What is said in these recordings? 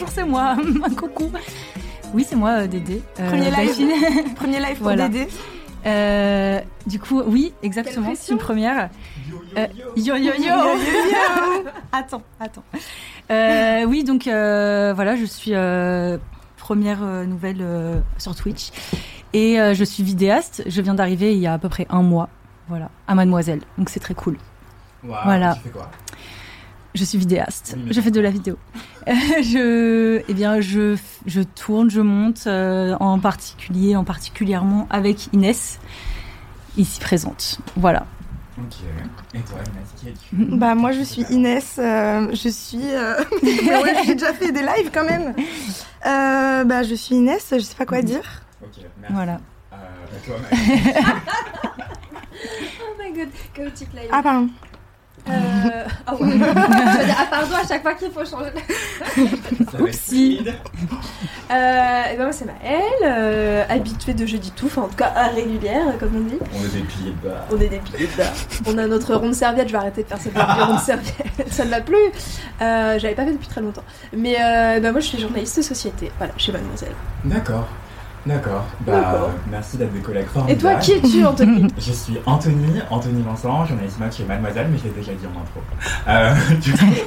Bonjour, c'est moi. Coucou. Oui, c'est moi, euh, Dédé. Euh, Premier live. Premier live pour Voilà. Dédé. Euh, du coup, oui, exactement. C'est une première. Euh, yo yo yo. attends, attends. Euh, oui, donc euh, voilà, je suis euh, première euh, nouvelle euh, sur Twitch et euh, je suis vidéaste. Je viens d'arriver il y a à peu près un mois, voilà, à Mademoiselle. Donc c'est très cool. Voilà. Tu fais quoi? Je suis vidéaste. Oui, Je fais de la vidéo. Je, eh bien, je, je tourne, je monte, euh, en particulier, en particulièrement avec Inès, ici présente. Voilà. Et toi, Inès, qui es-tu? Bah moi je suis Inès, euh, je suis... euh, ouais, j'ai déjà fait des lives quand même. Euh, bah je suis Inès, je sais pas quoi dire. Ok, merci. Voilà. Euh, et toi, Oh my god, chaotique live. Ah pardon. Euh... Ah ouais. je veux dire, ah pardon à chaque fois qu'il faut changer. Oupsie. Euh, et ben moi c'est Maëlle, euh, habituée de jeudi tout, enfin en tout cas à régulière comme on dit. On est des piliers de bas. On est des piliers de bas. On a notre ronde serviette, je vais arrêter de faire cette ronde serviette, ça ne m'a plus. Euh, J'avais pas fait depuis très longtemps. Mais euh, bah, moi je suis journaliste de société, voilà, chez Mademoiselle. D'accord. D'accord. Bah, merci d'être des collègues Et formidables. toi qui es-tu Anthony Je suis Anthony, Anthony Vincent, journaliste mode chez Mademoiselle, mais je l'ai déjà dit en intro. Euh, du coup,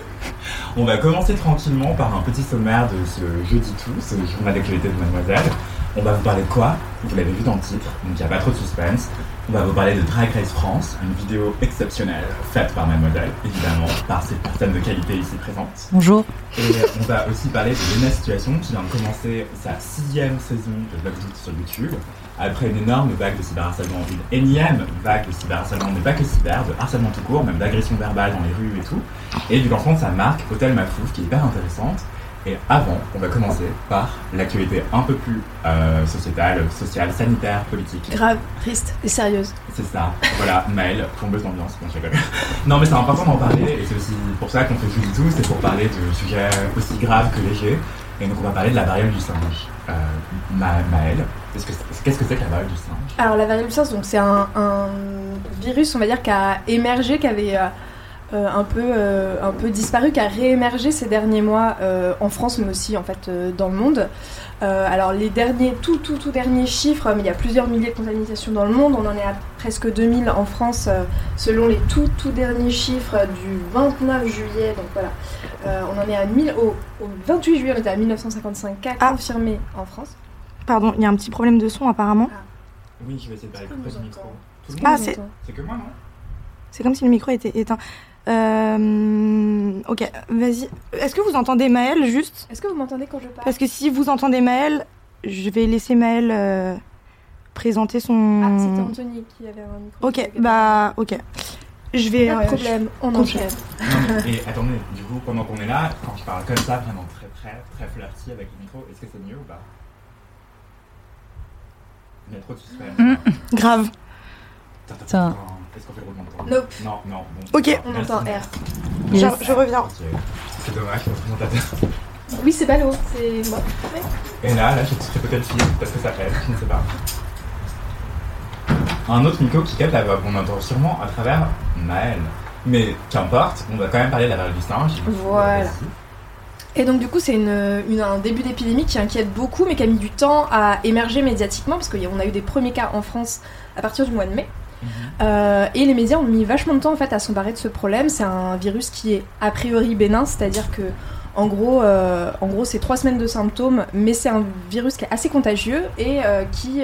on va commencer tranquillement par un petit sommaire de ce jeudi tout, ce journal d'actualité de Mademoiselle. On va vous parler de quoi? Vous l'avez vu dans le titre, donc il n'y a pas trop de suspense. On va vous parler de Drag Race France, une vidéo exceptionnelle faite par Mademoiselle, évidemment, par cette personne de qualité ici présente. Bonjour. Et on va aussi parler de Lena Situation qui vient de commencer sa sixième saison de Vlog Doute sur YouTube. Après une énorme vague de cyberharcèlement, une énième vague de cyberharcèlement, mais pas que cyber, de harcèlement tout court, même d'agression verbale dans les rues et tout. Et du lancement de sa marque Hôtel Mafouf qui est hyper intéressante. Et avant, on va commencer par l'actualité un peu plus euh, sociétale, sociale, sanitaire, politique. Grave, triste et sérieuse. C'est ça, voilà, Maëlle, plombeuse d'ambiance, bon, je rigole. Non, mais c'est important d'en parler, et c'est aussi pour ça qu'on fait Julie tout, c'est pour parler de sujets aussi graves que légers. Et donc, on va parler de la variole du singe. Euh, Ma- Maëlle, qu'est-ce que c'est que la variole du singe? Alors la variole du singe, c'est un, un virus, on va dire, qui a émergé, qui avait euh, euh, un, peu, euh, un peu disparu, qui a réémergé ces derniers mois euh, en France, mais aussi en fait euh, dans le monde. Euh, alors les derniers, tout tout tout derniers chiffres, mais il y a plusieurs milliers de contaminations dans le monde. On en est à presque 2000 en France, euh, selon les tout tout derniers chiffres du 29 juillet. Donc voilà, Euh, on en est à 1000 au, au 28 juillet, on était à 1955 cas Ah. confirmés en France. Pardon, il y a un petit problème de son apparemment. Oui, je vais essayer de parler Tout plus le près du monde micro. entend. Tout le Ah, C'est que moi, non? C'est comme si le micro était éteint. Euh, ok, vas-y. Est-ce que vous entendez Maëlle juste? Est-ce que vous m'entendez quand je parle? Parce que si vous entendez Maëlle, je vais laisser Maëlle euh, présenter son... Ah, c'était Anthony qui avait un micro. Ok, bah ok. Je vais... Pas de euh, problème, on enchaîne. Non, mais, et attendez, du coup, pendant qu'on est là, quand je parle comme ça, vraiment très très très flirty avec le micro, est-ce que c'est mieux ou pas? Il y a trop de suspense. Mm. je- Grave. Attends, Est-ce qu'on fait le roulement de tambour Nope. Non, non. Bon, Ok. On Merci. entend R. Je, je reviens. Ok. C'est dommage, le présentateur. Oui, c'est l'eau, c'est moi. Et là, là, j'ai fait peut-être fille parce que ça aide, je ne sais pas. Un autre micro qui capte la voix qu'on entend sûrement à travers Maëlle. Mais qu'importe, on va quand même parler de la variole du singe. Voilà. Et donc du coup c'est une, une- un début d'épidémie qui inquiète beaucoup mais qui a mis du temps à émerger médiatiquement parce qu'on a eu des premiers cas en France à partir du mois de mai. Euh, et les médias ont mis vachement de temps en fait à s'emparer de ce problème. C'est un virus qui est a priori bénin, c'est-à-dire que En gros, en gros c'est trois semaines de symptômes, mais c'est un virus qui est assez contagieux et qui,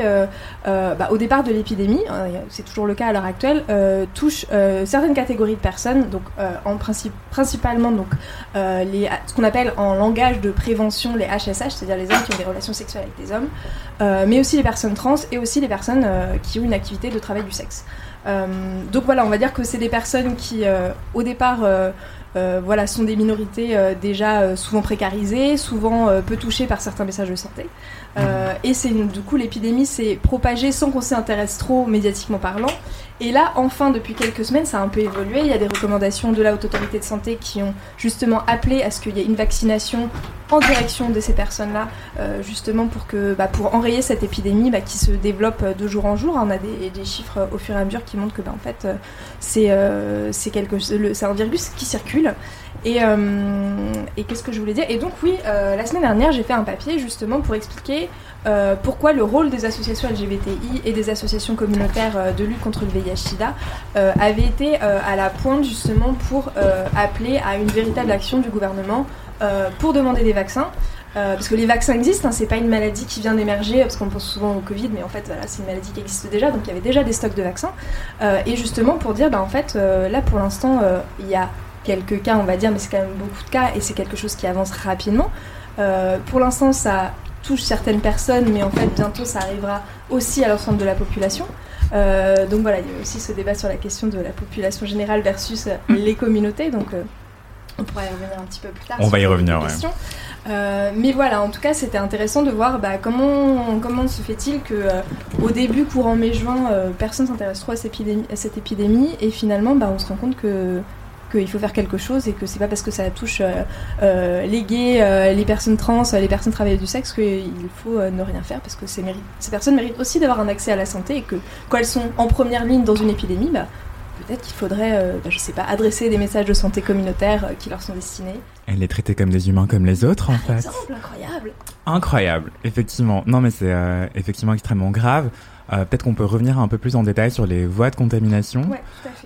bah, au départ de l'épidémie, c'est toujours le cas à l'heure actuelle, touche certaines catégories de personnes, donc en principe, principalement donc, ce qu'on appelle en langage de prévention les HSH, c'est-à-dire les hommes qui ont des relations sexuelles avec des hommes, mais aussi les personnes trans et aussi les personnes qui ont une activité de travail du sexe. Euh, donc voilà, on va dire que c'est des personnes qui, euh, au départ, euh, voilà, sont des minorités déjà souvent précarisées, souvent peu touchées par certains messages de santé. Et c'est du coup l'épidémie s'est propagée sans qu'on s'y intéresse trop médiatiquement parlant. Et là, enfin, depuis quelques semaines, ça a un peu évolué. Il y a des recommandations de la Haute Autorité de Santé qui ont justement appelé à ce qu'il y ait une vaccination en direction de ces personnes-là, euh, justement pour, que, bah, pour enrayer cette épidémie bah, qui se développe de jour en jour. On a des, chiffres au fur et à mesure qui montrent que bah, en fait, euh, c'est euh, un virus qui circule. Et, et qu'est-ce que je voulais dire? Et donc oui, la semaine dernière, j'ai fait un papier justement pour expliquer euh, pourquoi le rôle des associations LGBTI et des associations communautaires euh, de lutte contre le VIH-Sida euh, avait été à la pointe justement pour appeler à une véritable action du gouvernement pour demander des vaccins. parce que les vaccins existent, hein, c'est pas une maladie qui vient d'émerger, parce qu'on pense souvent au Covid, mais en fait c'est une maladie qui existe déjà, donc il y avait déjà des stocks de vaccins. et justement pour dire, bah, en fait là pour l'instant il y a quelques cas on va dire, mais c'est quand même beaucoup de cas et c'est quelque chose qui avance rapidement. pour l'instant ça touche certaines personnes, mais en fait bientôt ça arrivera aussi à l'ensemble de la population. Euh, donc voilà, il y a aussi ce débat sur la question de la population générale versus euh, les communautés. Donc euh, on pourra y revenir un petit peu plus tard. On va y revenir, ouais. mais voilà, en tout cas, c'était intéressant de voir bah, comment, comment se fait-il que au début, courant mai-juin, personne s'intéresse trop à cette épidémie, à cette épidémie et finalement, bah, on se rend compte que qu'il faut faire quelque chose et que c'est pas parce que ça touche euh, euh, les gays, euh, les personnes trans, les personnes travailleuses du sexe qu'il faut ne rien faire parce que ces, ces personnes méritent aussi d'avoir un accès à la santé et que quand elles sont en première ligne dans une épidémie, bah, peut-être qu'il faudrait, bah, je sais pas, adresser des messages de santé communautaire qui leur sont destinés. Et les traiter comme des humains comme les autres en fait. Exemple, incroyable. Incroyable, effectivement. Non mais c'est effectivement extrêmement grave. Euh, peut-être qu'on peut revenir un peu plus en détail sur les voies de contamination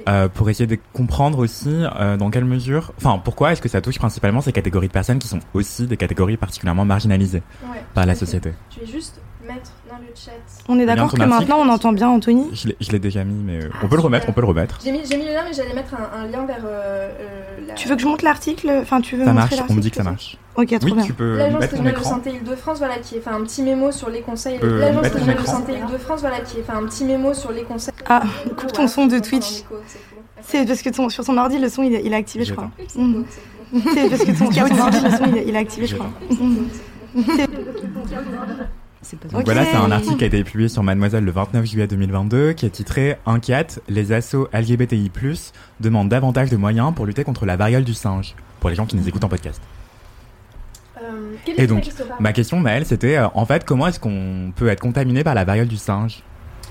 euh, pour essayer de comprendre aussi euh, dans quelle mesure, enfin pourquoi est-ce que ça touche principalement ces catégories de personnes qui sont aussi des catégories particulièrement marginalisées par la société? Je vais juste mettre dans le chat. On est d'accord que maintenant on entend bien Anthony Je l'ai déjà mis, mais on peut le remettre, on peut le remettre. J'ai mis, mis, le lien, mais j'allais mettre un, lien vers. La... Tu veux que je monte l'article Enfin, tu veux Ça marche. On me dit que ça marche. Ok, trop oui, bien. tu peux L'Agence régionale de santé Île-de-France, voilà, qui a fait un petit mémo sur les conseils. L'Agence régionale de santé Île-de-France, voilà, qui a fait un petit mémo sur les conseils. Ah, coupe ton son de Twitch. C'est parce que ton, sur son ordi, le son il, est activé, je crois. C'est parce que ton, sur son ordi, le son il, est activé, je crois. Donc voilà, c'est un article qui a été publié sur Mademoiselle le 29 juillet 2022 qui est titré Inquiète, les assos LGBTI+, demandent davantage de moyens pour lutter contre la variole du singe, pour les gens qui nous écoutent en podcast. Euh, et donc, ma question, Maëlle, c'était euh, en fait, comment est-ce qu'on peut être contaminé par la variole du singe?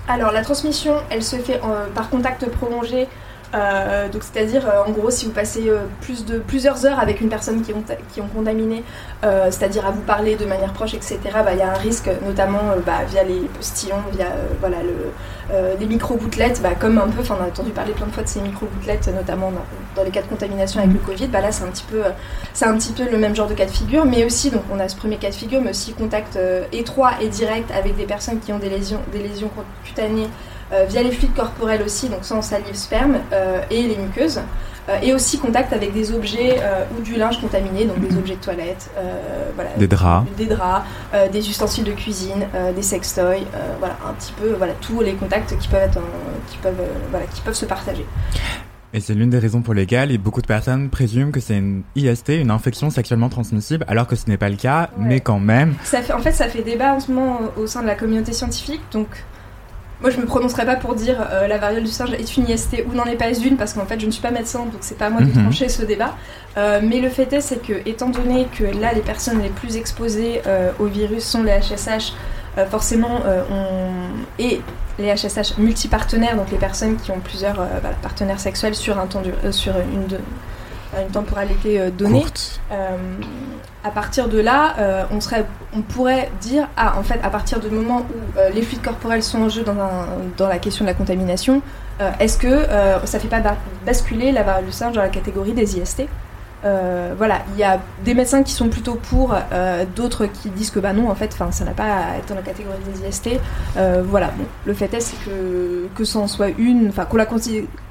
Alors, la transmission, elle se fait euh, par contact prolongé euh, donc c'est-à-dire euh, en gros si vous passez euh, plus de plusieurs heures avec une personne qui ont, qui ont contaminé, c'est-à-dire à vous parler de manière proche, etc. Bah, il y a un risque notamment bah, via les postillons, via voilà le, les micro gouttelettes, bah, comme un peu, enfin on a entendu parler plein de fois de ces micro gouttelettes, notamment dans, les cas de contamination avec le Covid. Bah, là c'est un petit peu c'est un petit peu le même genre de cas de figure, mais aussi donc on a ce premier cas de figure, mais aussi contact étroit et direct avec des personnes qui ont des lésions des lésions cutanées via les fluides corporels aussi, donc sans salive, sperme, euh, et les muqueuses. Euh, et aussi contact avec des objets ou du linge contaminé, donc des objets de toilette, voilà, des draps, des, draps des ustensiles de cuisine, des sextoys, voilà, un petit peu, voilà, tous les contacts qui peuvent, être, qui peuvent, voilà, qui peuvent se partager. Et c'est l'une des raisons pour lesquelles beaucoup de personnes présument que c'est une IST, une infection sexuellement transmissible, alors que ce n'est pas le cas, mais quand même. Ça fait, en fait, ça fait débat en ce moment au sein de la communauté scientifique, donc moi, je me prononcerai pas pour dire euh, la variole du singe est une IST ou n'en est pas une, parce qu'en fait, je ne suis pas médecin, donc c'est pas à moi de mhm. trancher ce débat. Euh, mais le fait est, c'est que, étant donné que là, les personnes les plus exposées euh, au virus sont les HSH, forcément, on... et les HSH multipartenaires, donc les personnes qui ont plusieurs partenaires sexuels sur, un temps sur une, de une temporalité euh, donnée. Euh, à partir de là, euh, on, serait, on pourrait dire, ah, en fait, à partir du moment où les fluides corporels sont en jeu dans, dans la question de la contamination, est-ce que ça ne fait pas basculer la variole du singe dans la catégorie des IST Euh, voilà, il y a des médecins qui sont plutôt pour, euh, d'autres qui disent que bah non, en fait, ça n'a pas à être dans la catégorie des IST. Euh, voilà, bon, le fait est, c'est que que ça en soit une, enfin qu'on la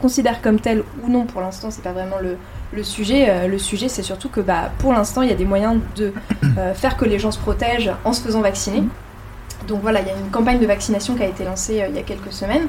considère comme telle ou non, pour l'instant, c'est pas vraiment le, le sujet. le sujet, c'est surtout que bah, pour l'instant, il y a des moyens de faire que les gens se protègent en se faisant vacciner. Donc voilà, il y a une campagne de vaccination qui a été lancée euh, il y a quelques semaines.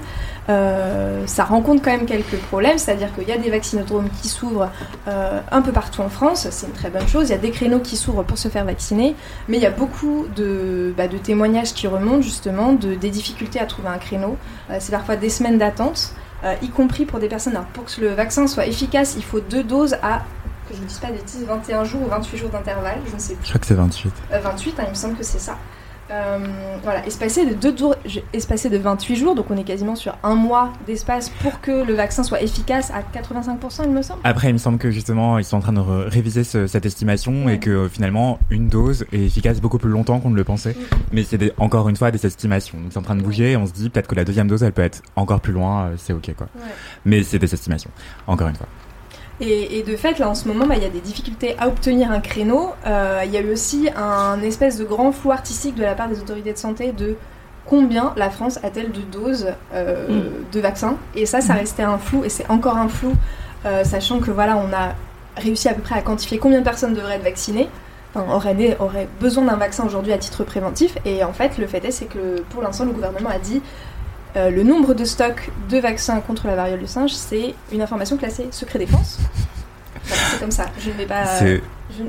Euh, ça rencontre quand même quelques problèmes, c'est-à-dire qu'il y a des vaccinodromes qui s'ouvrent euh, un peu partout en France, c'est une très bonne chose. Il y a des créneaux qui s'ouvrent pour se faire vacciner, mais il y a beaucoup de, bah, témoignages qui remontent justement de, des difficultés à trouver un créneau. c'est parfois des semaines d'attente, y compris pour des personnes. pour que le vaccin soit efficace, il faut deux doses à que je ne dise pas de bêtises, 21 jours ou 28 jours d'intervalle, je ne sais plus. Je crois que c'est 28. 28, hein, il me semble que c'est ça. Euh, voilà, espacé de, deux tours, espacé de 28 jours, donc on est quasiment sur un mois d'espace pour que le vaccin soit efficace à 85%, il me semble. Après, il me semble que justement, ils sont en train de réviser cette estimation et que finalement, une dose est efficace beaucoup plus longtemps qu'on ne le pensait. Mm. Mais c'est encore une fois des estimations. Donc c'est en train de bouger et on se dit peut-être que la deuxième dose, elle peut être encore plus loin, euh, c'est ok quoi. Mais c'est des estimations, encore une fois. Et, de fait, là en ce moment, bah, il y a des difficultés à obtenir un créneau. Euh, il y a eu aussi un espèce de grand flou artistique de la part des autorités de santé de combien la France a-t-elle de doses euh, mm. de vaccins. Et ça, ça mm. restait un flou, et c'est encore un flou, euh, sachant que voilà, on a réussi à peu près à quantifier combien de personnes devraient être vaccinées. Enfin, aurait, aurait besoin d'un vaccin aujourd'hui à titre préventif. Et en fait, le fait est, c'est que pour l'instant, le gouvernement a dit euh, le nombre de stocks de vaccins contre la variole du singe, c'est une information classée secret défense. c'est comme ça. Je ne vais pas.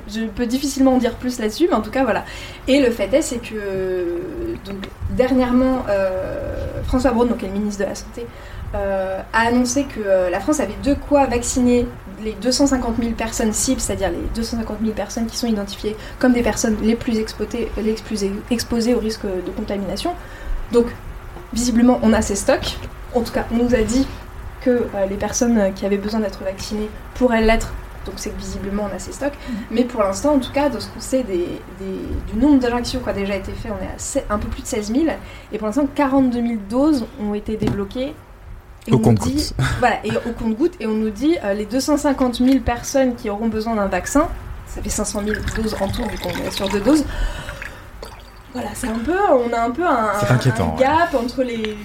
Je, peux difficilement en dire plus là-dessus, mais en tout cas voilà. Et le fait est, c'est que donc dernièrement, euh, François Braun, donc le ministre de la santé, euh, a annoncé que la France avait de quoi vacciner les 250 000 personnes cibles, c'est-à-dire les 250 000 personnes qui sont identifiées comme des personnes les plus exposées, les plus exposées au risque de contamination. Donc visiblement, on a ces stocks. En tout cas, on nous a dit que euh, les personnes qui avaient besoin d'être vaccinées pourraient l'être. Donc c'est que visiblement on a ces stocks. Mhm. Mais pour l'instant, en tout cas, de ce qu'on sait des, du nombre d'injections qui a déjà été fait, on est à un peu plus de 16 000. Et pour l'instant, 42 000 doses ont été débloquées. Et au compte dit, Voilà, et au compte-goutte. Et on nous dit euh, les 250 000 personnes qui auront besoin d'un vaccin, ça fait 500 000 doses en tout, vu qu'on est sur deux doses, voilà, c'est un peu, on a un peu un, gap entre les,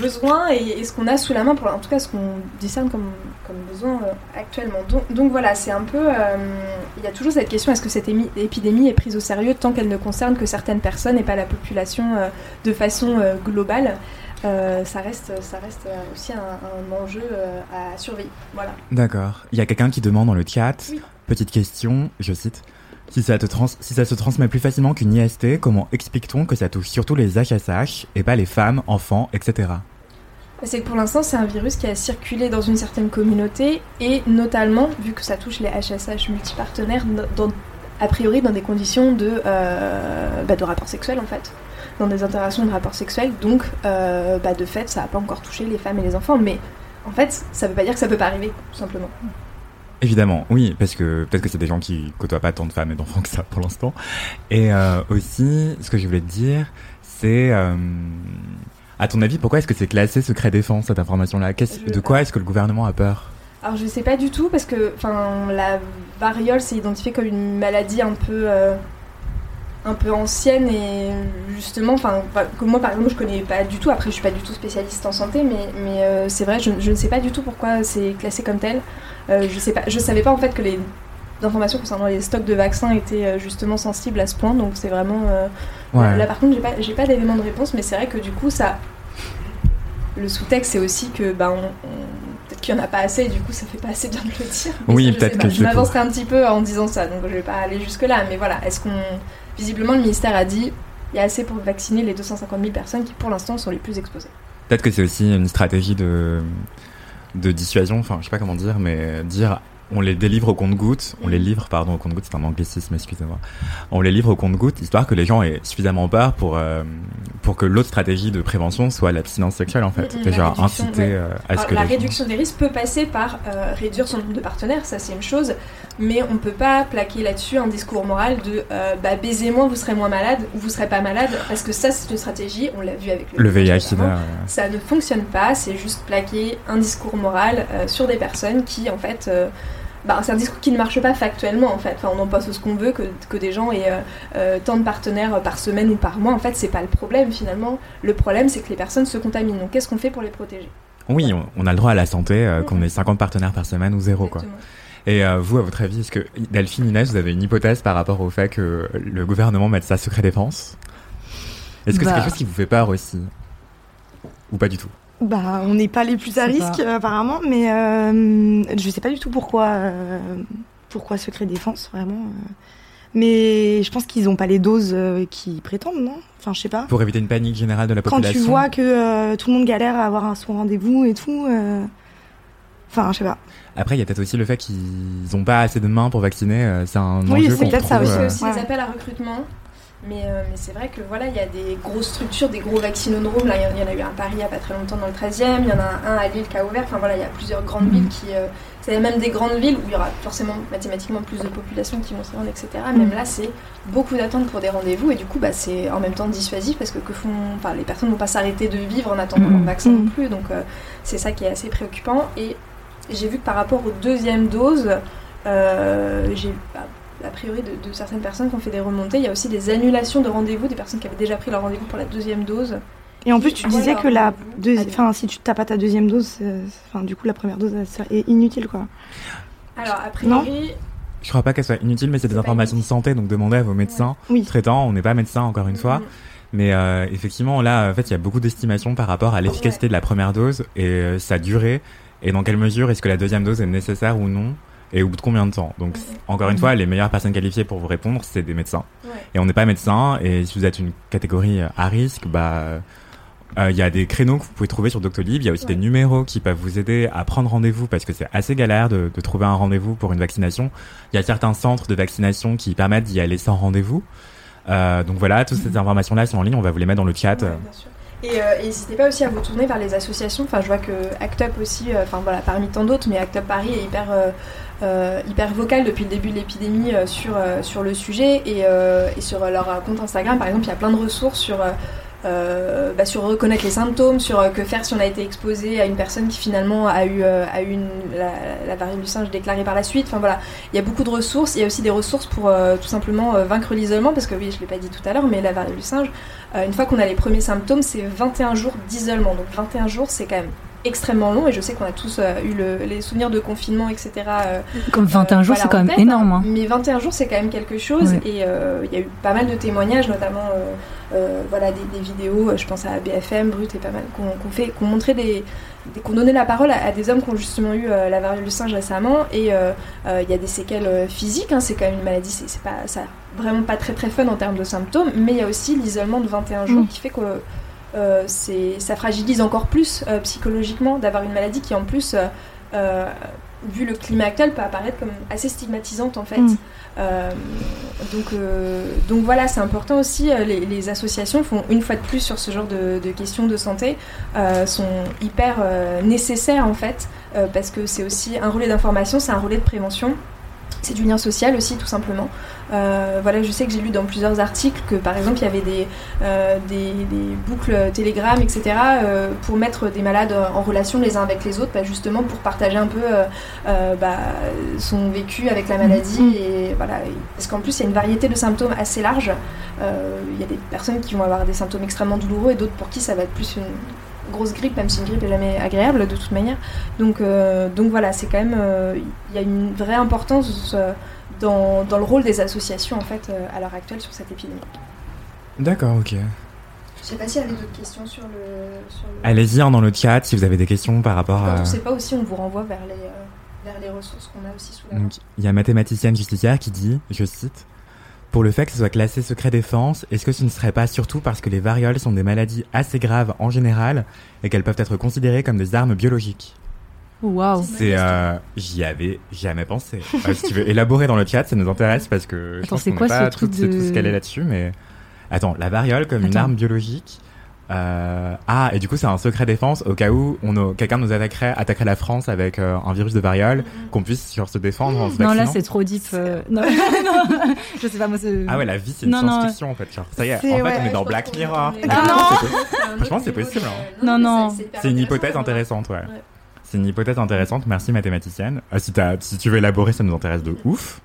besoins et, ce qu'on a sous la main, pour, en tout cas ce qu'on discerne comme, comme besoin euh, actuellement. Donc, voilà, c'est un peu, euh, il y a toujours cette question est-ce que cette épidémie est prise au sérieux tant qu'elle ne concerne que certaines personnes et pas la population euh, de façon globale ça reste, ça reste aussi un, enjeu à surveiller. Voilà. D'accord. Il y a quelqu'un qui demande dans le chat. Petite question, je cite. Si ça, se transmet plus facilement qu'une IST, comment explique-t-on que ça touche surtout les HSH et pas les femmes, enfants, etc. C'est que pour l'instant, c'est un virus qui a circulé dans une certaine communauté et notamment, vu que ça touche les HSH multipartenaires, a priori dans des conditions de, euh, bah, de rapport sexuel en fait, dans des interactions de rapport sexuel. Donc, euh, bah, de fait, ça n'a pas encore touché les femmes et les enfants, mais en fait, ça ne veut pas dire que ça peut pas arriver, tout simplement. Évidemment, oui, parce que peut-être que c'est des gens qui côtoient pas tant de femmes et d'enfants que ça pour l'instant. Et euh, aussi, ce que je voulais te dire, c'est, euh, à ton avis, pourquoi est-ce que c'est classé secret défense cette information-là? De quoi est-ce que le gouvernement a peur? Alors je sais pas du tout parce que, enfin, la variole s'est identifiée comme une maladie un peu euh, un peu ancienne et justement, enfin, que moi par exemple je connais pas du tout. Après, je suis pas du tout spécialiste en santé, mais, mais euh, c'est vrai, je, ne sais pas du tout pourquoi c'est classé comme tel. Euh, je sais pas, je savais pas en fait que les informations concernant les stocks de vaccins étaient euh, justement sensibles à ce point, donc c'est vraiment. Là par contre, j'ai pas, j'ai pas d'éléments de réponse, mais c'est vrai que du coup, ça. Le sous-texte, c'est aussi que ben, peut-être qu'il n'y en a pas assez et du coup ça fait pas assez bien de le dire. oui, peut-être que je m'avancerai un petit peu en disant ça, donc je vais pas aller jusque là. Mais voilà, est-ce qu'on visiblement, le ministère a dit il y a assez pour vacciner les 250 000 personnes qui, pour l'instant, sont les plus exposées. Peut-être que c'est aussi une stratégie de, de dissuasion, enfin, je sais pas comment dire, mais dire on les délivre au compte-gouttes, on les livre, pardon, au compte-gouttes, c'est un anglicisme, excusez-moi. On les livre au compte-gouttes, histoire que les gens aient suffisamment peur pour, euh, pour que l'autre stratégie de prévention soit l'abstinence sexuelle, en fait. Déjà, inciter euh, à ce que. La réduction des risques peut passer par euh, réduire son nombre de partenaires, ça c'est une chose, mais on peut pas plaquer là-dessus un discours moral de bah, baiser moins, vous serez moins malade, ou vous serez pas malade, parce que ça c'est une stratégie, on l'a vu avec le, le VIH, ça ne fonctionne pas, c'est juste plaquer un discours moral sur des personnes qui, en fait, bah, c'est un discours qui ne marche pas factuellement en fait. Enfin, on en passe ce qu'on veut, que, que des gens aient euh, euh, tant de partenaires par semaine ou par mois. En fait, c'est pas le problème finalement. Le problème, c'est que les personnes se contaminent. Donc, qu'est-ce qu'on fait pour les protéger? Oui, on, on a le droit à la santé, euh, qu'on ait 50 partenaires par semaine ou zéro, quoi. Et euh, vous, à votre avis, est-ce que Delphine Inès, vous avez une hypothèse par rapport au fait que le gouvernement mette ça secret défense Est-ce que Bah. c'est quelque chose qui vous fait peur aussi? Ou pas du tout? Bah, on n'est pas les plus à risque apparemment, mais euh, je sais pas du tout pourquoi, euh, pourquoi secret défense vraiment. euh. Mais je pense qu'ils ont pas les doses euh, qui prétendent, non? Enfin, je sais pas. Pour éviter une panique générale de la Quand population tu vois que euh, tout le monde galère à avoir un son rendez-vous et tout, euh, enfin, je sais pas. Après, il y a peut-être aussi le fait qu'ils n'ont pas assez de mains pour vacciner. euh, C'est un Oui, enjeu c'est peut-être ça aussi. euh, aussi Ouais. des appels à recrutement. Mais, euh, mais c'est vrai que voilà, il y a des grosses structures, des gros vaccinodromes. Là, il y en- il y en a eu un à Paris il n'y a pas très longtemps dans le 13e, il y en a un à Lille qui a ouvert. Enfin voilà, il y a plusieurs grandes villes qui. Euh, c'est même des grandes villes où il y aura forcément mathématiquement plus de population qui vont se rendre, etc. Même là, c'est beaucoup d'attentes pour des rendez-vous et du coup, bah, c'est en même temps dissuasif parce que, que font, enfin, les personnes ne vont pas s'arrêter de vivre en attendant leur Mhm. vaccin non Mhm. plus. Donc euh, c'est ça qui est assez préoccupant. Et j'ai vu que par rapport aux deuxièmes doses, euh, j'ai bah, a priori de, de certaines personnes qui ont fait des remontées. Il y a aussi des annulations de rendez-vous, des personnes qui avaient déjà pris leur rendez-vous pour la deuxième dose. Et en plus, tu disais que la enfin, si tu t'as pas ta deuxième dose, c'est- enfin, du coup, la première dose elle est inutile, quoi. Alors, a priori, Je crois pas qu'elle soit inutile, mais c'est des informations de santé, donc demandez à vos médecins Oui. traitants. On n'est pas médecin, encore une fois. Mhm. Mais euh, effectivement, là, en fait, il y a beaucoup d'estimations par rapport à l'efficacité de la première dose et euh, sa durée, et dans quelle mesure est-ce que la deuxième dose est nécessaire ou non, et au bout de combien de temps. Donc, Mhm. encore une fois, les meilleures personnes qualifiées pour vous répondre, c'est des médecins. Ouais. Et on n'est pas médecin, et si vous êtes une catégorie à risque, bah, euh, il y a des créneaux que vous pouvez trouver sur Doctolib. Il y a aussi Ouais. des numéros qui peuvent vous aider à prendre rendez-vous parce que c'est assez galère de, de trouver un rendez-vous pour une vaccination. Il y a certains centres de vaccination qui permettent d'y aller sans rendez-vous. Euh, donc voilà, toutes ces informations-là sont en ligne. On va vous les mettre dans le chat. Ouais, bien sûr. Et euh, n'hésitez pas aussi à vous tourner vers les associations. Enfin, je vois que ACT UP aussi, euh, enfin voilà, parmi tant d'autres, mais ACT UP Paris est hyper, euh, euh, hyper vocal depuis le début de l'épidémie sur, sur le sujet. Et, et sur leur compte Instagram, par exemple, il y a plein de ressources sur. Euh, bah, sur reconnaître les symptômes, sur euh, que faire si on a été exposé à une personne qui finalement a eu, euh, la, la variole du singe déclarée par la suite. Enfin voilà, il y a beaucoup de ressources. Il y a aussi des ressources pour tout simplement vaincre l'isolement, parce que oui, je l'ai pas dit tout à l'heure, mais la variole du singe, une fois qu'on a les premiers symptômes, c'est 21 jours d'isolement. Donc 21 jours, c'est quand même extrêmement long et je sais qu'on a tous euh, eu le- les souvenirs de confinement, etc. euh, Comme 21 euh, jours, voilà, c'est quand même tête, énorme. hein. hein. Mais 21 jours, c'est quand même quelque chose. Et euh, il y a eu pas mal de témoignages, notamment voilà, des, des vidéos, je pense à BFM, Brut et pas mal, qu'on fait, qu'on montrait des. qu'on donnait la parole à, à des hommes qui ont justement eu euh, la variole du singe récemment. Et euh, euh, il y a des séquelles physiques, hein, c'est quand même une maladie, c'est pas, ça, vraiment pas très très fun en termes de symptômes. Mais il y a aussi l'isolement de 21 jours Mm. qui fait que. Euh, ça fragilise encore plus euh, psychologiquement d'avoir une maladie qui en plus euh, vu le climat actuel peut apparaître comme assez stigmatisante en fait Mm. Euh, donc, euh, donc voilà c'est important aussi les, les associations font une fois de plus sur ce genre de, de questions de santé euh, sont hyper nécessaires en fait parce que c'est aussi un relais d'information c'est un relais de prévention c'est du lien social aussi tout simplement. Euh, voilà, je sais que j'ai lu dans plusieurs articles que par exemple il y avait des, euh, des, des boucles Telegram, etc. euh, pour mettre des malades en relation les uns avec les autres, bah, justement pour partager un peu bah, son vécu avec la maladie. Mhm. Et voilà, parce qu'en plus il y a une variété de symptômes assez large. Il y a des personnes qui vont avoir des symptômes extrêmement douloureux et d'autres pour qui ça va être plus une grosse grippe, même si une grippe est jamais agréable de toute manière. Donc, donc voilà, c'est quand même. Il y a une vraie importance dans, dans le rôle des associations en fait euh, à l'heure actuelle sur cette épidémie. D'accord, ok. Je sais pas s'il y avait d'autres questions sur le. Sur le... Allez-y hein, dans le chat si vous avez des questions par rapport Quand à. on sait pas aussi, on vous renvoie vers les, euh, vers les ressources qu'on a aussi sous la main. Donc, il y a mathématicienne justicière qui dit, je cite, pour le fait que ce soit classé secret défense, est-ce que ce ne serait pas surtout parce que les varioles sont des maladies assez graves en général et qu'elles peuvent être considérées comme des armes biologiques? Waouh. C'est, euh, j'y avais jamais pensé. Euh, si tu veux élaborer dans le chat, ça nous intéresse parce que je Attends, pense c'est qu'on quoi n'est pas ce truc et tous de- calés là-dessus, mais attends, la variole comme une arme biologique. Euh, ah, et du coup, c'est un secret défense au cas où on a- quelqu'un nous attaquerait, attaquerait la France avec euh, un virus de variole, qu'on puisse genre, se défendre en se Non, là, c'est trop deep. euh, Non, non, je sais pas, moi, c'est. Ah ouais, la vie, c'est une science-fiction en fait. Genre, ça y est, en C'est- fait, ouais, on est dans Black Mirror. est- Ah non Franchement, c'est possible, hein. Non, non. C'est une hypothèse intéressante, ouais. Ouais. C'est une hypothèse intéressante. Merci mathématicienne. Euh, si, tu veux élaborer, ça nous intéresse de ouf.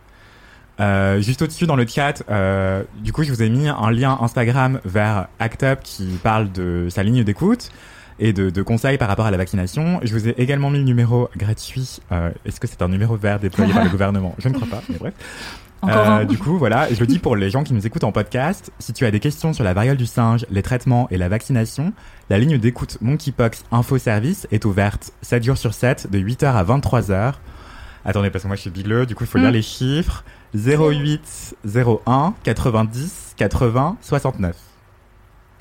Euh, juste au-dessus dans le chat, euh, du coup, je vous ai mis un lien Instagram vers ACT UP qui parle de sa ligne d'écoute et de, de conseils par rapport à la vaccination. Je vous ai également mis le numéro gratuit. Euh, Est-ce que c'est un numéro vert déployé par le gouvernement? Je ne crois pas, mais bref. Encore un. Du coup, voilà, je le dis pour les gens qui nous écoutent en podcast, si tu as des questions sur la variole du singe, les traitements et la vaccination, la ligne d'écoute Monkeypox Info Service est ouverte 7 jours sur 7, de 8h à 23h. Attendez, parce que moi je suis bigleux, du coup il faut Mm. lire les chiffres. 08 01 90 80 69.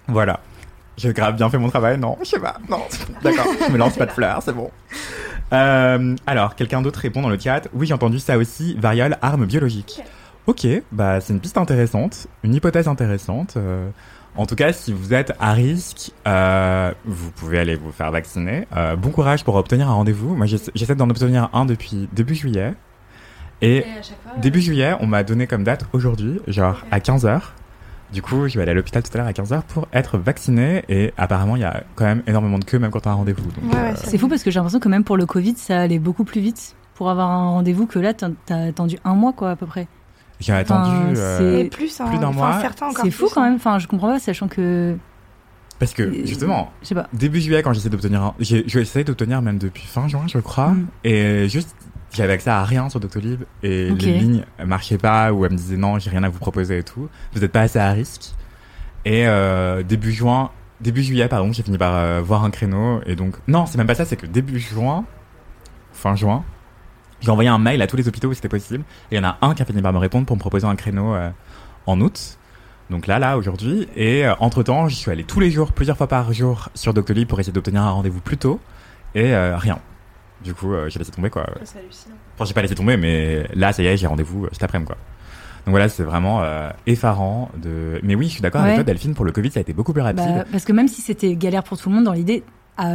Voilà. J'ai grave bien fait mon travail, non Je sais pas, non. D'accord, je me lance pas de fleurs, c'est bon. Euh, alors, quelqu'un d'autre répond dans le chat. Oui, j'ai entendu ça aussi. Variole, arme biologique. Ok, bah c'est une piste intéressante, une hypothèse intéressante. euh. En tout cas, si vous êtes à risque, euh, vous pouvez aller vous faire vacciner. Euh, bon courage pour obtenir un rendez-vous. Moi, j'essa- j'essaie d'en obtenir un depuis début juillet. Et fois, début juillet, on m'a donné comme date aujourd'hui, genre à 15h. Du coup, je vais aller à l'hôpital tout à l'heure à 15h pour être vacciné. Et apparemment, il y a quand même énormément de queue, même quand on a un rendez-vous. Ouais, euh, c'est- fou parce que j'ai l'impression que même pour le Covid, ça allait beaucoup plus vite pour avoir un rendez-vous que là, t'as attendu un mois, quoi, à peu près. J'ai attendu. Enfin, euh, plus, hein, plus d'un mois. certains encore C'est fou plus, quand hein. même. Enfin, je comprends pas, sachant que. Parce que, justement, Je sais pas. début juillet, quand j'essaie d'obtenir un. Essayé d'obtenir même depuis fin juin, je crois. Mm. Et juste, j'avais accès à rien sur Doctolib. Et les lignes marchaient pas, ou elles me disaient non, j'ai rien à vous proposer et tout. Vous n'êtes pas assez à risque. Et euh, début juin. Début juillet, pardon, j'ai fini par euh, voir un créneau. Et donc, non, c'est même pas ça, c'est que début juin, fin juin, j'ai envoyé un mail à tous les hôpitaux où c'était possible. Et il y en a un qui a fini par me répondre pour me proposer un créneau euh, en août. Donc là, là, aujourd'hui. Et euh, entre-temps, j'y suis allé tous les jours, plusieurs fois par jour sur Doctolib pour essayer d'obtenir un rendez-vous plus tôt. Et euh, rien. Du coup, euh, j'ai laissé tomber, quoi. C'est hallucinant. Enfin, j'ai pas laissé tomber, mais là, ça y est, j'ai rendez-vous euh, cet après-midi, quoi. Donc voilà, c'est vraiment euh, effarant de... Mais oui, je suis d'accord avec toi, Delphine, pour le Covid, ça a été beaucoup plus rapide. Bah, parce que même si c'était galère pour tout le monde, dans l'idée,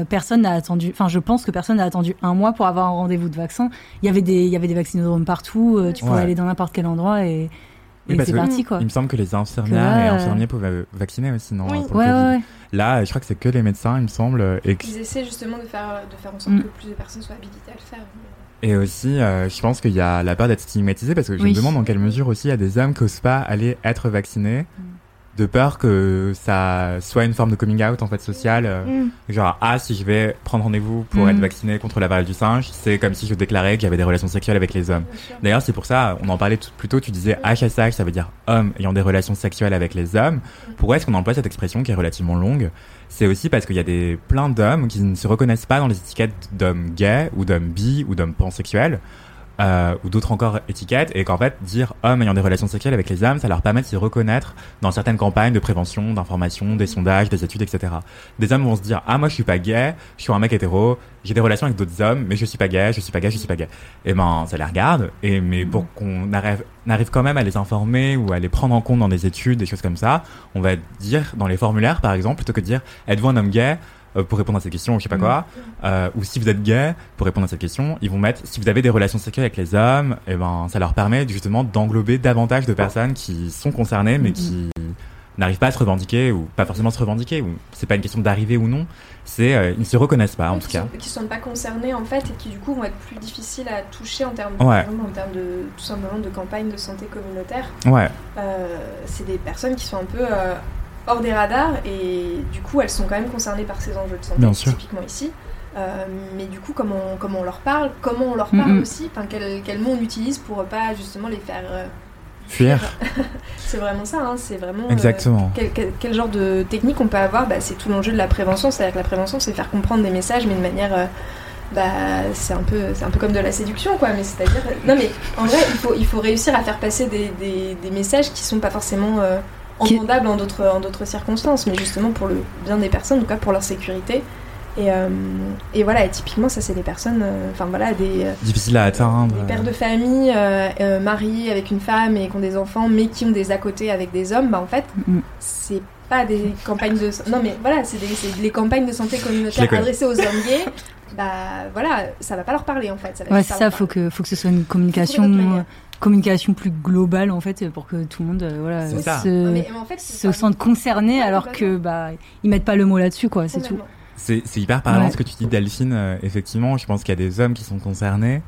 personne n'a attendu. Enfin, je pense que personne n'a attendu un mois pour avoir un rendez-vous de vaccin. Il y avait des, il y avait des vaccinodromes partout. euh, tu pouvais Ouais. aller dans n'importe quel endroit et, Oui, parce que parti quoi. Il me semble que les infirmières Que là, et euh, infirmiers pouvaient euh, vacciner aussi, non Oui. pour le Ouais, Covid. ouais, ouais. Là, je crois que c'est que les médecins, il me semble. euh, Et, que- Ils essaient justement de faire, de faire en sorte Mm. que plus de personnes soient habilitées à le faire. et aussi, euh, je pense qu'il y a la peur d'être stigmatisé parce que je Oui. me demande dans quelle mesure aussi il y a des hommes qui n'osent pas aller être vaccinés Mm. De peur que ça soit une forme de coming out en fait social. euh, Mm. Genre, ah, si je vais prendre rendez-vous pour Mm. être vacciné contre la variole du singe, c'est comme si je déclarais que j'avais des relations sexuelles avec les hommes. D'ailleurs, c'est pour ça, on en parlait tout- plus tôt, tu disais HSH, ça veut dire homme ayant des relations sexuelles avec les hommes. Pourquoi est-ce qu'on emploie cette expression qui est relativement longue? C'est aussi parce qu'il y a des plein d'hommes qui ne se reconnaissent pas dans les étiquettes d'hommes gays ou d'hommes bi ou d'hommes pansexuels. Euh, ou d'autres encore étiquettes et qu'en fait dire homme ayant des relations sexuelles avec les hommes ça leur permet de s'y reconnaître dans certaines campagnes de prévention d'information des sondages des études etc des hommes vont se dire ah moi je suis pas gay je suis un mec hétéro j'ai des relations avec d'autres hommes mais je suis pas gay je suis pas gay je suis pas gay. Et ben ça les regarde et mais pour qu'on arrive n'arrive quand même à les informer ou à les prendre en compte dans des études des choses comme ça on va dire dans les formulaires par exemple plutôt que de dire êtes-vous un homme gay? Pour répondre à cette question ou je sais pas quoi euh, ou si vous êtes gay pour répondre à cette question ils vont mettre si vous avez des relations sexuelles avec les hommes et ben ça leur permet justement d'englober davantage de personnes qui sont concernées mais qui n'arrivent pas à se revendiquer ou pas forcément se revendiquer ou c'est pas une question d'arriver ou non c'est euh, ils ne se reconnaissent pas en tout cas sont- qui sont pas concernés en fait et qui du coup vont être plus difficiles à toucher en termes, Ouais. exemple, en termes de tout simplement de campagne de santé communautaire. ouais Euh, c'est des personnes qui sont un peu euh, hors des radars et du coup elles sont quand même concernées par ces enjeux de santé, Bien sûr. typiquement ici. Euh, mais du coup, comment, comment on leur parle, comment on leur parle aussi, enfin, quel, quel mot on utilise pour pas justement les faire. euh, fuir c'est vraiment ça, hein, c'est vraiment. euh, exactement quel, quel- quel genre de technique on peut avoir? Bah, C'est tout l'enjeu de la prévention. C'est-à-dire que la prévention, c'est faire comprendre des messages, mais de manière. euh, bah, c'est un peu, c'est un peu comme de la séduction, quoi. Mais c'est-à-dire, non, mais en vrai, il faut, il faut réussir à faire passer des, des, des messages qui sont pas forcément euh, entendables en d'autres, en d'autres circonstances, mais justement pour le bien des personnes, en tout cas pour leur sécurité. Et, euh, et voilà, et typiquement, ça, c'est des personnes, euh, enfin voilà, des, euh, difficile à atteindre des pères de famille euh, euh, mariés avec une femme et qui ont des enfants, mais qui ont des à côté avec des hommes, bah en fait, Mm. c'est pas des campagnes de non mais voilà c'est des, c'est les campagnes de santé communautaire adressées aux hommes gays bah voilà ça va pas leur parler en fait ça va Ouais, c'est ça. Faut que, faut que ce soit une communication, Communication plus globale en fait, pour que tout le monde, euh, voilà, se, Non, mais, mais en fait c'est se pas- sente concerné, alors que bah ils mettent pas le mot là-dessus, quoi. C'est tout. C'est hyper parlant Ouais. ce que tu dis Delphine. euh, effectivement, je pense qu'il y a des hommes qui sont concernés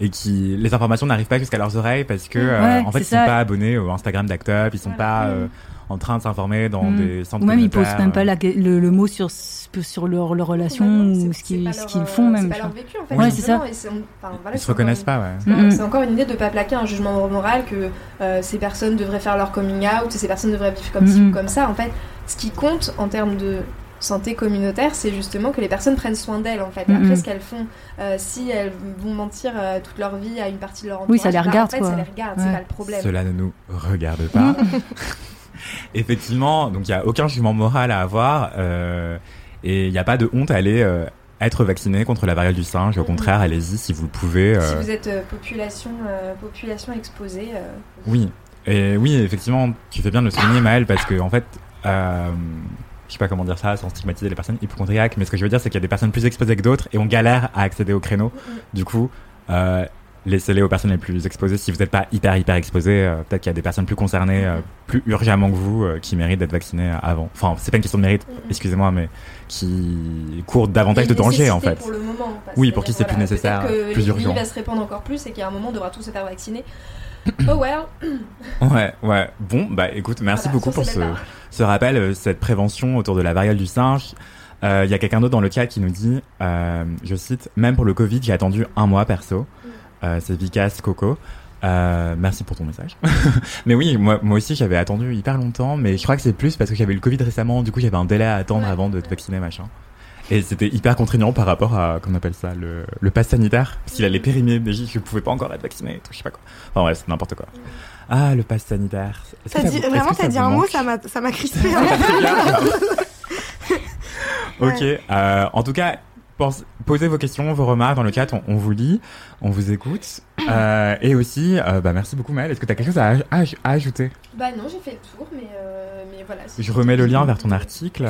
et qui les informations n'arrivent pas jusqu'à leurs oreilles parce que euh, Ouais, en fait ils sont ça. pas abonnés au Instagram d'Act Up, ils sont pas euh, en train de s'informer dans Mm. des centres Ou même ils communautaires, même pas euh. la- le, le mot sur, sur leur, leur relation ou ce qu'ils qu'ils euh, font même. C'est pas leur vécu en fait. Ouais, c'est ça. enfin, voilà, Ils se reconnaissent pas, ouais. une- Mhm. C'est encore une idée de pas plaquer un jugement moral que euh, ces personnes devraient faire leur coming out, ces personnes devraient vivre comme ci Mhm. ou comme ça. En fait, ce qui compte en termes de santé communautaire, c'est justement que les personnes prennent soin d'elles en fait. Mhm. Après, ce qu'elles font, euh, si elles vont mentir euh, toute leur vie à une partie de leur entourage, Oui, ça les bah, regarde, En fait, quoi. ça les regarde, Ouais. c'est pas le problème. Cela ne nous regarde pas. Effectivement, donc il y a aucun jugement moral à avoir euh, et il n'y a pas de honte à aller euh, être vacciné contre la variole du singe. Au Mhm. contraire, allez-y si vous le pouvez. Si euh, vous êtes population, population exposée, Oui, et oui, effectivement, tu fais bien de le souligner, Maëlle, parce que en fait, je sais pas comment dire ça sans stigmatiser les personnes hypochondriaques, mais ce que je veux dire, c'est qu'il y a des personnes plus exposées que d'autres et on galère à accéder au créneau. Du coup, euh, laissez-les aux personnes les plus exposées. Si vous n'êtes pas hyper hyper exposé, euh, peut-être qu'il y a des personnes plus concernées, euh, plus urgemment que vous, euh, qui méritent d'être vaccinées avant. Enfin, c'est pas une question de mérite, excusez-moi, mais qui courent davantage de danger en fait. pour le moment, Oui, pour qui c'est plus nécessaire, que plus urgent. va se répandre encore plus et qu'à un moment on devra tous se faire vacciner. Oh well. Ouais, ouais. Bon, bah écoute, merci Voilà, beaucoup pour ce, rappel, cette prévention autour de la variole du singe. Euh, Il y a quelqu'un d'autre dans le chat qui nous dit, euh, je cite, même pour le Covid, j'ai attendu un mois perso. Euh, C'est Vicas Coco. Euh, merci pour ton message. mais oui, moi, moi aussi j'avais attendu hyper longtemps, mais je crois que c'est plus parce que j'avais eu le Covid récemment, du coup j'avais un délai à attendre Ouais. avant de te vacciner, machin. Et c'était hyper contraignant par rapport à, comment on appelle ça, le, le pass sanitaire. Parce qu'il allait périmer, mais je pouvais pas encore être vacciné, je sais pas quoi. Enfin ouais, c'est n'importe quoi. Ah, le pass sanitaire. Dit, vous- vraiment, t'as dit un mot, manque ça m'a, ça m'a crispé. hein. Ok. euh, en tout cas, pense- posez vos questions, vos remarques dans le chat. On, on vous lit, on vous écoute. Euh, et aussi, euh, bah, merci beaucoup Maëlle. Est-ce que tu as quelque chose à, aj- à aj- à ajouter? Bah non, j'ai fait le tour, mais, euh, mais voilà. Je remets le lien vers ton article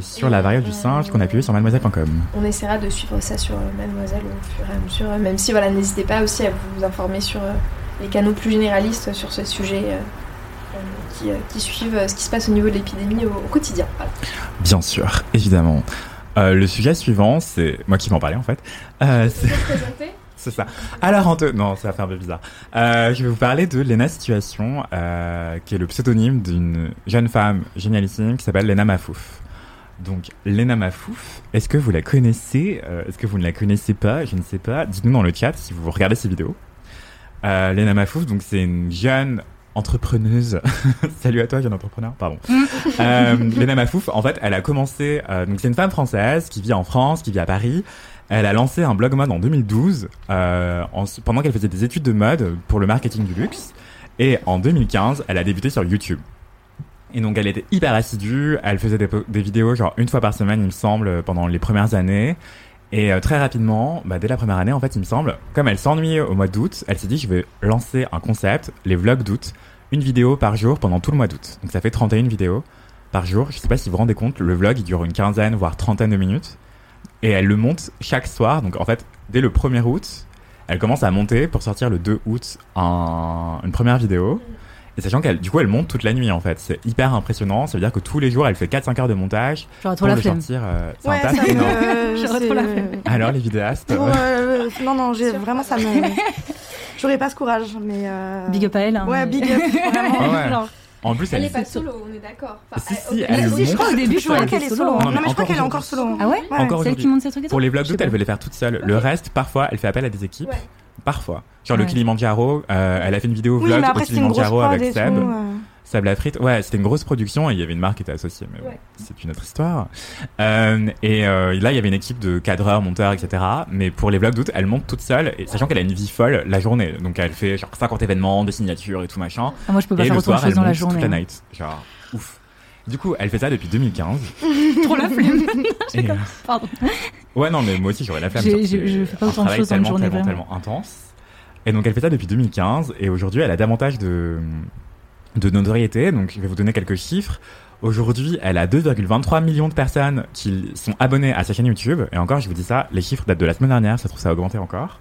sur la variole du singe qu'on a publié sur mademoiselle.com. On essaiera de suivre ça sur Mademoiselle au fur et à mesure, même si voilà, n'hésitez pas aussi à vous informer sur les canaux plus généralistes sur ce sujet qui, qui suivent ce qui se passe au niveau de l'épidémie au, au quotidien. Voilà. Bien sûr, évidemment. Euh, le sujet suivant, c'est moi qui vais en parler en fait. Euh, c'est- C'est ça. Alors, Anto... non, ça va faire un peu bizarre. Euh, je vais vous parler de Lena Situation, euh, qui est le pseudonyme d'une jeune femme génialissime qui s'appelle Lena Mafouf. Donc, Lena Mafouf, est-ce que vous la connaissez euh, Est-ce que vous ne la connaissez pas? Je ne sais pas. Dites-nous dans le chat si vous regardez ces vidéos. Euh, Lena Mafouf, donc c'est une jeune entrepreneuse. Salut à toi, jeune entrepreneur. Pardon. euh, Lena Mafouf, en fait, elle a commencé. euh, donc, c'est une femme française qui vit en France, qui vit à Paris. Elle a lancé un blog mode en 2012, euh, en- pendant qu'elle faisait des études de mode pour le marketing du luxe. Et en 2015, elle a débuté sur YouTube. Et donc, elle était hyper assidue. Elle faisait des, des vidéos, genre une fois par semaine, il me semble, pendant les premières années. Et euh, très rapidement, bah, dès la première année, en fait, il me semble, comme elle s'ennuyait au mois d'août, elle s'est dit, je vais lancer un concept, les vlogs d'août, une vidéo par jour pendant tout le mois d'août. Donc, ça fait 31 vidéos par jour. Je sais pas si vous vous rendez compte, le vlog, il dure une quinzaine, voire trentaine de minutes. Et elle le monte chaque soir. Donc, en fait, dès le 1er août, elle commence à monter pour sortir le 2 août un- une première vidéo. Et sachant qu'elle, du coup, elle monte toute la nuit, en fait. C'est hyper impressionnant. Ça veut dire que tous les jours, elle fait 4-5 heures de montage J'aurais pour trop la le flemme. sortir. euh, c'est Ouais, un taf énorme. la flemme. Alors, les vidéastes. Pour, ouais. euh, non, non, j'ai vraiment ça me. J'aurais pas ce courage, mais. euh, Big up à elle. hein, Ouais, mais- big up, vraiment. Ouais. Genre, En plus, Elle elle, est pas solo, on est d'accord. Enfin, Si, si, elle je crois au début, je toute qu'elle est solo. Non, Non, mais mais je crois encore qu'elle est encore solo. Ah ouais, Ouais. Encore C'est elle aujourd'hui. qui monte ses trucs et pour les vlogs Je d'août, elle veut les faire toute seule. Le reste, parfois, elle fait appel à des équipes. Ouais. Parfois. Genre le. Kilimanjaro, euh, elle a fait une vidéo Oui, vlog au Kilimanjaro avec Seb. tout. euh. Seb Lafrite, ouais, c'était une grosse production et il y avait une marque qui était associée, mais bon, Ouais. c'est une autre histoire. Euh, et euh, là, il y avait une équipe de cadreurs, monteurs, etc. Mais pour les vlogs d'août, elle monte toute seule, et sachant qu'elle a une vie folle la journée. Donc elle fait genre 50 événements, des signatures et tout machin. Ah, Moi, je peux pas et faire le autant de soir, choses elle dans la journée. toute la night. Genre, ouf. Du coup, elle fait ça depuis 2015. Trop la flemme. Et, euh, Pardon. Ouais, non, mais moi aussi, j'aurais la flemme. Je- je fais pas autant de choses dans une journée, tellement intense. Et donc, elle fait ça depuis 2015. Et aujourd'hui, elle a davantage de, de notoriété. Donc, je vais vous donner quelques chiffres. Aujourd'hui, elle a 2,23 millions de personnes qui sont abonnées à sa chaîne YouTube. Et encore, je vous dis ça, les chiffres datent de la semaine dernière. Ça trouve, ça a augmenté encore.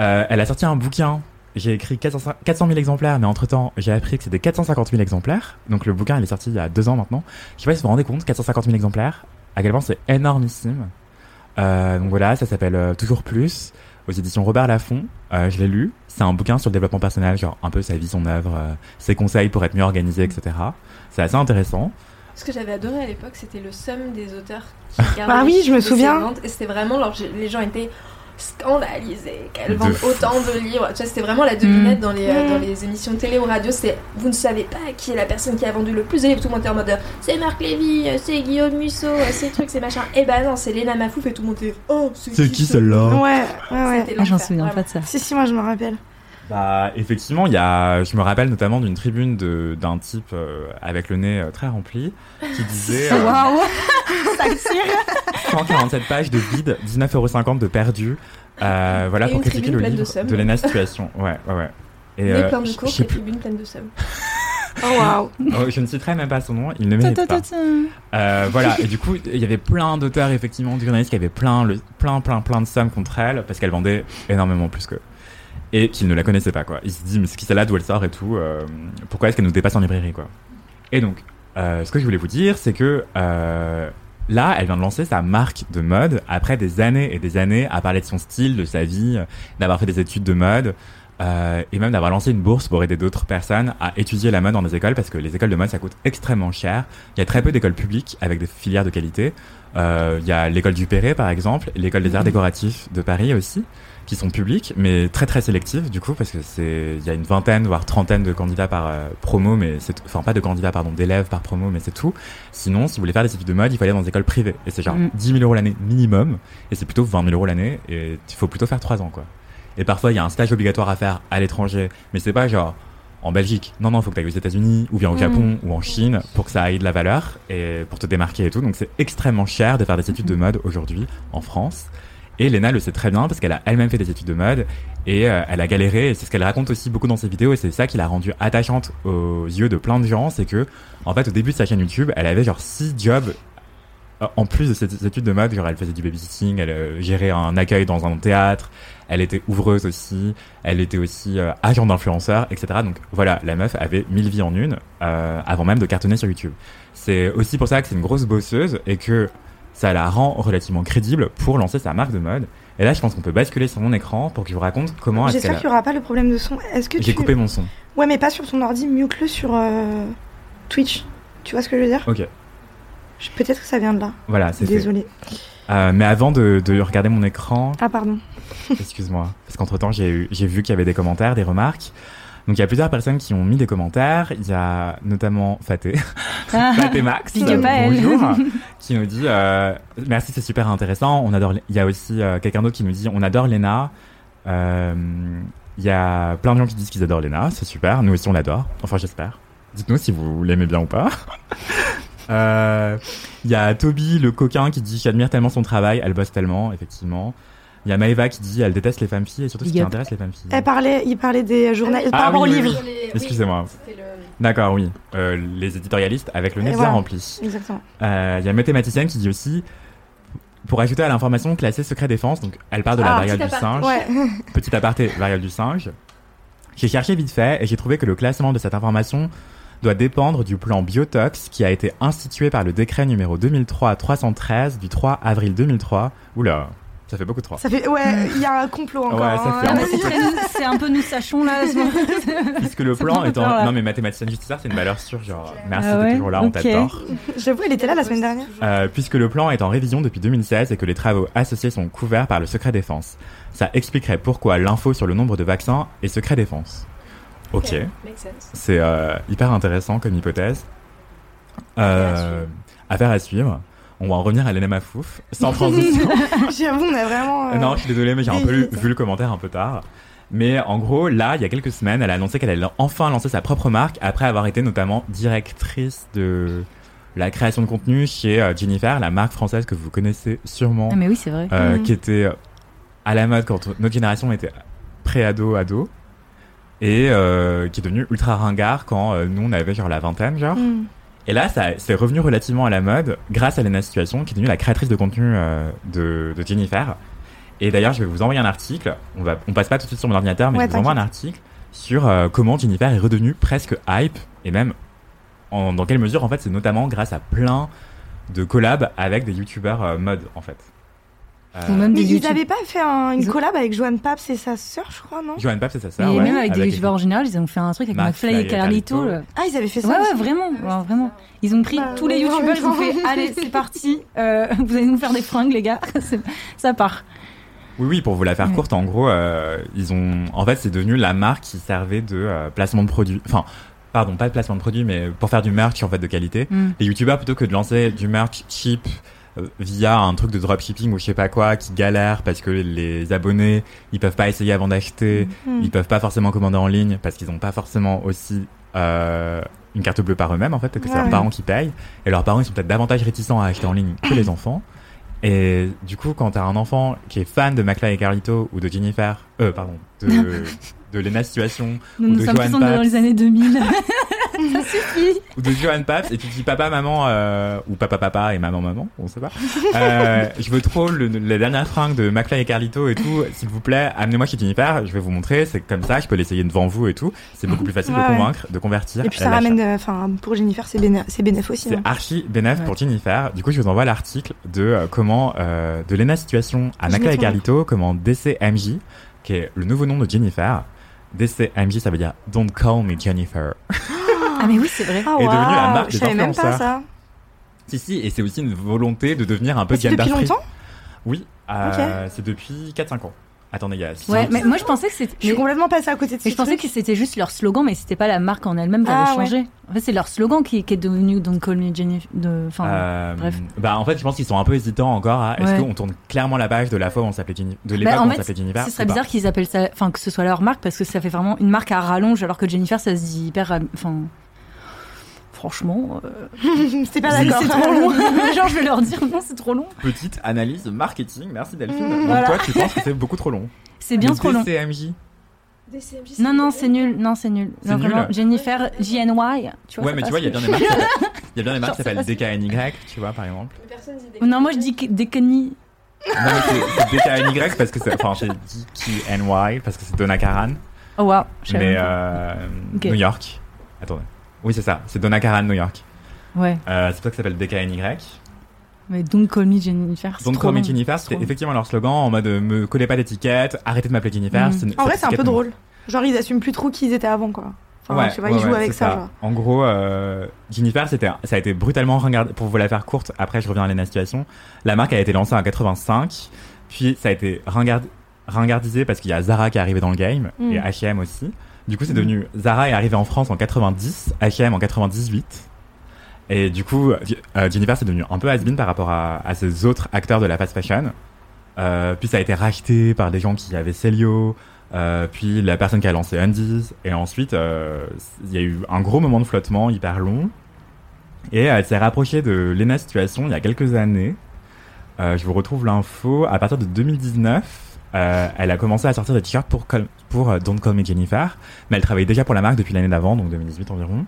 Euh, elle a sorti un bouquin. J'ai écrit 400 400 000 exemplaires, mais entre temps, j'ai appris que c'était 450 000 exemplaires. Donc le bouquin, il est sorti il y a deux ans maintenant. Je sais pas si vous vous rendez compte, 450 000 exemplaires. à quel point c'est énormissime. Euh, donc voilà, ça s'appelle euh, Toujours Plus, aux éditions Robert Laffont. Euh, je l'ai lu. C'est un bouquin sur le développement personnel, genre un peu sa vie, son œuvre, euh, ses conseils pour être mieux organisé, etc. C'est assez intéressant. Ce que j'avais adoré à l'époque, c'était le somme des auteurs qui Ah oui, je me souviens. Et c'était vraiment, genre, les gens étaient scandalisés qu'elles De vendent fou. autant de livres. Tu vois, c'était vraiment la devinette dans, les, euh, Mm. dans les émissions télé ou radio. C'est vous ne savez pas qui est la personne qui a vendu le plus de livres. Tout le monde était en mode c'est Marc Lévy, euh, c'est Guillaume Musso, euh, c'est trucs, c'est machin. Et bah non, c'est Léna Mafouf et tout le monde était oh, c'est qui, celle-là Ouais, ouais, ouais. C'était Ah, j'en souviens pas de ça. Si, si, moi je me rappelle. Bah, effectivement, il y a, je me rappelle notamment d'une tribune de, d'un type euh, avec le nez euh, très rempli qui disait euh, Waouh Ça tire 147 pages de vide, 19,50€ de perdu. Euh, voilà Et pour critiquer le de livre somme. de Lena Situation. Ouais, ouais, ouais. Et, euh, plein de cours, et tribune pleine de somme. Oh waouh. Oh, je ne citerai même pas son nom, il ne mérite pas. Euh, voilà, et du coup, il y avait plein d'auteurs, effectivement, de journalistes qui avaient plein, le, plein, plein, plein de sommes contre elle parce qu'elle vendait énormément plus qu'eux. Et qu'ils ne la connaissaient pas, quoi. Ils se disent, mais c'est qui celle-là, d'où elle sort et tout, euh, pourquoi est-ce qu'elle nous dépasse en librairie, quoi? Et donc, euh, ce que je voulais vous dire, c'est que euh, là, elle vient de lancer sa marque de mode après des années et des années à parler de son style, de sa vie, d'avoir fait des études de mode. euh, et même d'avoir lancé une bourse pour aider d'autres personnes à étudier la mode dans des écoles parce que les écoles de mode ça coûte extrêmement cher. Il y a très peu d'écoles publiques avec des filières de qualité. Euh, Il y a l'école du Perret par exemple, l'école des arts décoratifs de Paris aussi, qui sont publiques mais très très sélectives du coup parce que c'est il y a une vingtaine voire trentaine de candidats par euh, promo mais c'est enfin pas de candidats pardon d'élèves par promo mais c'est tout. Sinon si vous voulez faire des études de mode il faut aller dans des écoles privées et c'est genre Mm. 10 000 euros l'année minimum et c'est plutôt 20 000 euros l'année et il faut plutôt faire 3 ans quoi. Et parfois, il y a un stage obligatoire à faire à l'étranger. Mais c'est pas genre en Belgique. Non, non, faut que tu ailles aux États-Unis ou bien au Mm. Japon ou en Chine pour que ça aille de la valeur et pour te démarquer et tout. Donc c'est extrêmement cher de faire des études de mode aujourd'hui en France. Et Lena le sait très bien parce qu'elle a elle-même fait des études de mode et euh, elle a galéré. Et c'est ce qu'elle raconte aussi beaucoup dans ses vidéos et c'est ça qui l'a rendue attachante aux yeux de plein de gens. C'est que, en fait, au début de sa chaîne YouTube, elle avait genre six jobs euh, en plus de ses études de mode, genre elle faisait du babysitting, elle euh, gérait un accueil dans un théâtre, elle était ouvreuse aussi, elle était aussi euh, agent d'influenceur, etc. Donc voilà, la meuf avait mille vies en une euh, avant même de cartonner sur YouTube. C'est aussi pour ça que c'est une grosse bosseuse et que ça la rend relativement crédible pour lancer sa marque de mode. Et là, je pense qu'on peut basculer sur mon écran pour que je vous raconte comment J'espère qu'il n'y aura pas le problème de son. Est-ce que. J'ai tu... coupé mon son. Ouais, mais pas sur ton ordi, mute-le sur euh, Twitch. Tu vois ce que je veux dire? Ok, Je- Peut-être que ça vient de là. voilà, c'est fait. Désolée. Euh, mais avant de, de regarder mon écran, Ah, pardon. Excuse-moi, parce qu'entre temps j'ai vu qu'il y avait des commentaires, des remarques. Donc il y a plusieurs personnes qui ont mis des commentaires. Il y a notamment Faté, Faté Max, bonjour, qui nous dit euh, merci c'est super intéressant. On adore. Il y a aussi euh, quelqu'un d'autre qui nous dit on adore Lena. Euh, Il y a plein de gens qui disent qu'ils adorent Lena, c'est super. Nous aussi on l'adore. Enfin j'espère. Dites-nous si vous l'aimez bien ou pas. Euh, Il y a Toby le coquin qui dit j'admire tellement son travail, elle bosse tellement, effectivement. Il y a Maeva qui dit elle déteste les femmes filles et surtout ce qui intéresse les femmes filles. Elle parlait, il parlait des journalistes. Ah par rapport oui, au oui, livre. oui. Excusez-moi. D'accord, oui. Euh, les éditorialistes avec le nez bien voilà. rempli. Exactement. Euh, Il y a mathématicienne qui dit aussi pour ajouter à l'information classée secret défense, donc elle parle de la Ah, variable du singe. Ouais. Petit aparté, variable du singe. J'ai cherché vite fait et j'ai trouvé que le classement de cette information doit dépendre du plan Biotox qui a été institué par le décret numéro 2003-313 du 3 avril 2003. Oula, ça fait beaucoup de 3. Ça fait, ouais, il y a un complot encore. Ouais, ça hein. fait un Ah, peu c'est- un peu nous sachons là. Puisque le plan fait étant... peur, là. Non mais mathématicienne justicière, c'est une valeur sûre, genre merci Ah t'es ouais toujours là, on Ok. t'adore. J'avoue, elle était là la semaine dernière. Euh, puisque le plan est en révision depuis 2016 et que les travaux associés sont couverts par le secret défense. Ça expliquerait pourquoi l'info sur le nombre de vaccins est secret défense. Ok, sense. c'est euh, hyper intéressant comme hypothèse. Euh, affaire à suivre. On va en revenir à l'NMA Fouf, sans transition. J'avoue, on a vraiment. euh, non, je suis désolé, mais j'ai un peu lu- vu le commentaire un peu tard. Mais en gros, là, il y a quelques semaines, elle a annoncé qu'elle allait enfin lancer sa propre marque après avoir été notamment directrice de la création de contenu chez euh, Jennifer, la marque française que vous connaissez sûrement, Ah, mais oui, c'est vrai. euh, Mhm. qui était à la mode quand notre génération était pré-ado, ado, et euh, qui est devenue ultra ringard quand euh, nous on avait genre la vingtaine, genre. hmm. Et là, ça c'est revenu relativement à la mode grâce à Lena Situation, qui est devenue la créatrice de contenu euh, de, de Jennifer. Et d'ailleurs, je vais vous envoyer un article. On va, on passe pas tout de suite sur mon ordinateur, mais Ouais, je vous envoie un article sur euh, comment Jennifer est redevenue presque hype et même en, dans quelle mesure, en fait, c'est notamment grâce à plein de collab avec des youtubeurs euh, mode en fait. Euh, Ou même Mais ils YouTube- avaient pas fait un- une Ils ont- collab avec Joanne Paps et sa sœur, je crois, non? Joanne Paps et sa Et sœur. ouais, même avec des youtubeurs en général, ils ont fait un truc avec McFly et et Carlito. Là. Ah, ils avaient fait ça Ouais, ouais, aussi. vraiment, ouais, vraiment. Ils ont pris Bah, tous les ouais, youtubeurs, ils ont ouais. fait allez, c'est parti, euh, vous allez nous faire des fringues, les gars. C'est- ça part. Oui, oui, pour vous la faire Ouais. courte, en gros, euh, ils ont, en fait, c'est devenu la marque qui servait de euh, placement de produits. Enfin, pardon, pas de placement de produits, mais pour faire du merch en fait de qualité. Mm. Les youtubeurs, plutôt que de lancer du merch cheap euh, via un truc de dropshipping ou je sais pas quoi, qui galère parce que les abonnés, ils peuvent pas essayer avant d'acheter, Mm. ils peuvent pas forcément commander en ligne parce qu'ils ont pas forcément aussi euh, une carte bleue par eux-mêmes en fait, que c'est Ouais. leurs parents qui payent. Et leurs parents, ils sont peut-être davantage réticents à acheter en ligne que les enfants. Et du coup, quand t'as un enfant qui est fan de McFly et Carlito ou de Jennifer, euh, pardon, de, de Lena Situation Nous Ou nous de sommes dans les années 2000. ça suffit. ou de Johan Paps et tu dis papa maman euh, ou papa papa et maman maman on sait pas euh, je veux trop le, les dernières fringues de McFly et Carlito et tout s'il vous plaît amenez-moi chez Jennifer je vais vous montrer c'est comme ça je peux l'essayer devant vous et tout c'est beaucoup plus facile Ouais, de ouais. convaincre de convertir Et puis ça ramène, enfin, pour Jennifer, c'est béné- c'est bénéf aussi. c'est hein. archi bénéf Ouais. pour Jennifer. Du coup, je vous envoie l'article de euh, comment euh, de Lena Situation à McFly et. Carlito, comment DCMJ, qui est le nouveau nom de Jennifer. DCMJ, ça veut dire Don't Call Me Jennifer. Ah mais oui, c'est vrai. Ah, est devenue la waouh, marque Je des savais même pas influenceurs. ça. Si, si, et c'est aussi une volonté de devenir un peu C'est gender depuis longtemps Oui, euh, c'est depuis 4-5 ans. Attendez, il y a Ouais, mais moi je pensais que c'était. Je suis complètement passée à côté de ce Mais je pensais que c'était juste leur slogan, mais c'était pas la marque en elle-même qui Ah, avait ouais. changé. En fait, c'est leur slogan qui, qui est devenu Don't Call Me. De... Enfin, Euh, bref. Bah en fait, je pense qu'ils sont un peu hésitants encore à est-ce Ouais. qu'on tourne clairement la page de la fois où on s'appelait Jennifer, de Bah, l'époque où on s'appelait Jennifer. ce serait bizarre qu'ils appellent ça, enfin que ce soit leur marque parce que ça fait vraiment une marque à rallonge, alors que Jennifer ça se dit hyper, euh, enfin. Franchement, euh, C'était pas c'est d'accord. c'est trop long. Genre, je vais leur dire non, c'est trop long. Petite analyse marketing, merci Delphine. Mmh, Donc voilà. toi, tu penses que c'est beaucoup trop long. C'est bien Le trop long. DCMJ. Non, non, c'est nul. Non, c'est nul. C'est Non, nul. vraiment, Jennifer JNY. Tu vois, Ouais, mais tu vois, il y a bien des marques. qui s'appellent- Il y a bien des marques qui s'appellent c'est DKNY, tu vois, par exemple. Non, moi je dis conneries. Non, mais c'est- c'est DKNY parce que c'est, enfin, c'est DKNY parce que c'est Donna Karan, Oh savais mais euh. New York. Attendez. Oui, c'est ça. C'est Donna Karan, New York. Ouais, Euh, c'est pour ça que ça s'appelle DKNY. mais Don't Call Me Jennifer. trop Call Me. Jennifer, C'est c'était effectivement leur slogan en mode euh, me collez pas d'étiquette, arrêtez de m'appeler Jennifer. C'est- En vrai, c'est un peu drôle. Genre, ils assument plus trop qui ils étaient avant, quoi. Enfin, ouais, je sais pas, ouais, ils jouent ouais, avec ça, genre. En gros, euh, Jennifer, c'était, ça a été brutalement regardé, pour vous la faire courte, après je reviens à la situation. La marque a été lancée en 85, puis ça a été ringard, ringardisé parce qu'il y a Zara qui est arrivé dans le game, Mm. et H&M aussi. Du coup, c'est devenu, Zara est arrivé en France en 90, H&M en 98. Et du coup, euh, Jennifer c'est devenu un peu has-been par rapport à, ces autres acteurs de la fast fashion. Euh, puis ça a été racheté par des gens qui avaient Celio, euh, puis la personne qui a lancé Undies, et ensuite euh, il y a eu un gros moment de flottement hyper long, et elle s'est rapprochée de Lena Situation il y a quelques années. Je vous retrouve l'info. À partir de 2019, euh, elle a commencé à sortir des t-shirts pour, pour euh, Don't Call Me Jennifer, mais elle travaillait déjà pour la marque depuis l'année d'avant, donc 2018 environ.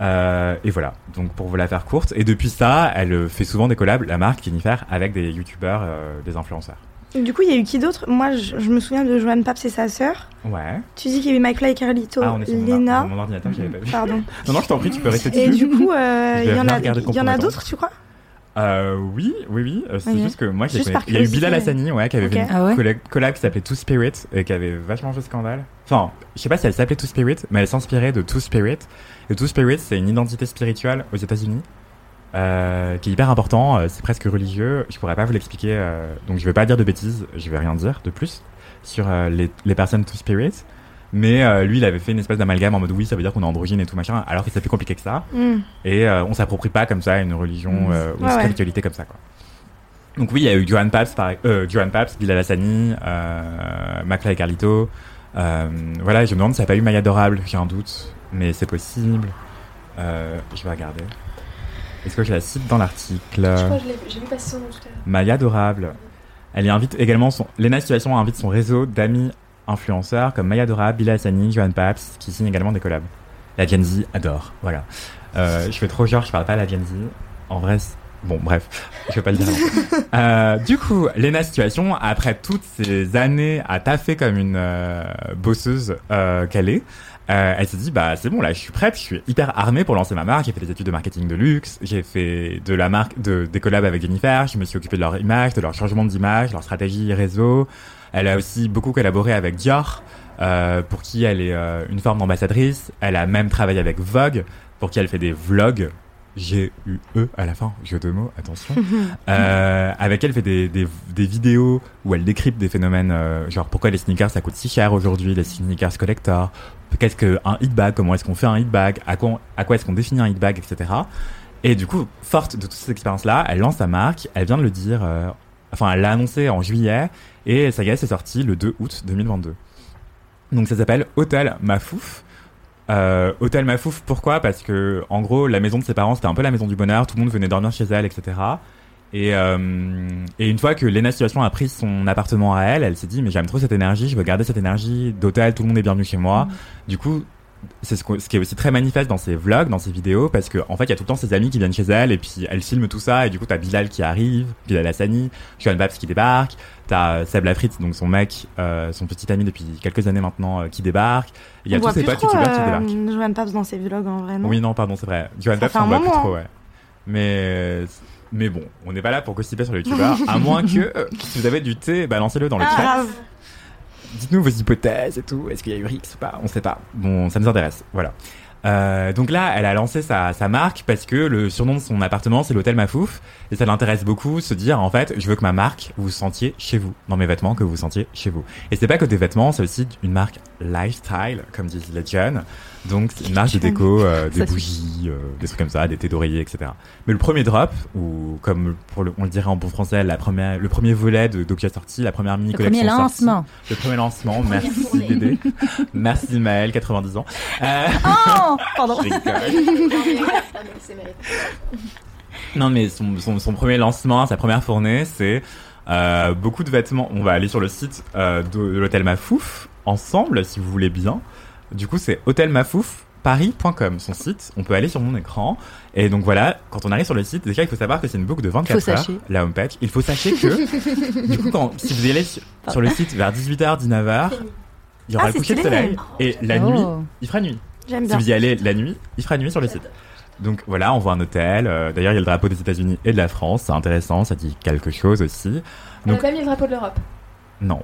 Euh, et voilà, donc pour vous la faire courte. Et depuis ça, elle fait souvent des collabs, la marque Jennifer, avec des youtubeurs, euh, des influenceurs. Du coup, il y a eu qui d'autre? Moi, je, je me souviens de Joanne Paps et sa sœur. Ouais. Tu dis qu'il y avait McFly et Carlito, ah, on est sur mon, Lena. mon ordinateur, j'avais pas vu. Pardon. Non, non, je t'en prie, tu peux rester Et du coup, il y y en a d'autres, tu crois? Euh, oui, oui, oui. euh, C'est juste que moi, connais. par Il y a eu Bilal Hassani, ouais, qui avait fait une Ah ouais collab, collab qui s'appelait Two Spirit et qui avait vachement fait scandale. Enfin, je sais pas si elle s'appelait Two Spirit, mais elle s'inspirait de Two Spirit. Et Two Spirit, c'est une identité spirituelle aux États-Unis. Euh, qui est hyper important, euh, c'est presque religieux. Je pourrais pas vous l'expliquer, euh, donc je vais pas dire de bêtises, je vais rien dire de plus sur les, les personnes Two Spirit. Mais euh, lui, il avait fait une espèce d'amalgame en mode oui, ça veut dire qu'on est androgyne et tout machin, alors que c'est plus compliqué que ça. Hmm. Et euh, on s'approprie pas comme ça une religion Mm. euh, ou une ouais. spiritualité comme ça quoi. Donc oui, il y a eu Johan Paps, par... euh, Johan Paps, Bilal Hassani, McFly et Carlito. Voilà, je me demande si ça n'a pas eu Maya Adorable, j'ai un doute, mais c'est possible. Je vais regarder. Est-ce que je la cite dans l'article? Je crois que j'ai vu passer son nom tout à l'heure. Maya Adorable. Elle y invite également son. Lena Situation invite son réseau d'amis influenceurs comme Maya Adorable, Bilal Hassani, Johan Paps, qui signent également des collabs. La Gen Z adore. Voilà. Euh, je fais trop genre, je parle pas à la Gen Z. En vrai, bon, bref, je vais pas le dire. Euh, du coup, Lena Situation, après toutes ces années à taffer comme une euh, bosseuse euh, qu'elle est, euh, elle s'est dit bah c'est bon là je suis prête, je suis hyper armée pour lancer ma marque. J'ai fait des études de marketing de luxe, j'ai fait de la marque de des collabs avec Jennifer, je me suis occupée de leur image, de leur changement d'image, leur stratégie réseau. Elle a aussi beaucoup collaboré avec Dior, euh, pour qui elle est euh, une forme d'ambassadrice. Elle a même travaillé avec Vogue, pour qui elle fait des vlogs. G-U-E à la fin, jeu de mots, attention. euh, avec elle fait des, des, des vidéos où elle décrypte des phénomènes, euh, genre pourquoi les sneakers ça coûte si cher aujourd'hui, les sneakers collector, qu'est-ce qu'un hit bag, comment est-ce qu'on fait un hit bag, à quoi, à quoi est-ce qu'on définit un hit bag, etc. Et du coup, forte de toute cette expérience-là, elle lance sa marque, elle vient de le dire, euh, enfin elle l'a annoncé en juillet, et est, c'est sorti le 2 août 2022. Donc ça s'appelle Hôtel Mafouf. Euh, Hôtel Mafouf, pourquoi? Parce que en gros, la maison de ses parents, c'était un peu la maison du bonheur, tout le monde venait dormir chez elle, etc. Et, euh, et une fois que Lena Situation a pris son appartement à elle, elle s'est dit mais j'aime trop cette énergie, je veux garder cette énergie d'hôtel, tout le monde est bienvenu chez moi. Du coup, c'est ce, ce qui est aussi très manifeste dans ses vlogs, dans ses vidéos, parce que en fait, il y a tout le temps ses amis qui viennent chez elle et puis elle filme tout ça et du coup, t'as Bilal qui arrive, Bilal Hassani, Johan Babs qui débarque, t'as Seb Lafrite, donc son mec, euh, son petit ami depuis quelques années maintenant, euh, qui débarque. Il y a On tous ses potes youtubeurs qui débarquent. euh, Joanne Pabst dans ses vlogs en vrai, non? Oui, non, pardon, c'est vrai. Johan Babs, on voit plus trop, ouais. Mais, mais bon, on n'est pas là pour gossiper sur les youtubeurs, à moins que, euh, si vous avez du thé, balancez-le dans le Ah, chat. Dites-nous vos hypothèses et tout. Est-ce qu'il y a eu Rix ou pas? On sait pas. Bon, ça nous intéresse. Voilà. Euh, donc là, elle a lancé sa, sa marque parce que le surnom de son appartement, c'est l'hôtel Mafouf. Et ça l'intéresse beaucoup, se dire, en fait, je veux que ma marque, vous sentiez chez vous. Dans mes vêtements, que vous vous sentiez chez vous. Et c'est pas que des vêtements, c'est aussi une marque lifestyle, comme disent les jeunes. Donc, une marque de déco, euh, des bougies, euh, des trucs comme ça, des thés d'oreiller, etc. Mais le premier drop, ou comme pour le, on le dirait en bon français, la première, le premier volet de Dokia sorti, la première mini Le collection premier sortie. lancement. Le premier lancement, merci Dédé. merci Maël, 90 ans. Euh, Oh Pardon. non mais son, son, son premier lancement, sa première fournée, c'est beaucoup de vêtements. On va aller sur le site de, de l'hôtel Mafouf ensemble, si vous voulez bien. Du coup, c'est hôtelmafoufparis.com, son site. On peut aller sur mon écran. Et donc voilà, quand on arrive sur le site, déjà il faut savoir que c'est une boucle de 24 Faut heures, sachez. la homepage. Il faut sachez que, du coup, quand, si vous y allez sur, sur le site vers 18h, 19h, il y aura Ah, le coucher de soleil. Et la Oh. nuit, il fera nuit. J'aime Si bien. vous y allez la nuit, il fera nuit sur le site. Donc voilà, on voit un hôtel. euh, D'ailleurs, il y a le drapeau des États-Unis et de la France. C'est intéressant, ça dit quelque chose aussi. On a Donc- pas mis le drapeau de l'Europe. Non.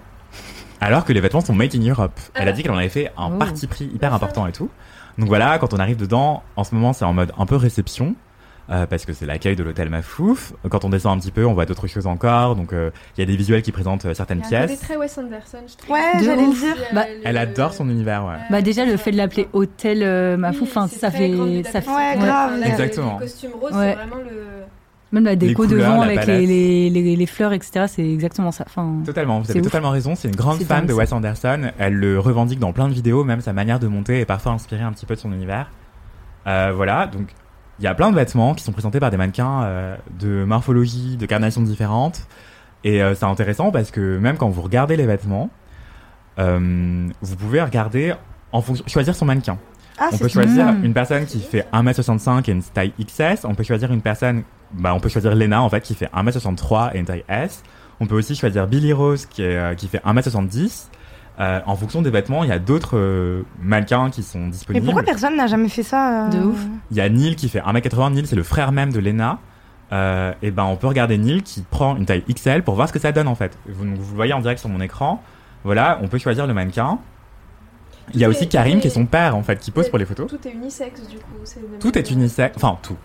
Alors que les vêtements sont made in Europe. Elle a dit qu'elle en avait fait un Oh. parti pris hyper important et tout. Donc voilà, quand on arrive dedans, en ce moment, c'est en mode un peu réception. euh, parce que c'est l'accueil de l'hôtel Mafouf. Quand on descend un petit peu, on voit d'autres choses encore. Donc euh, il y a des visuels qui présentent euh, certaines Il y a un côté pièces. très Wes Anderson, je trouve. Ouais, j'allais le dire. Bah, Elle adore son univers, ouais. Bah déjà le fait de l'appeler hôtel euh, ma Oui, ça fait ça fait Ouais, ouais. grave. Là, Exactement. Le costume rose, Ouais. c'est vraiment le. Même la déco couleurs, devant la avec les, les, les, les fleurs etc. C'est exactement ça. Enfin Totalement, vous avez ouf. totalement raison. C'est une grande fan de. Wes Anderson. Elle le revendique dans plein de vidéos, même sa manière de monter est parfois inspirée un petit peu de son univers. Euh, voilà, donc il y a plein de vêtements qui sont présentés par des mannequins euh, de morphologie, de carnations différentes. Et euh, c'est intéressant parce que même quand vous regardez les vêtements, euh, vous pouvez regarder en fonction, choisir son mannequin. Ah, On peut choisir une personne qui fait 1m65 et une taille XS. On peut choisir une personne, bah, on peut choisir Lena, en fait, qui fait 1m63 et une taille S. On peut aussi choisir Billy Rose, qui, est, euh, qui fait 1m70. Euh, en fonction des vêtements, il y a d'autres euh, mannequins qui sont Mais disponibles. pourquoi personne n'a jamais fait ça euh, De ouf. Il y a Neil qui fait 1m80. Neil, c'est le frère même de Lena. Euh, et ben, on peut regarder Neil qui prend une taille XL pour voir ce que ça donne, en fait. Vous, vous le voyez en direct sur mon écran. Voilà, on peut choisir le mannequin. Il y a Tout aussi est- Karim, qui est son père, en fait, qui pose pour les photos. Tout est unisexe, du coup. c'est le même- Tout est unisexe, enfin tout.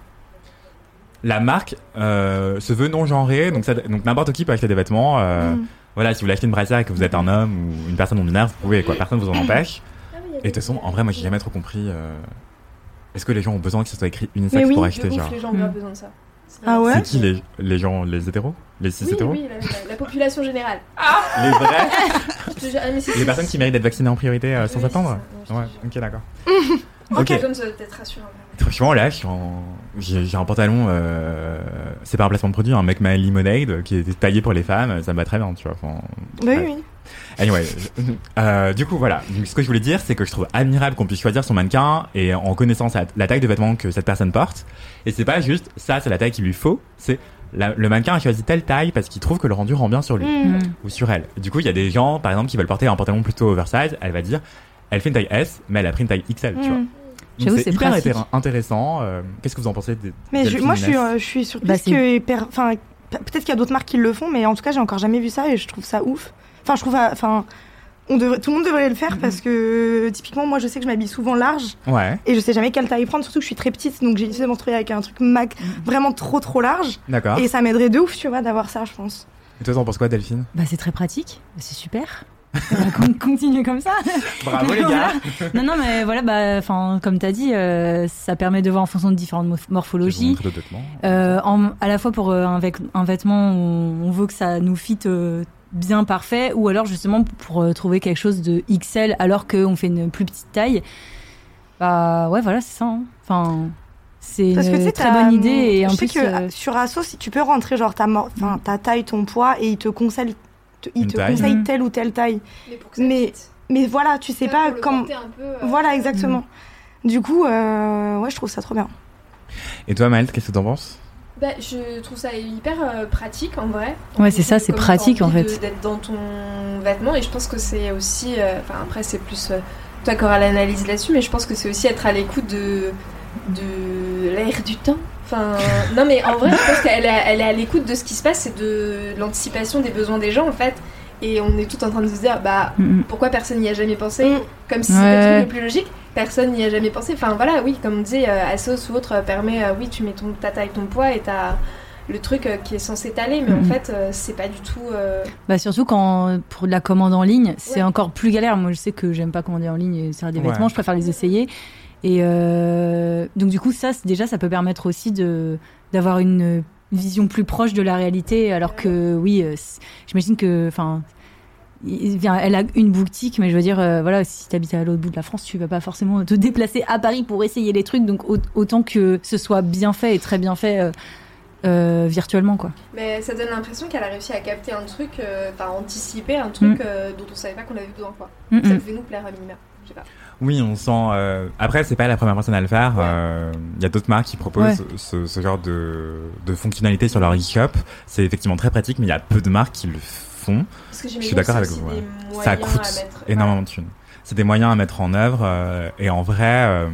La marque euh, se veut non genrée, donc, ça- donc n'importe qui peut acheter des vêtements. euh, Mm. Voilà, si vous voulez acheter une brassière et que vous êtes un homme ou une personne non binaire, vous pouvez, quoi. Personne vous en empêche. Ah Et de toute façon, en vrai, moi, j'ai jamais trop compris. euh, Est-ce que les gens ont besoin que ce soit écrit unisexe Mais oui, pour acheter, ouf, genre les gens ont Mm. besoin de ça. Ah ouais C'est qui les, les gens, les hétéros? Les cis Oui, hétéros? oui, la, la- la population générale. Les vrais jure, ah, Les personnes qui méritent d'être vaccinées en priorité euh, sans Oui, attendre? ça, Ouais, ok, d'accord. Ok. Comme ça, peut-être rassurant. Franchement, là, je suis en... j'ai j'ai un pantalon, euh... c'est pas un placement de produit, un mec My Lemonade qui est taillé pour les femmes, ça me va très bien, tu vois. Enfin, Oui, ouais. oui. Anyway, euh, du coup, voilà. Donc, ce que je voulais dire, c'est que je trouve admirable qu'on puisse choisir son mannequin et en connaissant sa- la taille de vêtements que cette personne porte. Et c'est pas juste ça, c'est la taille qu'il lui faut. C'est la- le mannequin a choisi telle taille parce qu'il trouve que le rendu rend bien sur lui. Mm. ou sur elle. Du coup, il y a des gens, par exemple, qui veulent porter un pantalon plutôt oversize. Elle va dire, elle fait une taille S, mais elle a pris une taille XL, tu Mm. vois. J'avoue, c'est hyper pratique. intér- intéressant. euh, Qu'est-ce que vous en pensez des- Mais je- Delphine moi, je suis, euh, je suis surprise Bah, que. peut-être qu'il y a d'autres marques qui le font, mais en tout cas, j'ai encore jamais vu ça et je trouve ça ouf. Enfin, je trouve. euh, Enfin, on devrait, tout le monde devrait le faire parce que typiquement, moi, je sais que je m'habille souvent large Ouais, et je sais jamais quelle taille prendre, surtout que je suis très petite, donc j'ai décidé de m'enstruer avec un truc mag vraiment trop trop large d'accord. et Et, ça m'aiderait de ouf, tu vois, d'avoir ça, je pense. toi, t'en penses quoi, Delphine? Bah, c'est très pratique. C'est super. On va con- continuer comme ça. Bravo les gars non, non, mais voilà, bah, enfin, comme t'as dit, euh, ça permet de voir en fonction de différentes morph- Je vais vous morphologies. Euh, en- à la fois pour euh, un, vêt- un vêtement, on, on veut que ça nous fit euh, bien parfait, ou alors justement pour euh, trouver quelque chose de XL alors qu'on fait une plus petite taille. Bah ouais, voilà, c'est ça. hein. Enfin, c'est Parce que tu une très bonne idée et je en sais plus. que euh, sur Asos, si tu peux rentrer genre ta, ta taille, ton poids et ils te conseillent, te- Une te taille. conseillent Mhm. telle ou telle taille. Mais pour que Mais- voilà, tu sais pas pour le comme. porter un peu, euh, Voilà, exactement. Du coup, euh, ouais, je trouve ça trop bien. Et toi, Maëlle, qu'est-ce que t'en penses? Bah, je trouve ça hyper euh, pratique en vrai. Ouais, c'est ça, c'est pratique, en fait. de- D'être dans ton vêtement et je pense que c'est aussi. euh, Enfin, après, c'est plus. euh, toi qui auras l'analyse là-dessus, mais je pense que c'est aussi être à l'écoute de, de l'air du temps. Enfin, non, mais en vrai, je pense qu'elle est, elle est à l'écoute de ce qui se passe et de l'anticipation des besoins des gens en fait. Et on est tout en train de se dire, bah, mm, mm. pourquoi personne n'y a jamais pensé? Mm. Comme si Ouais. c'était le truc le plus logique, personne n'y a jamais pensé. Enfin voilà, oui, comme on disait, euh, Asos ou autre euh, permet, euh, oui, tu mets ton, ta taille, ton poids et t'as le truc qui est censé t'aller, mais en fait, euh, c'est pas du tout. euh, Bah surtout quand pour de la commande en ligne, c'est Ouais. encore plus galère. Moi, je sais que j'aime pas commander en ligne et faire des Ouais. vêtements, je préfère les essayer. Et euh, donc du coup, ça, déjà, ça peut permettre aussi de d'avoir une vision plus proche de la réalité, alors que oui, euh, j'imagine que, enfin. Elle a une boutique, mais je veux dire, euh, voilà, si tu habites à l'autre bout de la France, tu vas pas forcément te déplacer à Paris pour essayer les trucs. Donc au- autant que ce soit bien fait et très bien fait euh, euh, virtuellement, quoi. Mais ça donne l'impression qu'elle a réussi à capter un truc, enfin anticiper un truc Mm. dont on savait pas qu'on avait besoin, quoi. Mm, Ça devait nous plaire à minima. Je sais pas. Oui, on sent. euh, Après, c'est pas la première personne à le faire. Ouais. Euh, Il y a d'autres marques qui proposent Ouais. ce, ce genre de, de fonctionnalité sur leur e-shop. C'est effectivement très pratique, mais il y a peu de marques qui le font. Parce que Je suis d'accord avec vous. ouais. Ça coûte mettre- énormément de thunes. C'est des moyens à mettre en œuvre euh, et en vrai,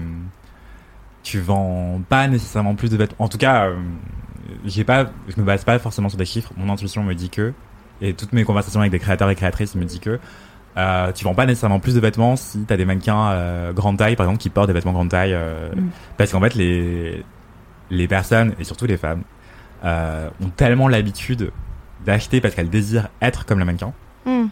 tu vends pas nécessairement plus de vêtements. En tout cas, j'ai pas, je me base pas forcément sur des chiffres. Mon intuition me dit que, et toutes mes conversations avec des créateurs et créatrices me dit que. Euh, tu vends pas nécessairement plus de vêtements si t'as des mannequins euh, grande taille par exemple qui portent des vêtements grande taille euh, Mm. parce qu'en fait les les personnes et surtout les femmes euh, ont tellement l'habitude d'acheter parce qu'elles désirent être comme le mannequin. Mm.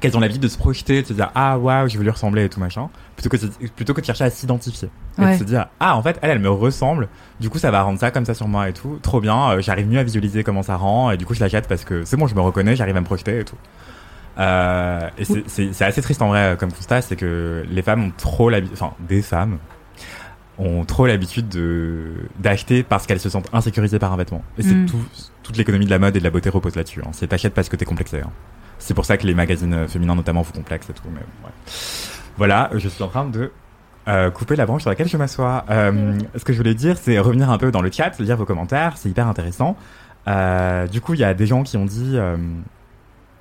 qu'elles ont l'habitude de se projeter, de se dire ah waouh je veux lui ressembler et tout machin, plutôt que de- plutôt que de chercher à s'identifier et Ouais. de se dire ah en fait elle elle me ressemble, du coup ça va rendre ça comme ça sur moi et tout, trop bien, euh, j'arrive mieux à visualiser comment ça rend et du coup je l'achète parce que c'est bon je me reconnais, j'arrive à me projeter et tout. Euh, et c'est- assez triste en vrai comme constat, c'est que les femmes ont trop l'habitude, enfin des femmes ont trop l'habitude de d'acheter parce qu'elles se sentent insécurisées par un vêtement. Et c'est Mm. tout, toute l'économie de la mode et de la beauté repose là-dessus. Hein. C'est t'achètes parce que t'es complexé. hein. C'est pour ça que les magazines euh, féminins notamment vous complexent et tout. Mais ouais. Voilà, je suis en train de euh, couper la branche sur laquelle je m'assois. Euh, ce que je voulais dire, c'est revenir un peu dans le chat, lire vos commentaires, c'est hyper intéressant. Euh, du coup, il y a des gens qui ont dit,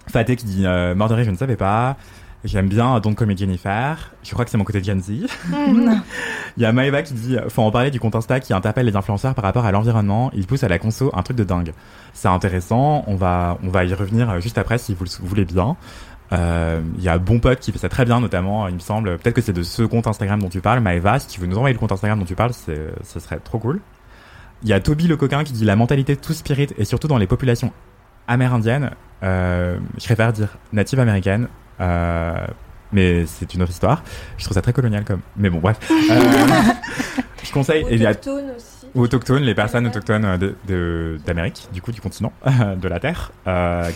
Faté qui dit, euh, mort de rire, je ne savais pas. J'aime bien Don't Call Me Jennifer. Je crois que c'est mon côté Gen Z. Hmm. Il y a Maeva qui dit, faut en parler du compte Insta qui interpelle les influenceurs par rapport à l'environnement. Il pousse à la conso un truc de dingue. C'est intéressant. On va, on va y revenir euh, juste après si vous le voulez bien. Euh, Il y a Bon Pote qui fait ça très bien, notamment, il me semble. Peut-être que c'est de ce compte Instagram dont tu parles, Maeva. Si tu veux nous envoyer le compte Instagram dont tu parles, c'est, ce serait trop cool. Il y a Toby le coquin qui dit la mentalité tout spirit et surtout dans les populations amérindiennes. Euh, je préfère dire native américaine. Euh, mais c'est une autre histoire. Je trouve ça très colonial comme. Mais bon, bref. Euh, je conseille. et il y a Autochtone aussi. autochtones, les personnes autochtones d'Amérique, du coup du continent, de la Terre,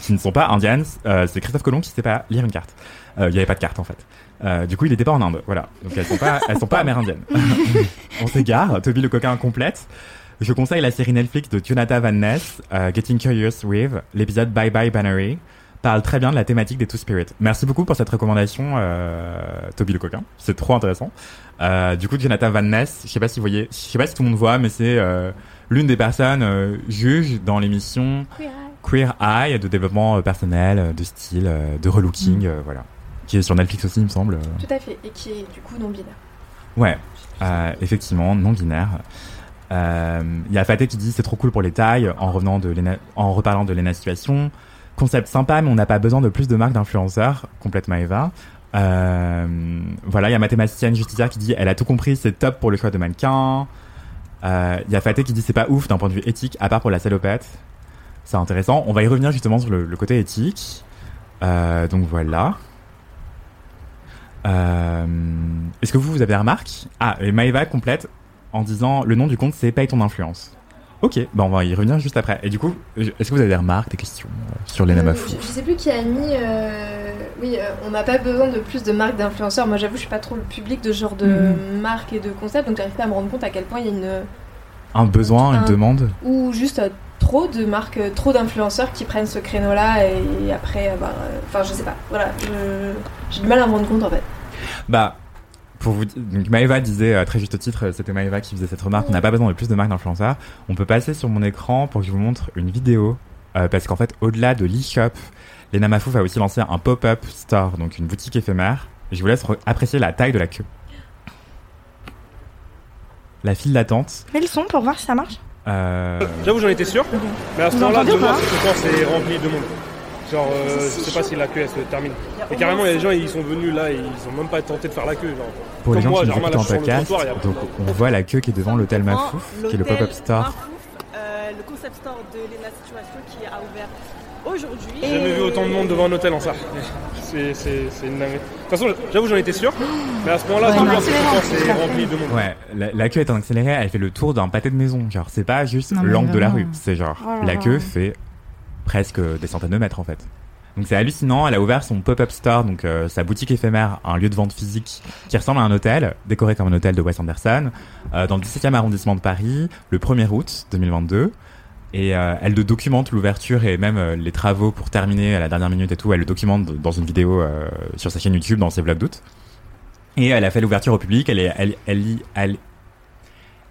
qui ne sont pas indiennes. C'est Christophe Colomb qui sait pas lire une carte. Il n'y avait pas de carte en fait. Euh, du coup, il n'était pas en Inde. Voilà. Donc elles sont pas, elles sont pas amérindiennes. On s'égare. Toby le coquin complète. Je conseille la série Netflix de Jonathan Van Ness, euh, Getting Curious With, l'épisode Bye Bye Bannery parle très bien de la thématique des Two Spirit. Merci beaucoup pour cette recommandation, euh, Toby le coquin. C'est trop intéressant. Euh, du coup, Jonathan Van Ness, je sais pas si vous voyez, je sais pas si tout le monde voit, mais c'est euh, l'une des personnes juges dans l'émission Queer Eye de développement personnel, de style, de relooking, euh, voilà. qui est sur Netflix aussi, il me semble. Tout à fait, et qui est du coup non binaire. Ouais, effectivement, non binaire. Euh, Il y a Faté qui dit c'est trop cool pour les tailles en revenant de en reparlant de Lena Situation. Concept sympa, mais on n'a pas besoin de plus de marques d'influenceurs. Complètement Eva. Euh, voilà, il y a mathématicienne justicière qui dit elle a tout compris, c'est top pour le choix de mannequin. Euh, Il y a Faté qui dit c'est pas ouf d'un point de vue éthique, à part pour la salopette. C'est intéressant. On va y revenir justement sur le, côté éthique. Euh, donc voilà. Est-ce que vous, vous avez des remarques Ah, et Maëva complète en disant le nom du compte c'est Paye ton influence. Ok, bah on va y revenir juste après. Et du coup, est-ce que vous avez des remarques, des questions euh, sur les Euh, Namafou je, je sais plus qui a mis. euh, oui, euh, on n'a pas besoin de plus de marques d'influenceurs. Moi, j'avoue, je suis pas trop le public de ce genre de Mhm. marques et de concepts, donc j'arrive pas à me rendre compte à quel point il y a une. Un besoin, une un- demande Ou juste euh, trop de marques, euh, trop d'influenceurs qui prennent ce créneau-là et, après. bah, euh, Enfin, je sais pas. Voilà, je- j'ai du mal à me rendre compte en fait. Bah, pour vous dire, donc Maëva disait à très juste titre, euh, c'était Maëva qui faisait cette remarque, on n'a pas besoin de plus de marques d'influenceurs. On peut passer sur mon écran pour que je vous montre une vidéo, euh, parce qu'en fait, au-delà de l'e-shop, les Namafou va aussi lancer un pop-up store, donc une boutique éphémère. Je vous laisse apprécier la taille de la queue. La file d'attente. Mets le son pour voir si ça marche. Euh, J'avoue, j'en étais sûr. Mais à ce moment-là, c'est rempli de monde. Genre, euh, je sais pas si la queue elle se termine. Et carrément, il y a des gens, ils sont venus là et ils ont même pas tenté de faire la queue. Genre. pour les gens moi, qui nous genre, écoutent en podcast, donc on voit la queue qui est devant l'hôtel Mafouf, qui est le pop-up store. Euh, le concept store de Lena Situation qui a ouvert aujourd'hui. J'ai jamais vu autant de monde devant un hôtel en ça. C'est c'est- c'est une dinguerie. De toute façon, j'avoue, j'en étais sûr. Mais à ce moment-là, Ouais, c'est rempli de monde. Ouais, la, la queue est en accéléré, elle fait le tour d'un pâté de maison. Genre, c'est pas juste l'angle de la rue, c'est genre, Oh là la queue fait presque des centaines de mètres en fait. Donc c'est hallucinant, elle a ouvert son pop-up store, donc euh, sa boutique éphémère, un lieu de vente physique qui ressemble à un hôtel, décoré comme un hôtel de Wes Anderson, euh, dans le 17e arrondissement de Paris, le 1er août 2022. Et euh, elle documente l'ouverture et même les travaux pour terminer à la dernière minute et tout, elle le documente dans une vidéo sur sa chaîne YouTube, dans ses vlogs d'août. Et elle a fait l'ouverture au public, elle, est, elle, elle,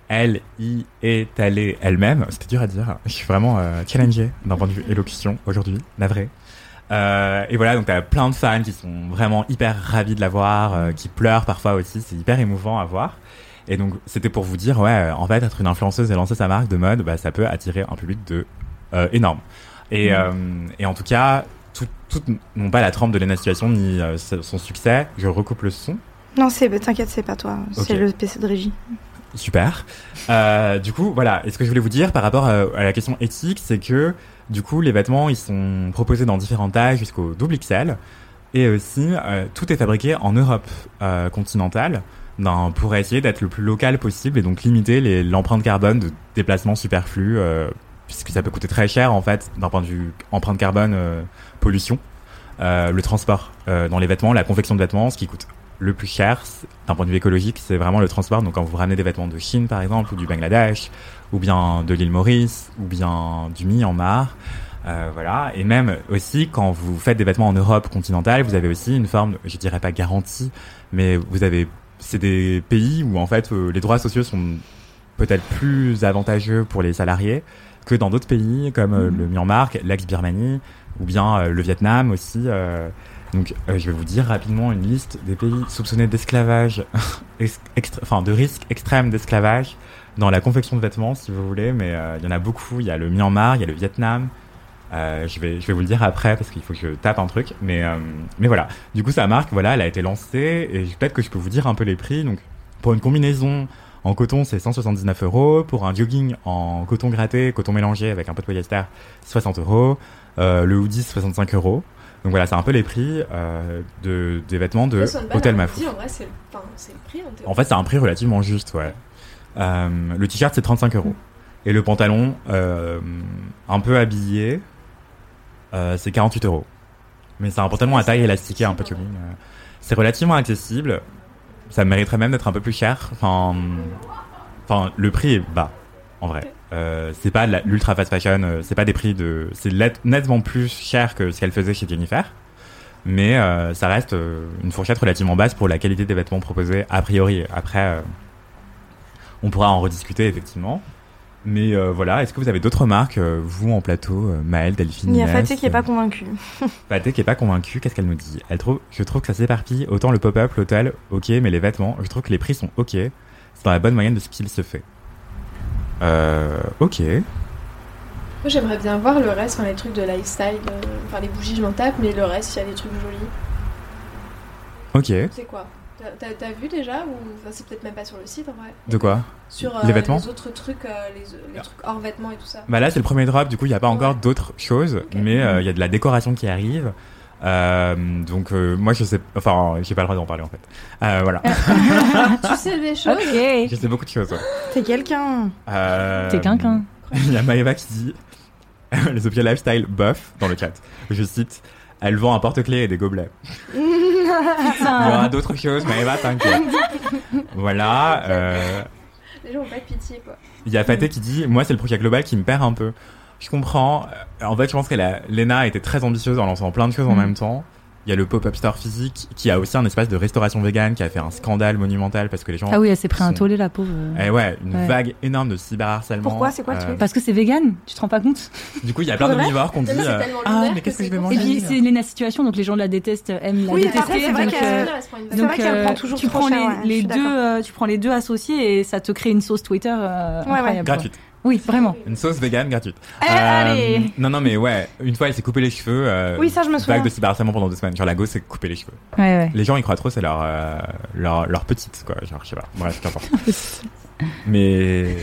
elle y est allée elle-même. C'était dur à dire. Je suis vraiment euh, challengé d'un point de vue élocution aujourd'hui, navré. Euh, et voilà, donc t'as plein de fans qui sont vraiment hyper ravis de la voir, euh, qui pleurent parfois aussi. C'est hyper émouvant à voir. Et donc c'était pour vous dire, ouais, en fait, être une influenceuse et lancer sa marque de mode, bah, ça peut attirer un public de euh, énorme. Et, euh, et en tout cas, tout, toutes n'ont pas la trempe de Lena Situation ni son succès. Je recoupe le son. Non, c'est, t'inquiète, c'est pas toi. C'est le PC de régie. Super. Euh, du coup, voilà. Et ce que je voulais vous dire par rapport à, à la question éthique, c'est que du coup, les vêtements, ils sont proposés dans différentes tailles jusqu'au double XL. Et aussi, euh, tout est fabriqué en Europe euh, continentale dans- pour essayer d'être le plus local possible et donc limiter l'empreinte carbone de déplacements superflus, euh, puisque ça peut coûter très cher en fait d'un point de vue empreinte carbone, euh, pollution. Euh, le transport euh, dans les vêtements, la confection de vêtements, ce qui coûte le plus cher d'un point de vue écologique, c'est vraiment le transport. Donc quand vous ramenez des vêtements de Chine par exemple, ou du Bangladesh, ou bien de l'île Maurice, ou bien du Myanmar, euh, voilà. Et même aussi quand vous faites des vêtements en Europe continentale, vous avez aussi une forme, je dirais pas garantie, mais vous avez, c'est des pays où en fait euh, les droits sociaux sont peut-être plus avantageux pour les salariés que dans d'autres pays comme euh, le Myanmar, l'ex-Birmanie, ou bien euh, le Vietnam aussi. Donc, euh, je vais vous dire rapidement une liste des pays soupçonnés d'esclavage, enfin de risque extrême d'esclavage dans la confection de vêtements, si vous voulez. Mais euh, il y en a beaucoup. Il y a le Myanmar, il y a le Vietnam. Euh, je vais, je vais vous le dire après parce qu'il faut que je tape un truc. Mais, euh, mais voilà. Du coup, sa marque, voilà, elle a été lancée et peut-être que je peux vous dire un peu les prix. Donc, pour une combinaison en coton, c'est 179 euros. Pour un jogging en coton gratté, coton mélangé avec un peu de polyester, 60 euros. Euh, le hoodie, 65 euros. Donc voilà, c'est un peu les prix euh, de, des vêtements de Hôtel. Mafou. En vrai, c'est enfin, c'est le prix. en théorie. En fait, c'est un prix relativement juste, ouais. Euh, le t-shirt, c'est 35 euros. Et le pantalon, euh, un peu habillé, euh, c'est 48 euros. Mais c'est un pantalon à taille élastiquée, un peu jogging. euh. C'est relativement accessible. Ça mériterait même d'être un peu plus cher. Enfin, enfin, le prix est bas, en vrai. Euh, c'est pas l'ultra fast fashion, euh, c'est pas des prix de, c'est nettement plus cher que ce qu'elle faisait chez Jennifer. Mais euh, ça reste une fourchette relativement basse pour la qualité des vêtements proposés a priori. Après, on pourra en rediscuter effectivement. Mais voilà, est-ce que vous avez d'autres remarques, vous en plateau, Maëlle, Delphine Il y a Fatih qui est pas euh, convaincu. Pathé qui est pas convaincue, qu'est-ce qu'elle nous dit? Elle trouve, je trouve que ça s'éparpille. Autant le pop-up, l'hôtel, ok, mais les vêtements, je trouve que les prix sont ok. C'est dans la bonne moyenne de ce qu'il se fait. Euh, ok. Moi j'aimerais bien voir le reste, enfin les trucs de lifestyle, euh, enfin les bougies je m'en tape, mais le reste, il y a des trucs jolis. Ok. C'est quoi? T'as- vu déjà ou enfin, c'est peut-être même pas sur le site en vrai? De quoi? Sur euh, Les vêtements? les autres trucs, euh, les, les trucs hors vêtements et tout ça. Bah là, c'est le premier drop, du coup, il n'y a pas encore d'autres choses, mais euh, il y a de la décoration qui arrive. Euh, donc euh, moi je sais enfin j'ai pas le droit d'en parler en fait euh, voilà tu sais des choses Ok. je sais beaucoup de choses ouais. T'es quelqu'un. Euh, T'es quelqu'un. il y a Maëva qui dit les objets lifestyle bof dans le chat je cite elle vend un porte-clés et des gobelets il y aura d'autres choses Maëva t'inquiète voilà euh, Les gens ont pas de pitié quoi. Il y a Faté qui dit Moi, c'est le projet global qui me perd un peu. Je comprends. Euh, En fait, je pense que la- Lena a été très ambitieuse en lançant plein de choses en Mm. même temps. Il y a le pop-up store physique qui a aussi un espace de restauration vegan qui a fait un scandale monumental parce que les gens. Ah oui, elle s'est pris un sont- tollé, la pauvre. Eh ouais, une Ouais. vague énorme de cyberharcèlement. Pourquoi? C'est quoi le Euh, Parce que c'est vegan, tu te rends pas compte? Du coup, il y a plein d'omnivores qu'on dit euh, Ah, mais que qu'est-ce que c'est je vais manger? Et puis c'est Lena Situation, donc les gens la détestent, aiment la Oui, détester. c'est vrai qu'elle- C'est donc, vrai qu'elle euh, prend toujours tu prends les, deux, euh, tu prends les deux associés et ça te crée une sauce Twitter incroyable. gratuite. Oui, vraiment. Une sauce vegan gratuite. Eh, allez non, non, mais ouais, une fois elle s'est coupé les cheveux. euh, Oui, ça, je me souviens. Vague de cyberharcèlement pendant deux semaines. Genre la go s'est coupé les cheveux. Ouais, ouais. Les gens y croient trop, c'est leur, euh, leur, leur petite, quoi. Genre, je sais pas. Bref, qu'importe. Mais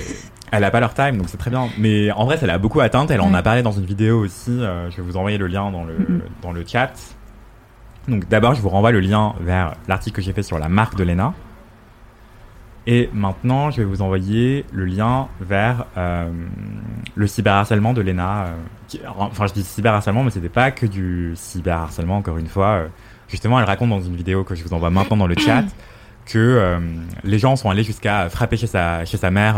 elle a pas leur time, donc c'est très bien. Mais en vrai, ça l'a beaucoup atteinte. Elle en a parlé dans une vidéo aussi. euh, je vais vous envoyer le lien dans le, dans le chat. Donc d'abord, je vous renvoie le lien vers l'article que j'ai fait sur la marque de Lena. Et maintenant, je vais vous envoyer le lien vers euh, le cyberharcèlement de Lena. euh, enfin, je dis cyberharcèlement, mais c'était pas que du cyberharcèlement, encore une fois. euh, justement, elle raconte dans une vidéo que je vous envoie maintenant dans le chat que les gens sont allés jusqu'à frapper chez sa, chez sa mère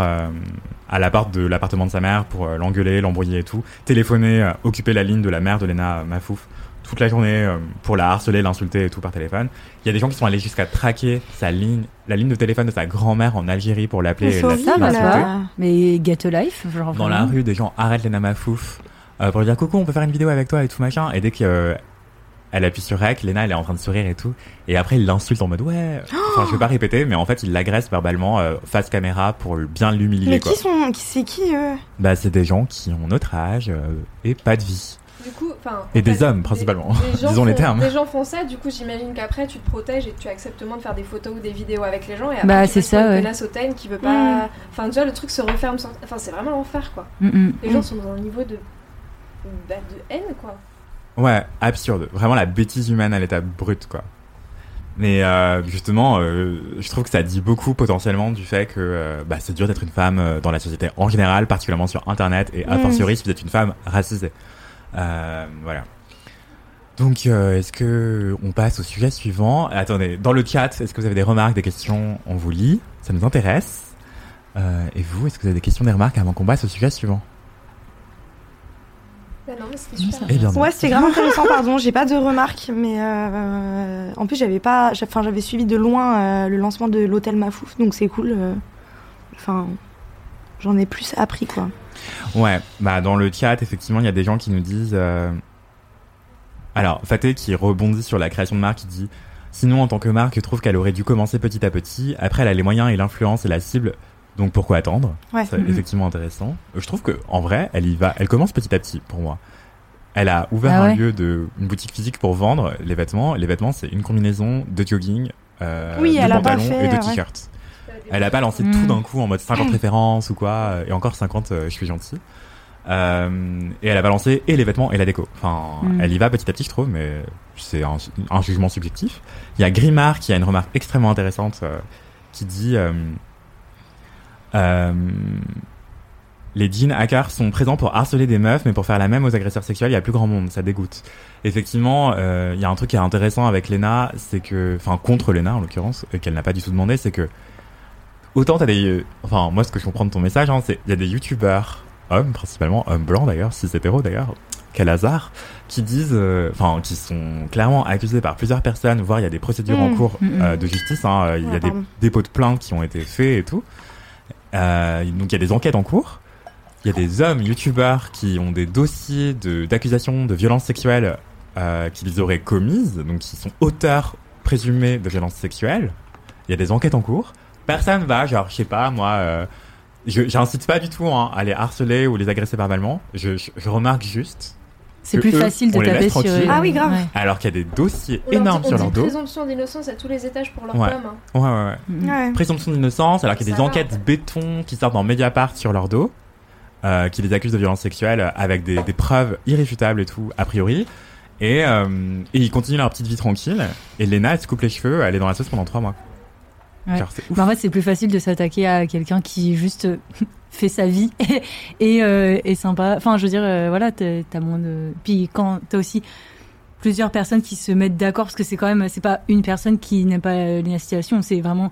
à la porte de l'appartement de sa mère pour l'engueuler, l'embrouiller et tout, téléphoner, occuper la ligne de la mère de Lena Mafouf toute la journée euh, pour la harceler, l'insulter et tout par téléphone. Il y a des gens qui sont allés jusqu'à traquer sa ligne, la ligne de téléphone de sa grand-mère en Algérie pour l'appeler Mais et c'est la-. Mais get a life, genre Dans la rue, des gens arrêtent Lena Mafouf euh, pour lui dire coucou, on peut faire une vidéo avec toi et tout machin. Et dès que euh, elle appuie sur rec, Lena elle est en train de sourire et tout. Et après il l'insulte en mode ouais. Enfin je vais pas répéter, mais en fait il l'agresse verbalement euh, face caméra pour bien l'humilier Mais quoi. qui sont. qui- C'est qui eux? Bah c'est des gens qui ont notre âge euh, et pas de vie. Du coup, enfin. Et des fait, hommes, principalement. des Disons les termes. Des gens font ça, du coup, j'imagine qu'après, tu te protèges et tu acceptes moins de faire des photos ou des vidéos avec les gens. Et après, Bah, tu c'est ça, ouais. hautaine qui veut pas. Enfin, déjà, le truc se referme. Sans... Enfin, c'est vraiment l'enfer, quoi. Mm, mm. Les gens sont dans un niveau de. Bah, de haine, quoi. Ouais, absurde. Vraiment la bêtise humaine à l'état brut, quoi. Mais euh, justement, euh, je trouve que ça dit beaucoup potentiellement du fait que euh, bah, c'est dur d'être une femme euh, dans la société en général, particulièrement sur Internet, et a Mm. fortiori si vous êtes une femme racisée. Euh, voilà. Donc, euh, est-ce que on passe au sujet suivant? Attendez, dans le chat, est-ce que vous avez des remarques, des questions? On vous lit, ça nous intéresse. Euh, et vous, est-ce que vous avez des questions, des remarques avant qu'on passe au sujet suivant? Bah, non, mais c'était super. Eh bien, non. Ouais, c'était grave intéressant, pardon. J'ai pas de remarques, mais euh, en plus, j'avais pas. Enfin, j'avais suivi de loin euh, le lancement de l'hôtel Mafouf, donc c'est cool. euh, Enfin, j'en ai plus appris, quoi. Ouais, bah dans le chat, effectivement, il y a des gens qui nous disent. euh, Alors, Faté qui rebondit sur la création de marque, qui dit Sinon, en tant que marque, je trouve qu'elle aurait dû commencer petit à petit. Après, elle a les moyens et l'influence et la cible. Donc pourquoi attendre? Ouais. C'est effectivement intéressant. Je trouve que en vrai, elle y va. Elle commence petit à petit pour moi. Elle a ouvert Ah un lieu de une boutique physique pour vendre les vêtements. Les vêtements, c'est une combinaison de jogging, euh, Oui, de pantalons et de ouais. Elle a pas lancé Mm. tout d'un coup en mode 50 références ou quoi, euh, et encore 50, euh, je suis gentil. Euh, et elle a balancé et les vêtements et la déco. Enfin, Mm. elle y va petit à petit, je trouve, mais c'est un, un jugement subjectif. Il y a Grimard qui a une remarque extrêmement intéressante euh, qui dit euh, euh, les jeans hackers sont présents pour harceler des meufs, mais pour faire la même aux agresseurs sexuels, il y a plus grand monde, ça dégoûte. Effectivement, euh, il y a un truc qui est intéressant avec Lena, c'est que, enfin contre Lena en l'occurrence, qu'elle n'a pas du tout demandé, c'est que autant t'as des, euh, enfin moi ce que je comprends de ton message, hein, c'est il y a des youtubeurs hommes principalement, hommes blancs d'ailleurs, cis hétéros d'ailleurs, quel hasard, qui disent, euh, enfin qui sont clairement accusés par plusieurs personnes, voire il y a des procédures en Mm. cours Mm, euh, de justice, hein, euh, il y a des pardon. dépôts de plaintes qui ont été faits et tout, Euh, donc il y a des enquêtes en cours. il y a des hommes youtubeurs qui ont des dossiers de- d'accusations de, violences sexuelles euh, qu'ils auraient commises, donc qui sont auteurs présumés de violences sexuelles. Il y a des enquêtes en cours. Personne va, genre, je sais pas, moi, euh, je j'incite pas du tout hein, à les harceler ou les agresser verbalement. Je, je, je remarque juste. C'est plus eux, facile de on les taper laisse sur. tranquilles. Ah oui, grave. Ouais. Alors qu'il y a des dossiers On leur dit- énormes sur on leur dit dos. présomption d'innocence à tous les étages pour leur Ouais. pomme. hein. Ouais, ouais, ouais. Mhm. Ouais. présomption d'innocence, alors qu'il y a Ça des va, enquêtes béton qui sortent dans Mediapart sur leur dos, euh, qui les accusent de violences sexuelles avec des, des preuves irréfutables et tout, a priori. Et, euh, et ils continuent leur petite vie tranquille. Et Lena, elle se coupe les cheveux, elle est dans la sauce pendant trois mois. Ouais. En fait, c'est plus facile de s'attaquer à quelqu'un qui juste fait sa vie et, et euh, est sympa. Enfin, je veux dire, euh, voilà, t'as moins de. Puis quand t'as aussi plusieurs personnes qui se mettent d'accord, parce que c'est quand même, c'est pas une personne qui n'aime pas euh, la situation, c'est vraiment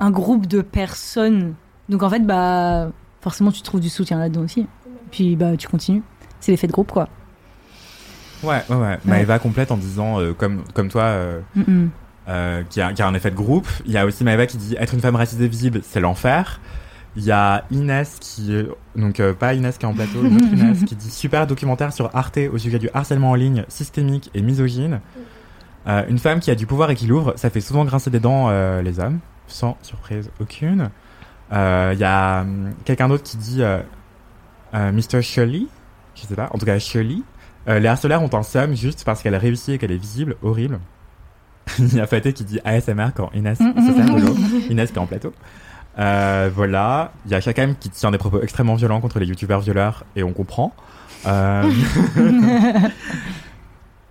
un groupe de personnes. Donc en fait, bah, forcément, tu trouves du soutien là-dedans aussi. Puis bah, tu continues. C'est l'effet de groupe, quoi. Ouais, ouais, ouais. Maëva complète en disant, euh, comme, comme toi, euh, Mhm. Euh, qui, a, qui a un effet de groupe. Il y a aussi Maëva qui dit être une femme racisée visible, c'est l'enfer. Il y a Inès qui, euh, donc euh, pas Inès qui est en plateau, une autre Inès qui dit super documentaire sur Arte au sujet du harcèlement en ligne systémique et misogyne. Euh, une femme qui a du pouvoir et qui l'ouvre, ça fait souvent grincer des dents euh, les hommes, sans surprise aucune. Euh, Il y a hum, quelqu'un d'autre qui dit Mr. Shirley, je sais pas, en tout cas Shirley. Euh, les harceleurs ont un somme juste parce qu'elle réussit et qu'elle est visible, horrible. Il y a Faté qui dit ASMR quand Inès Mm, se sert de l'eau. Inès qui est en plateau. Euh, voilà. Il y a Chakam qui tient des propos extrêmement violents contre les youtubeurs violeurs et on comprend. Euh...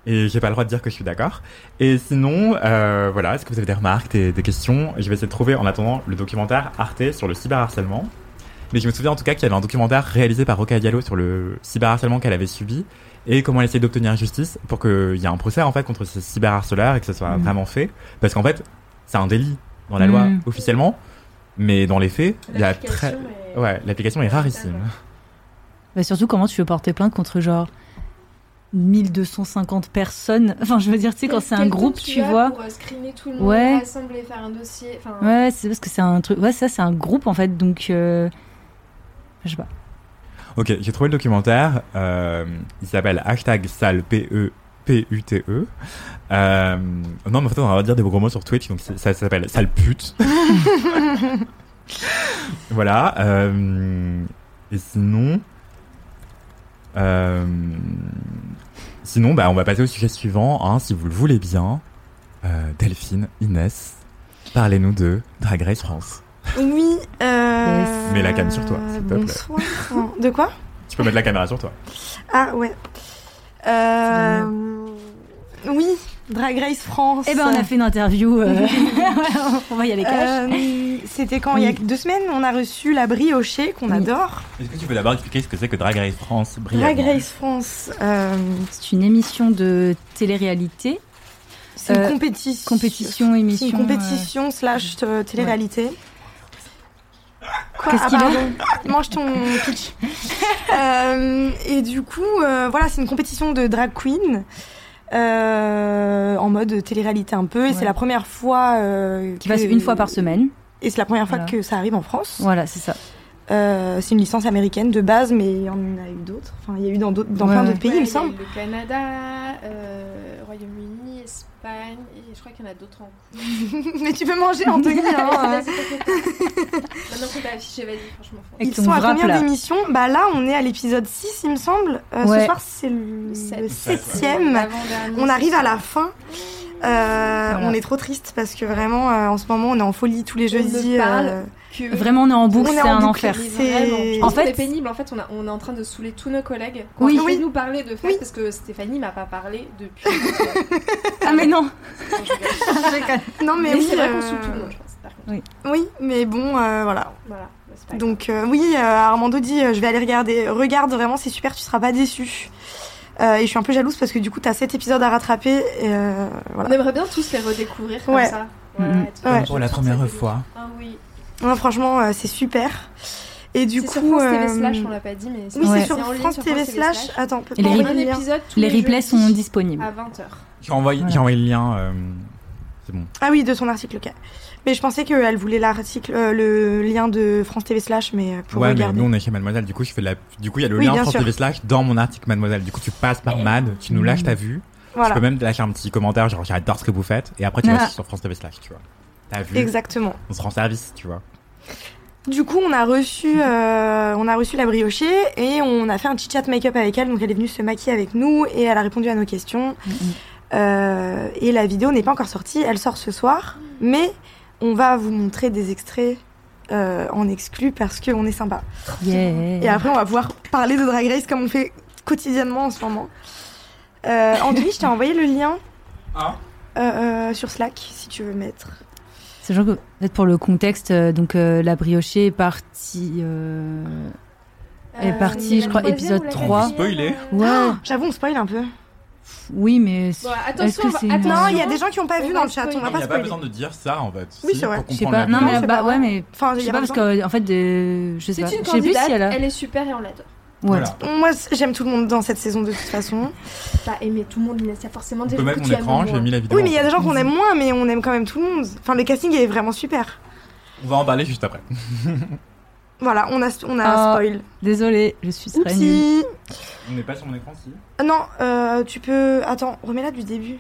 et j'ai pas le droit de dire que je suis d'accord. Et sinon, euh, voilà, est-ce que vous avez des remarques, des, des questions? Je vais essayer de trouver en attendant le documentaire Arte sur le cyberharcèlement. Mais je me souviens en tout cas qu'il y avait un documentaire réalisé par Roca Diallo sur le cyberharcèlement qu'elle avait subi et comment elle essayait d'obtenir justice pour qu'il y ait un procès en fait contre ces cyberharceleurs et que ce soit Mhm. vraiment fait. Parce qu'en fait, c'est un délit dans la loi Mhm. officiellement, mais dans les faits, il y a très... L'application est- Ouais, l'application est rarissime. Bah, surtout, comment tu veux porter plainte contre genre 1250 personnes Enfin, je veux dire, tu sais, quand c'est un groupe, tu as vois. Pour euh, screener tout le monde, Ouais. rassembler, faire un dossier. Enfin, Ouais, c'est parce que c'est un truc. Ouais, ça, c'est un groupe en fait, donc. euh, Je sais pas. Ok, j'ai trouvé le documentaire. Euh, il s'appelle hashtag sale P-E. P-U-T-E. Euh, non, mais en fait, on va dire des gros mots sur Twitch, donc ça s'appelle sale pute. voilà. euh, et sinon. euh, sinon, bah, on va passer au sujet suivant, hein, si vous le voulez bien. Euh, Delphine, Inès, parlez-nous de Drag Race France. Oui. Euh... Yes. Mets la cam sur toi, s'il te plaît. Bonsoir. De quoi Tu peux mettre la caméra sur toi. Ah ouais. Euh... Oui, Drag Race France. Eh ben, on a fait une interview. euh, on va y aller cash. Euh, C'était quand Il y a deux semaines, on a reçu la briochée qu'on Oui. adore. Est-ce que tu peux d'abord expliquer ce que c'est que Drag Race France Drag Race France, euh, C'est une émission de télé-réalité. c'est une Euh, compétition. compétition, C'est émission. une compétition slash télé-réalité. Qu'est-ce Ah, qu'il a. Mange ton pitch. Euh, et du coup, euh, voilà, c'est une compétition de drag queen. euh, en mode télé-réalité un peu et Ouais. c'est la première fois euh, Qui que- passe une fois par semaine. et c'est la première fois Voilà. que ça arrive en France Voilà, c'est ça. Euh, c'est une licence américaine de base mais il y en a eu d'autres enfin il y a eu dans, d'autres- dans Ouais, plein d'autres pays Ouais, il me y a semble eu Le Canada, euh, Royaume-Uni, Espagne, crois qu'il y en a d'autres en cours. mais tu peux manger Anthony hein. Vas-y. Maintenant affiché, franchement. Ils sont à combien là. d'émissions? Bah là, on est à l'épisode 6, il me semble. Euh, Ouais. Ce soir, c'est le, Sept. le Sept, ouais. septième. L'avant-dernier, On arrive à la fin. Euh, Voilà. On est trop triste parce que vraiment, euh, en ce moment, on est en folie tous les On ne jeudis. Que- Vraiment, on est en boucle, c'est un boucle. enfer. C'est- En fait- pénible. En fait, on, a- on est en train de saouler tous nos collègues. Oui. Oui. Oui. nous parler de fait Oui. parce que Stéphanie m'a pas parlé depuis. Ah, mais non Non, mais, Mais, oui. c'est vrai euh, qu'on saoule tout le monde, je pense. Par contre. Oui, mais bon, euh, voilà. Voilà, bah. Donc euh, oui, euh, Armando dit, euh, je vais aller regarder. Regarde, vraiment, c'est super, tu seras pas déçu. Euh, et je suis un peu jalouse parce que du coup, t'as 7 épisodes à rattraper. Et, euh, On aimerait bien tous les redécouvrir comme Ouais. ça. Voilà, Mhm. être- Ouais. être Pour la première fois. Ah oui. Ouais, franchement, euh, c'est super. Et du C'est coup, sur France TV euh, slash, on l'a pas dit, mais oui, Ouais. c'est sur France TV slash. Attends, peut les Un épisode tous Les replays sont disponibles. à 20h. J'ai envoyé, envoyé le lien. euh, c'est bon. Ah oui, de son article, ok. Mais je pensais qu'elle voulait l'article, euh, le lien de France TV slash, mais euh, pour ouais, regarder. mais nous on est chez Mademoiselle, du coup je fais la, du coup il y a le Oui, lien France sûr. TV slash dans mon article Mademoiselle. Du coup tu passes par Mad, tu nous lâches ta vue. Voilà. Tu peux même lâcher un petit commentaire genre j'adore ce que vous faites et après tu Ah. vas sur France TV slash, tu vois. T'as vu Exactement. On se rend service, tu vois. Du coup, on a reçu, euh, on a reçu la briochée et on a fait un petit chat make-up avec elle. Donc, elle est venue se maquiller avec nous et elle a répondu à nos questions. Euh, et la vidéo n'est pas encore sortie. Elle sort ce soir, mais on va vous montrer des extraits euh, en exclu parce qu'on est sympa. Yeah. Et après, on va pouvoir parler de Drag Race comme on fait quotidiennement en ce moment. Euh, Anthony, je t'ai envoyé le lien Ah. euh, euh, sur Slack si tu veux mettre. Sachant que, peut-être pour le contexte, euh, donc euh, la briochée est partie. euh, est Euh, partie, je crois, épisode troisième ou la 3. Spoiler Ouais. Ah, J'avoue, on spoil un peu. Oui, mais. Bon, attention, que va-. Non, il y a des gens qui n'ont pas On vu dans le chat, on va pas Il n'y a pas besoin de dire ça en fait. Oui, c'est vrai. pour Je sais comprendre pas. Non, mais bah ouais, mais. Enfin, Je sais pas pas parce besoin. que en fait, de... je sais pas. Je sais plus si elle a. elle est super et on l'adore. Voilà. Moi, j'aime tout le monde dans cette saison de toute façon. Pas aimer tout le monde, il y a forcément On des gens que tu aimes écran, j'ai moins. mis la vidéo. Oui, mais il y a des gens qu'on aime moins, mais on aime quand même tout le monde. Enfin, le casting est vraiment super. On va en parler juste après. Voilà, on a, on a Ah. spoil. Désolée, je suis très. On n'est pas sur mon écran si Non, euh, tu peux. Attends, remets-la du début.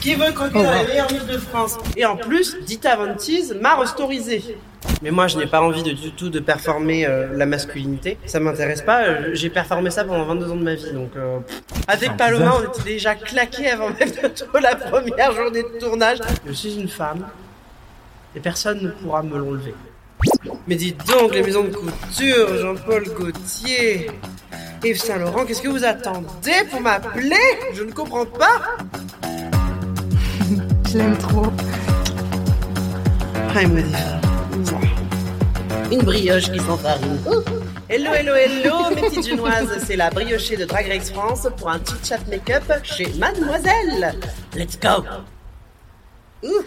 Qui veut croquer Oh, dans wow. les meilleures villes de France Et en plus, Dita Von Teese m'a restorisé. Mais moi, je n'ai pas envie de, du tout de performer euh, la masculinité. Ça m'intéresse pas. euh, J'ai performé ça pendant 22 ans de ma vie. Donc, euh, avec Paloma, on était déjà claqués avant même de tout la première journée de tournage. Je suis une femme et personne ne pourra me l'enlever. Mais dites donc, les maisons de couture, Jean-Paul Gaultier, Yves Saint-Laurent, qu'est-ce que vous attendez pour m'appeler? Je ne comprends pas. Je l'aime trop. Ah, il me dit. Une brioche qui s'enfarine. Hello, hello, hello, mes petites genoises. C'est la briochée de Drag Race France pour un petit chat make-up chez Mademoiselle. Let's go. Ouh.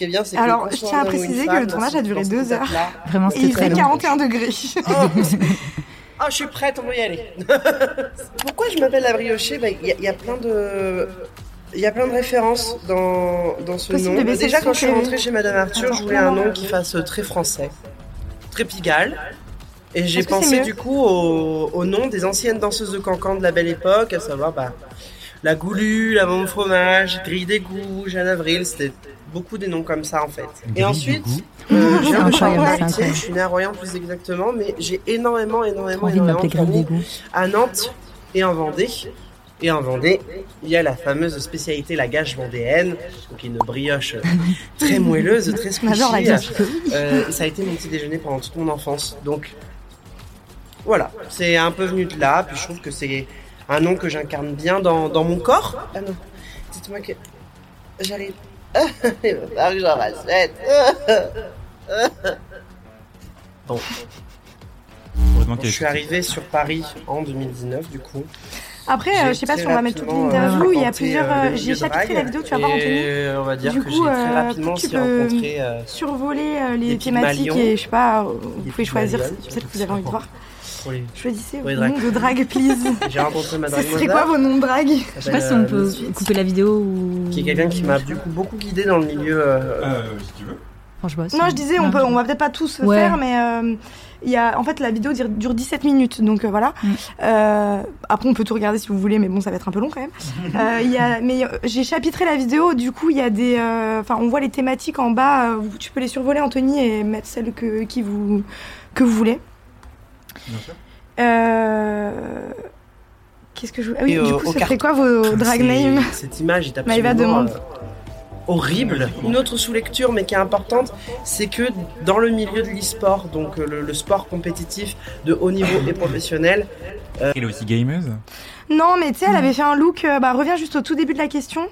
Ce qui est bien, c'est que Alors, je tiens à préciser que le tournage a duré deux heures. Vraiment, il fait long. 41 degrés. Oh, je suis prête, on va y aller. Pourquoi je m'appelle la briochée Bah, Il y, a- il y a plein de... Il y a plein de références dans, dans ce Possible nom. baisser Déjà, quand je suis rentrée chez Madame Arthur, je voulais un nom qui fasse très français, très pigalle. Et j'ai pensé du coup au, au nom des anciennes danseuses de cancan de la belle époque, à savoir bah, la Goulue, la Bombe Fromage, Grille d'égout, Jeanne Avril, c'était beaucoup des noms comme ça en fait. Et ensuite, d'égout. euh, je viens de Charente-Maritime, suis née à Royan plus exactement, mais j'ai énormément, énormément, envie de énormément m'appeler de à Nantes et en Vendée. Et en Vendée, il y a la fameuse spécialité la gâche vendéenne, donc une brioche très moelleuse, très squishy. Euh, ça a été mon petit déjeuner pendant toute mon enfance. Donc voilà, c'est un peu venu de là. Puis je trouve que c'est un nom que j'incarne bien dans, dans mon corps. Ah non, dites-moi que j'arrive. Il va falloir que j'en rachète. Bon, je suis arrivé sur Paris en 2019 du coup. Après, euh, je sais pas si on va mettre toute l'interview. Il y a plusieurs. euh, J'ai chapitré la vidéo, tu vas voir, Anthony. On va dire Du que coup, j'ai très euh, rapidement tu peux rencontré. euh, Survoler euh, les thématiques et je sais pas, euh, vous pouvez choisir celle que vous avez envie de voir. Les- Choisissez Oui, vos drag. noms de drague, please. J'ai rencontré ma Ce serait drague quoi vos noms de drague Je sais pas si on peut couper la vidéo ou. qui est quelqu'un qui m'a du coup beaucoup guidé dans le milieu. euh, Euh, si tu veux. Franchement, Non, je disais, on, peut, on va peut-être pas tous Ouais. faire, mais euh, il y a, en fait, la vidéo dure, dure 17 minutes, donc euh, voilà. Mm. Euh, après, on peut tout regarder si vous voulez, mais bon, ça va être un peu long quand même. Euh, il y a, mais euh, j'ai chapitré la vidéo, du coup, il y a des, euh, enfin, on voit les thématiques en bas. euh, tu peux les survoler, Anthony, et mettre celles que qui vous que vous voulez. Bien sûr. Euh, Qu'est-ce que je ah oui, Et, du euh, coup, ça serait quoi vos drag names Cette image est absolument demande. euh, horrible. Une autre sous-lecture, mais qui est importante, c'est que dans le milieu de l'e-sport, donc le, le sport compétitif de haut niveau et professionnel, Elle est aussi gameuse. Non, mais tu sais, elle avait fait un look. euh, bah, reviens juste au tout début de la question.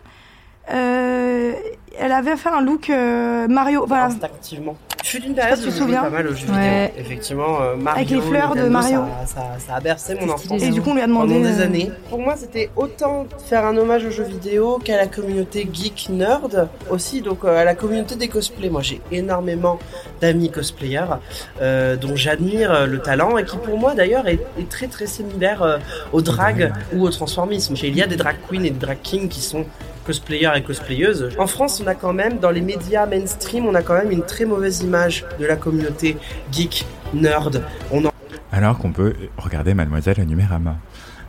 Euh, elle avait fait un look euh, Mario. Voilà. instinctivement. Je suis d'une sais pas période où tu te je jouais souviens. pas mal aux jeux Ouais. vidéo. Effectivement, euh, Mario, Avec les fleurs de Mario. Ça, ça, ça a bercé mon enfance. Et du coup, on lui a demandé. pendant des euh, années. Pour moi, c'était autant faire un hommage aux jeux vidéo qu'à la communauté geek nerd aussi, donc euh, à la communauté des cosplays. Moi, j'ai énormément d'amis cosplayers euh, dont j'admire le talent et qui, pour moi, d'ailleurs, est, est très très similaire euh, au drag ou au transformisme. Il y a des drag queens et des drag kings qui sont cosplayers et cosplayeuses. En France, on a quand même, dans les médias mainstream, on a quand même une très mauvaise image de la communauté geek, nerd. On en... Alors qu'on peut regarder Mademoiselle Numérama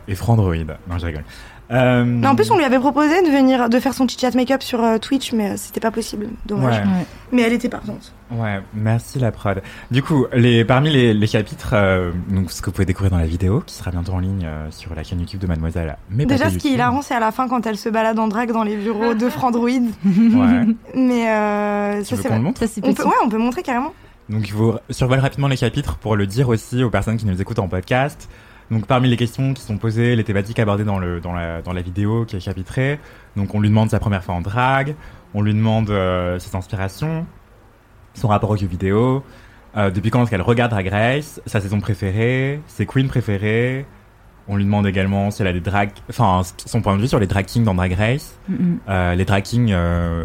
et Frandroid. Non, je rigole. Euh... En plus, on lui avait proposé de venir, de faire son chit-chat make-up sur euh, Twitch, mais euh, c'était pas possible. Dommage. Ouais. Ouais. Mais elle était partante. Ouais, merci la prod. Du coup, les, parmi les, les chapitres, euh, donc ce que vous pouvez découvrir dans la vidéo, qui sera bientôt en ligne euh, sur la chaîne YouTube de Mademoiselle, mais Déjà, ce qui est hilarant, c'est à la fin quand elle se balade en drague dans les bureaux de Frandroid. Ouais. Mais euh, Tu ça, c'est vrai. montre? Ça, c'est On petit. peut, ouais, on peut montrer carrément. Donc je vous survole rapidement les chapitres pour le dire aussi aux personnes qui nous écoutent en podcast. Donc parmi les questions qui sont posées, les thématiques abordées dans le dans la dans la vidéo qui est chapitrée. Donc on lui demande sa première fois en drague, on lui demande euh, ses inspirations, son rapport aux jeux vidéo, euh, depuis quand est-ce qu'elle regarde Drag Race, sa saison préférée, ses queens préférées? On lui demande également si elle a des drag, enfin son point de vue sur les drag kings dans Drag Race. Mm, Euh, les drag kings,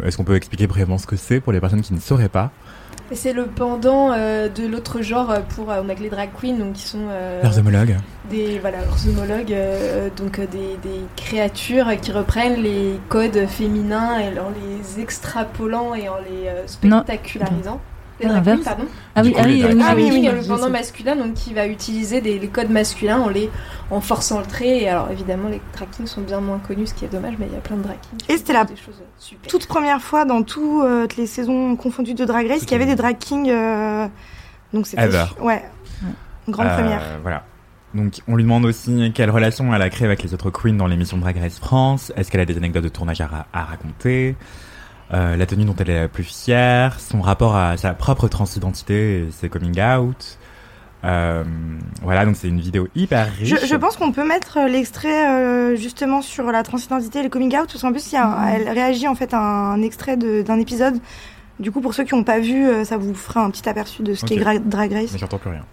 est-ce qu'on peut expliquer brièvement ce que c'est pour les personnes qui ne sauraient pas? C'est le pendant euh, de l'autre genre euh, pour euh, on a que les drag queens donc qui sont euh, leurs homologues des voilà leurs homologues euh, donc des, des créatures qui reprennent les codes féminins et en les extrapolant et en les euh, spectacularisant. Ah, drag queens, pardon. Ah oui, ah les oui, oui. Ah oui, le pendant masculin donc qui va utiliser des, les codes masculins en les en forçant le trait et alors évidemment les drag kings sont bien moins connus ce qui est dommage mais il y a plein de drag kings Et c'était la des choses super. Toute première fois dans toutes les saisons confondues de Drag Race qu'il y avait des drag kings. euh, Donc c'était. Ever. Ouais. Une grande Euh, première. Voilà. Donc, on lui demande aussi quelle relation elle a créée avec les autres queens dans l'émission Drag Race France. Est-ce qu'elle a des anecdotes de tournage à, ra- à raconter? Euh, La tenue dont elle est la plus fière, son rapport à sa propre transidentité ses coming out. Euh, voilà, donc c'est une vidéo hyper riche. Je, je pense qu'on peut mettre euh, l'extrait euh, justement sur la transidentité et le coming out, parce qu'en plus, il y a un- elle réagit en fait à un extrait d'un épisode. Du coup, pour ceux qui n'ont pas vu, ça vous fera un petit aperçu de ce Ok. qu'est Drag Race. Mais j'entends plus rien.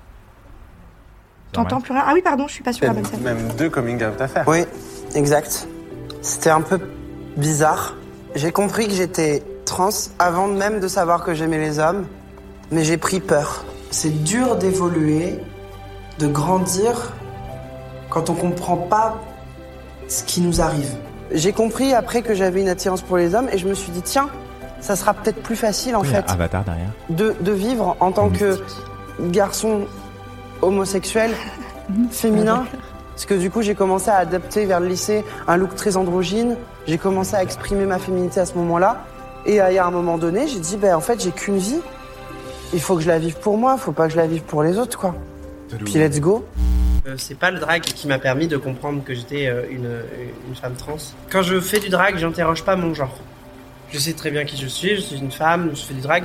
T'entends plus rien? Ah oui, pardon, je suis pas sur la bonne scène. Même deux coming out à faire. Oui, exact. C'était un peu bizarre. J'ai compris que j'étais trans avant même de savoir que j'aimais les hommes, mais j'ai pris peur. C'est dur d'évoluer, de grandir quand on comprend pas ce qui nous arrive. J'ai compris après que j'avais une attirance pour les hommes et je me suis dit tiens, ça sera peut-être plus facile en fait Avatar derrière. de, de vivre en tant que garçon homosexuel, féminin. Parce que du coup, j'ai commencé à adapter vers le lycée un look très androgyne. J'ai commencé à exprimer ma féminité à ce moment-là. Et euh, il y a un moment donné, j'ai dit, ben en fait, j'ai qu'une vie. Il faut que je la vive pour moi, faut pas que je la vive pour les autres, quoi. Puis let's go. Euh, c'est pas le drag qui m'a permis de comprendre que j'étais euh, une, une femme trans. Quand je fais du drag, j'interroge pas mon genre. Je sais très bien qui je suis, je suis une femme, je fais du drag.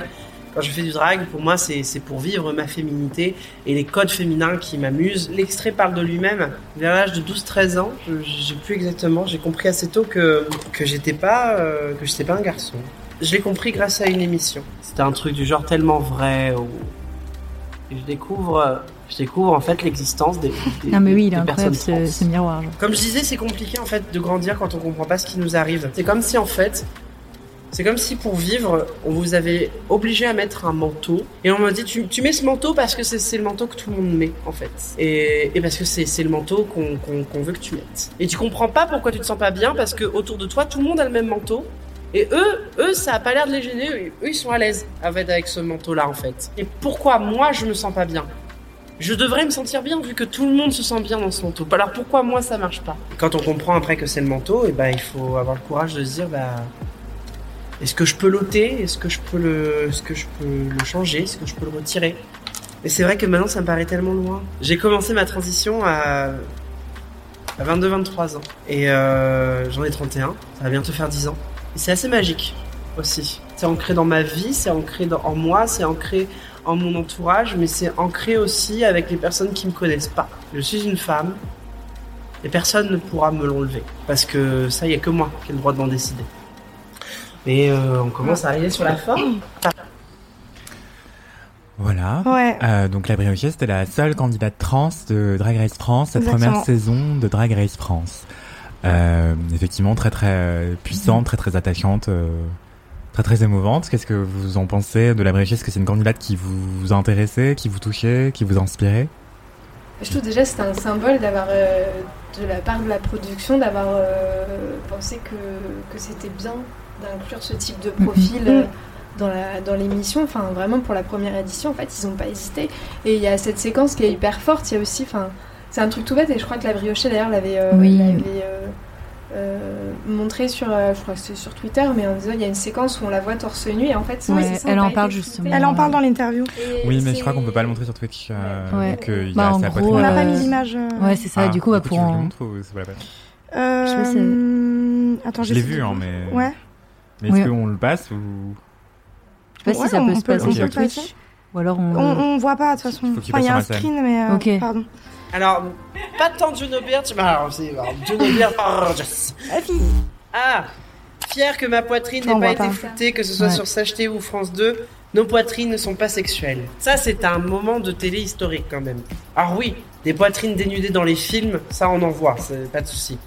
Quand je fais du drag, pour moi, c'est pour vivre ma féminité et les codes féminins qui m'amusent. L'extrait parle de lui-même. Vers l'âge de 12-13 ans, euh, j'ai plus exactement, j'ai compris assez tôt que, que j'étais pas, euh, que j'étais pas un garçon. Je l'ai compris grâce à une émission. C'était un truc du genre tellement vrai où et je découvre, je découvre en fait l'existence des, des, Non mais oui, il est personnes ce, ce miroir. genre. Comme je disais, c'est compliqué en fait de grandir quand on comprend pas ce qui nous arrive. C'est comme si en fait, c'est comme si pour vivre, on vous avait obligé à mettre un manteau et on m'a dit tu, mets ce manteau parce que c'est le manteau que tout le monde met en fait et, parce que c'est le manteau qu'on veut que tu mettes. Et tu comprends pas pourquoi tu te sens pas bien parce que autour de toi tout le monde a le même manteau. Et eux, eux, ça a pas l'air de les gêner. Eux, ils sont à l'aise avec, ce manteau-là, en fait. Et pourquoi moi, je me sens pas bien? Je devrais me sentir bien vu que tout le monde se sent bien dans ce manteau. Alors pourquoi moi ça marche pas? Quand on comprend après que c'est le manteau, et ben il faut avoir le courage de se dire bah est-ce que je peux l'ôter? Est-ce que je peux le changer? Est-ce que je peux le retirer? Et c'est vrai que maintenant ça me paraît tellement loin. J'ai commencé ma transition à à 22-23 ans et euh, j'en ai 31. Ça va bientôt faire 10 ans. Et c'est assez magique aussi. C'est ancré dans ma vie, c'est ancré en moi, c'est ancré en mon entourage, mais c'est ancré aussi avec les personnes qui me connaissent pas. Je suis une femme et personne ne pourra me l'enlever parce que ça, il y a que moi qui ai le droit d'en décider. Mais euh, on commence à arriver sur la fin. Voilà. Ouais. Euh, donc la Briochée, c'était la seule candidate trans de Drag Race France, cette Exactement. première saison de Drag Race France. Euh, effectivement, très très puissante, très très attachante, euh, très très émouvante. Qu'est-ce que vous en pensez de la Briochée Est-ce que c'est une candidate qui vous, a intéressé, qui vous touchait, qui vous inspirait? Je trouve déjà c'est un symbole d'avoir, euh, de la part de la production, d'avoir euh, pensé que, que c'était bien d'inclure ce type de profil euh, dans la dans l'émission. Enfin, vraiment pour la première édition, en fait, ils n'ont pas hésité. Et il y a cette séquence qui est hyper forte. Il y a aussi, enfin, c'est un truc tout bête. Et je crois que la briochée d'ailleurs l'avait euh, Oui. l'avait, euh, euh, montré sur, euh, je crois que c'est sur Twitter, mais en disant il y a une séquence où on la voit torse nu et en fait, Ouais, c'est ça, elle en parle justement. Elle en parle dans l'interview. Et Oui, mais c'est- je crois qu'on peut pas le montrer sur Twitch. euh, Ouais. donc, euh, il y Bah, a en gros. On n'a pas mis l'image. euh, Ouais, c'est ça. Ah, du coup, bah, pour tu en... montres ou c'est pas la peine? Euh, Je sais pas si- hum, Attends, Je l'ai vu, hein, mais. Ouais. Mais est-ce Oui. qu'on le passe ou. Je sais pas Ouais, si ça on- peut se passer sur Twitch. passer. Ou alors on... On, on voit pas de toute façon. Qu'il Enfin, il y a un screen, mais euh, Ok. pardon. Alors, pas tant Juno c'est alors, Juno oh, yes. Ah, fille. Ah Fier que ma poitrine n'ait pas été pas. floutée, que ce soit Ouais. sur Sachet ou France 2, nos poitrines ne sont pas sexuelles. Ça, c'est un moment de télé historique quand même. Alors oui, des poitrines dénudées dans les films, ça on en voit, c'est pas de souci.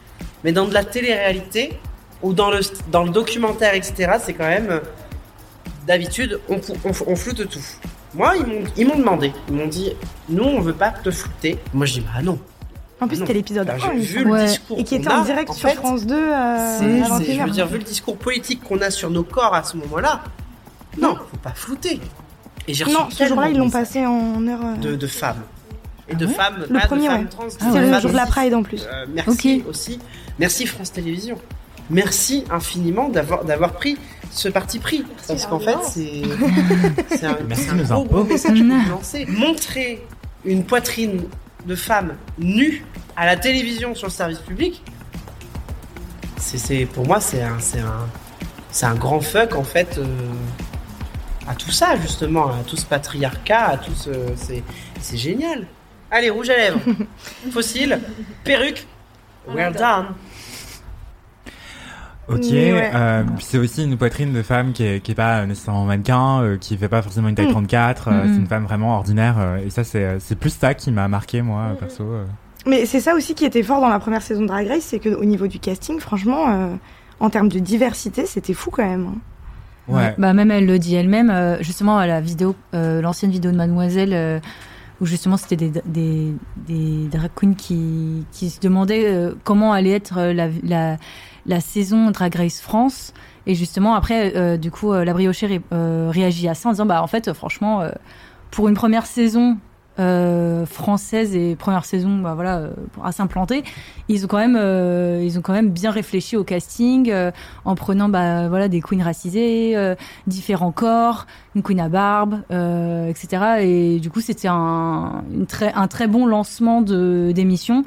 Mais dans de la télé-réalité, ou dans le, dans le documentaire, etc., c'est quand même... D'habitude, on, pou- on, on floute tout. Moi, ils m'ont- demandé, ils m'ont dit, nous, on veut pas te flouter. Moi, je dis, bah non. En plus, c'était l'épisode Bah, 1. j'ai il me vu le discours Et qui était en a, direct en sur fait, France 2 euh, c'est, je 21h. veux dire, vu le discours politique qu'on a sur nos corps à ce moment-là, non, faut pas flouter. Et j'ai reçu Non, ce jour-là, ils l'ont de passé en heure. euh, de, de femmes. Et de ouais femmes, Le pas premier, de femmes ouais. trans, de Ah C'est le jour de la. Pride en plus. Euh, merci aussi. Merci France Télévisions. Merci infiniment d'avoir, d'avoir pris ce parti pris. Parce qu'en fait, c'est, c'est un, Merci c'est un gros, gros message que vous lancez. Montrer une poitrine de femme nue à la télévision sur le service public, c'est, c'est, pour moi, c'est un, c'est un, c'est un grand fuck en fait euh, à tout ça justement, à tout ce patriarcat, à tout ce, c'est, c'est génial. Allez, rouge à lèvres, fossile, perruque, well done. Ok, ouais. euh, c'est aussi une poitrine de femme qui est, qui est pas nécessairement mannequin, euh, qui fait pas forcément une taille Mm. 34, euh, Mhm. c'est une femme vraiment ordinaire, euh, et ça c'est, c'est plus ça qui m'a marqué moi, perso. euh. Mais c'est ça aussi qui était fort dans la première saison de Drag Race, c'est qu'au niveau du casting, franchement, euh, en termes de diversité, c'était fou quand même. hein. Ouais. Bah même elle le dit elle-même, euh, justement à la vidéo, euh, l'ancienne vidéo de Mademoiselle, euh, où justement c'était des, des, des drag queens qui, qui se demandaient euh, comment allait être euh, la, la, la saison Drag Race France. Et justement après, euh, du coup, euh, la briochée ré- euh, réagit à ça en disant bah en fait euh, franchement, euh, pour une première saison euh, française et première saison, bah voilà, à s'implanter, ils ont quand même, ils ont quand même bien réfléchi au casting. en prenant bah, voilà, des queens racisées, différents corps, une queen à barbe, etc. Et du coup, c'était un, très, un très bon lancement d'émission.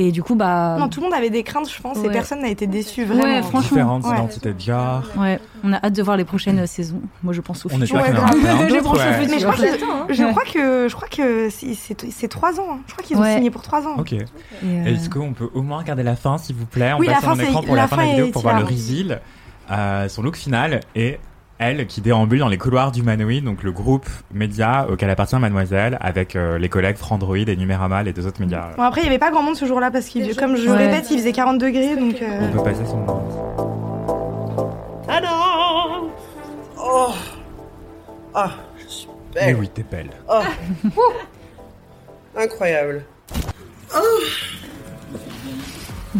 Et du coup, bah. Non, tout le monde avait des craintes, je pense, et Ouais. personne n'a été déçu, Ouais, vraiment. franchement. Différentes Ouais. identités de genre. Ouais, on a hâte de voir les prochaines saisons. Moi, je pense au On futur. espère Ouais, Je pense au ouais. futur. Mais je crois Ouais. que, je Ouais. crois que, je crois que c'est- trois ans. hein. Je crois qu'ils ont Ouais. signé pour trois ans. Ok. Et, euh, Est-ce qu'on peut au moins regarder la fin, s'il vous plaît? On Oui, la passe fin, mon c'est- écran pour la la, fin de la vidéo est pour voir le reveal, euh, son look final et elle qui déambule dans les couloirs du Manoï, donc le groupe média auquel appartient Mademoiselle, avec euh, les collègues Frandroid et Numérama, les deux autres médias. Bon, après, il n'y avait pas grand monde ce jour-là parce qu'il, comme je Ouais. répète, il faisait 40 degrés, donc. euh, On peut passer son. Ah non Oh Ah, je suis Mais belle. oui, t'es belle. Oh. Incroyable. Oh.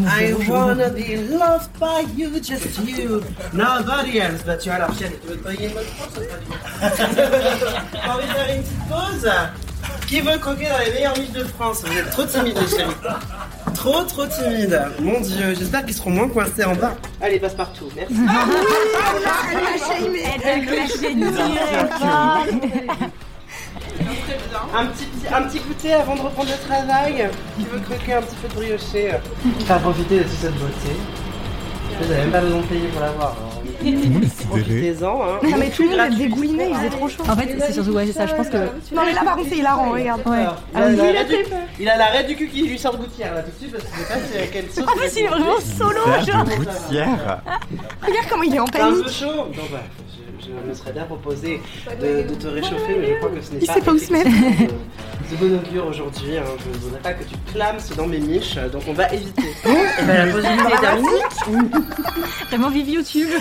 I wanna be loved by you, just you, nobody else but you. Alors, Chienne, tu veux te payer une bonne France ou pas du tout T'as envie de faire une petite pause Qui veut croquer dans les meilleures miches de France? Vous êtes trop timide, les chéris. Trop, trop timide. Mon dieu, j'espère qu'ils seront moins coincés en bas. Allez, passe partout. Merci. Un petit, un petit goûter avant de reprendre le travail. Qui veut croquer un petit peu de brioché Faire profiter de toute cette beauté. Vous n'avez même pas besoin de payer pour l'avoir. Tout le monde est sidéré. Profitez-en. Hein. Non, mais tout le monde a dégouliné, il faisait trop chaud. En fait, c'est surtout ouais, c'est ça. Je pense que. Non, mais là, par contre, c'est hilarant, regarde. Ouais. Il a, l'arrêt du, il a l'arrêt du cul qui lui sort de gouttière là tout de suite parce qu'il sait pas c'est quelle sauce. En plus, il est vraiment solo, genre. de gouttière. Regarde comment il est en T'es un peu panique. chaud Non bah, je, me serais bien proposé de, de te réchauffer, mais je crois que ce n'est Il pas sait pas où se mettre. effectivement de, de bon augure aujourd'hui. Hein. Je ne voudrais pas que tu clames dans mes miches, donc on va éviter. Et ben, la pause est terminée. Vraiment vive YouTube.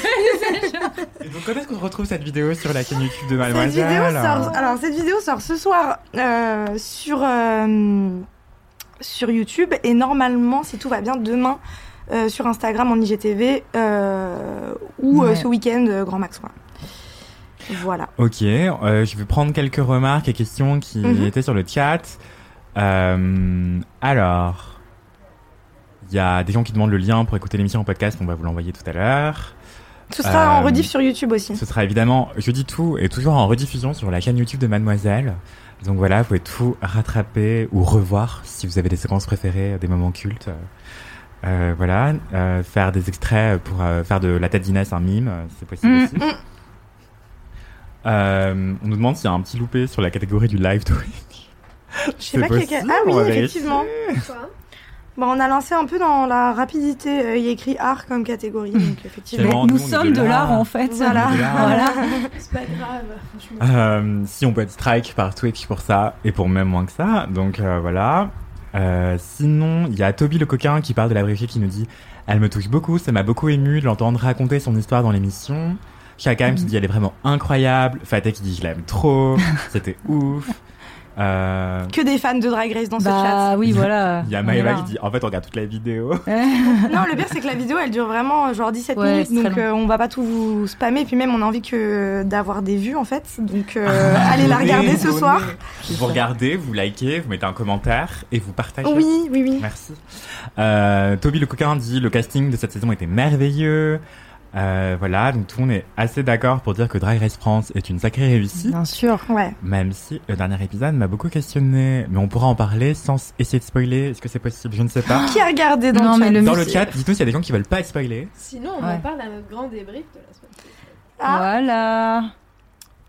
Et donc, quand est-ce qu'on retrouve cette vidéo sur la chaîne YouTube de Cette vidéo Mademoiselle sort, alors cette vidéo sort ce soir euh, sur euh, sur YouTube et normalement, si tout va bien, demain euh, sur Instagram en IGTV euh, ou euh, ce week-end euh, Grand Max. Quoi. Voilà. Ok, euh, je vais prendre quelques remarques et questions qui Mhm. étaient sur le chat. Euh, alors, il y a des gens qui demandent le lien pour écouter l'émission en podcast, on va vous l'envoyer tout à l'heure. Ce sera en Euh, rediff sur YouTube aussi. Ce sera évidemment, je dis tout, et toujours en rediffusion sur la chaîne YouTube de Mademoiselle. Donc voilà, vous pouvez tout rattraper ou revoir si vous avez des séquences préférées, des moments cultes. Euh, voilà, euh, faire des extraits pour faire de la tête d'Inès un mime, c'est possible Mm. aussi. Euh, on nous demande s'il y a un petit loupé sur la catégorie du live tweet. Je sais pas Ah oui, effectivement. Bah, on a lancé un peu dans la rapidité. euh, Il y a écrit art comme catégorie, donc effectivement. Nous sommes de l'art en fait. Voilà. C'est pas grave, franchement. Euh, si on peut être strike par Twitch pour ça et pour même moins que ça, donc euh, voilà. Euh, sinon, il y a Toby le coquin qui parle de la briochée qui nous dit Elle me touche beaucoup, ça m'a beaucoup ému de l'entendre raconter son histoire dans l'émission. Chakam qui dit Elle est vraiment incroyable. Fatek qui dit Je l'aime trop, c'était ouf. Euh, Que des fans de Drag Race dans ce chat. Bah oui, voilà. Il y a Maëva qui dit En fait, on regarde toute la vidéo. Non, le pire c'est que la vidéo elle dure vraiment euh, genre 17 Ouais, minutes donc euh, on va pas tout vous spammer puis même on a envie que d'avoir des vues en fait donc euh, allez la regarder ce soir. Vous regardez, vous likez, vous mettez un commentaire et vous partagez. Oui, oui, oui. Merci. Euh, Toby le coquin dit le casting de cette saison était merveilleux. Euh, voilà, donc tout le monde est assez d'accord pour dire que Drag Race France est une sacrée réussite, Bien sûr. Ouais. même si le dernier épisode m'a beaucoup questionné. Mais on pourra en parler sans essayer de spoiler. Est-ce que c'est possible? Je ne sais pas. Qui a regardé dans Non, le mais chat le Dans le chat, dites-nous s'il y a des gens qui veulent pas être spoilés. Sinon, on Ouais. en parle à notre grand débrief de la semaine prochaine. Ah. Voilà.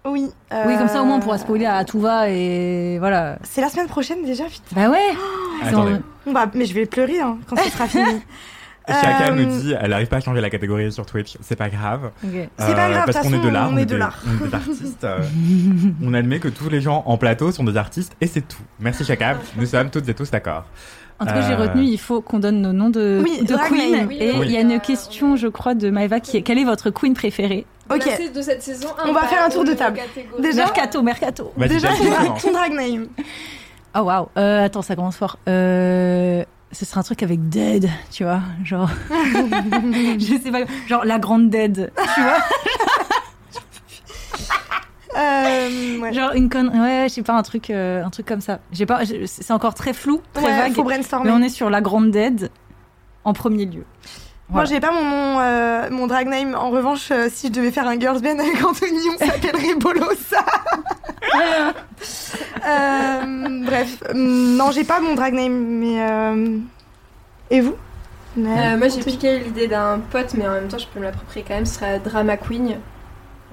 Oui. euh, Oui, comme ça au moins on pourra spoiler à tout va et voilà. C'est la semaine prochaine déjà, putain. Bah ouais. Attendez. Bon, bah, mais je vais pleurer hein, quand ce sera fini. Euh, nous dit elle arrive pas à changer la catégorie sur Twitch. C'est pas grave. Ok. C'est pas grave, parce qu'on est de l'art. on est de l'art. on est des artistes. euh, on admet que tous les gens en plateau sont des artistes et c'est tout. Merci Chacun. Nous sommes toutes et tous d'accord. En tout cas, j'ai Euh, retenu, il faut qu'on donne nos noms de, Oui, de queen. Et il Oui. y a une question, je crois, de Maeva qui est quelle est votre queen préférée? Ok. De, cette saison 1. On va faire un tour de table. Déjà Mercato, Mercato. Vas-y, Déjà, ton, drag name. Oh waouh. Euh, attends, ça commence fort. Euh, ce sera un truc avec Dead, tu vois, genre. je sais pas, genre la grande Dead, tu vois. Euh, ouais. Genre une conne, ouais, je sais pas, un truc, euh, un truc comme ça. J'ai pas, c'est encore très flou, très Ouais, vague. faut Mais on est sur la grande Dead en premier lieu. Moi, Voilà. j'ai pas mon nom, euh, mon drag name. En revanche, euh, si je devais faire un girls band avec Anthony, on s'appellerait Bolossa. Euh, bref, non, j'ai pas mon drag name, mais euh, et vous? Euh, moi j'ai piqué l'idée d'un pote, mais en même temps je peux me l'approprier quand même. Ce serait Drama Queen.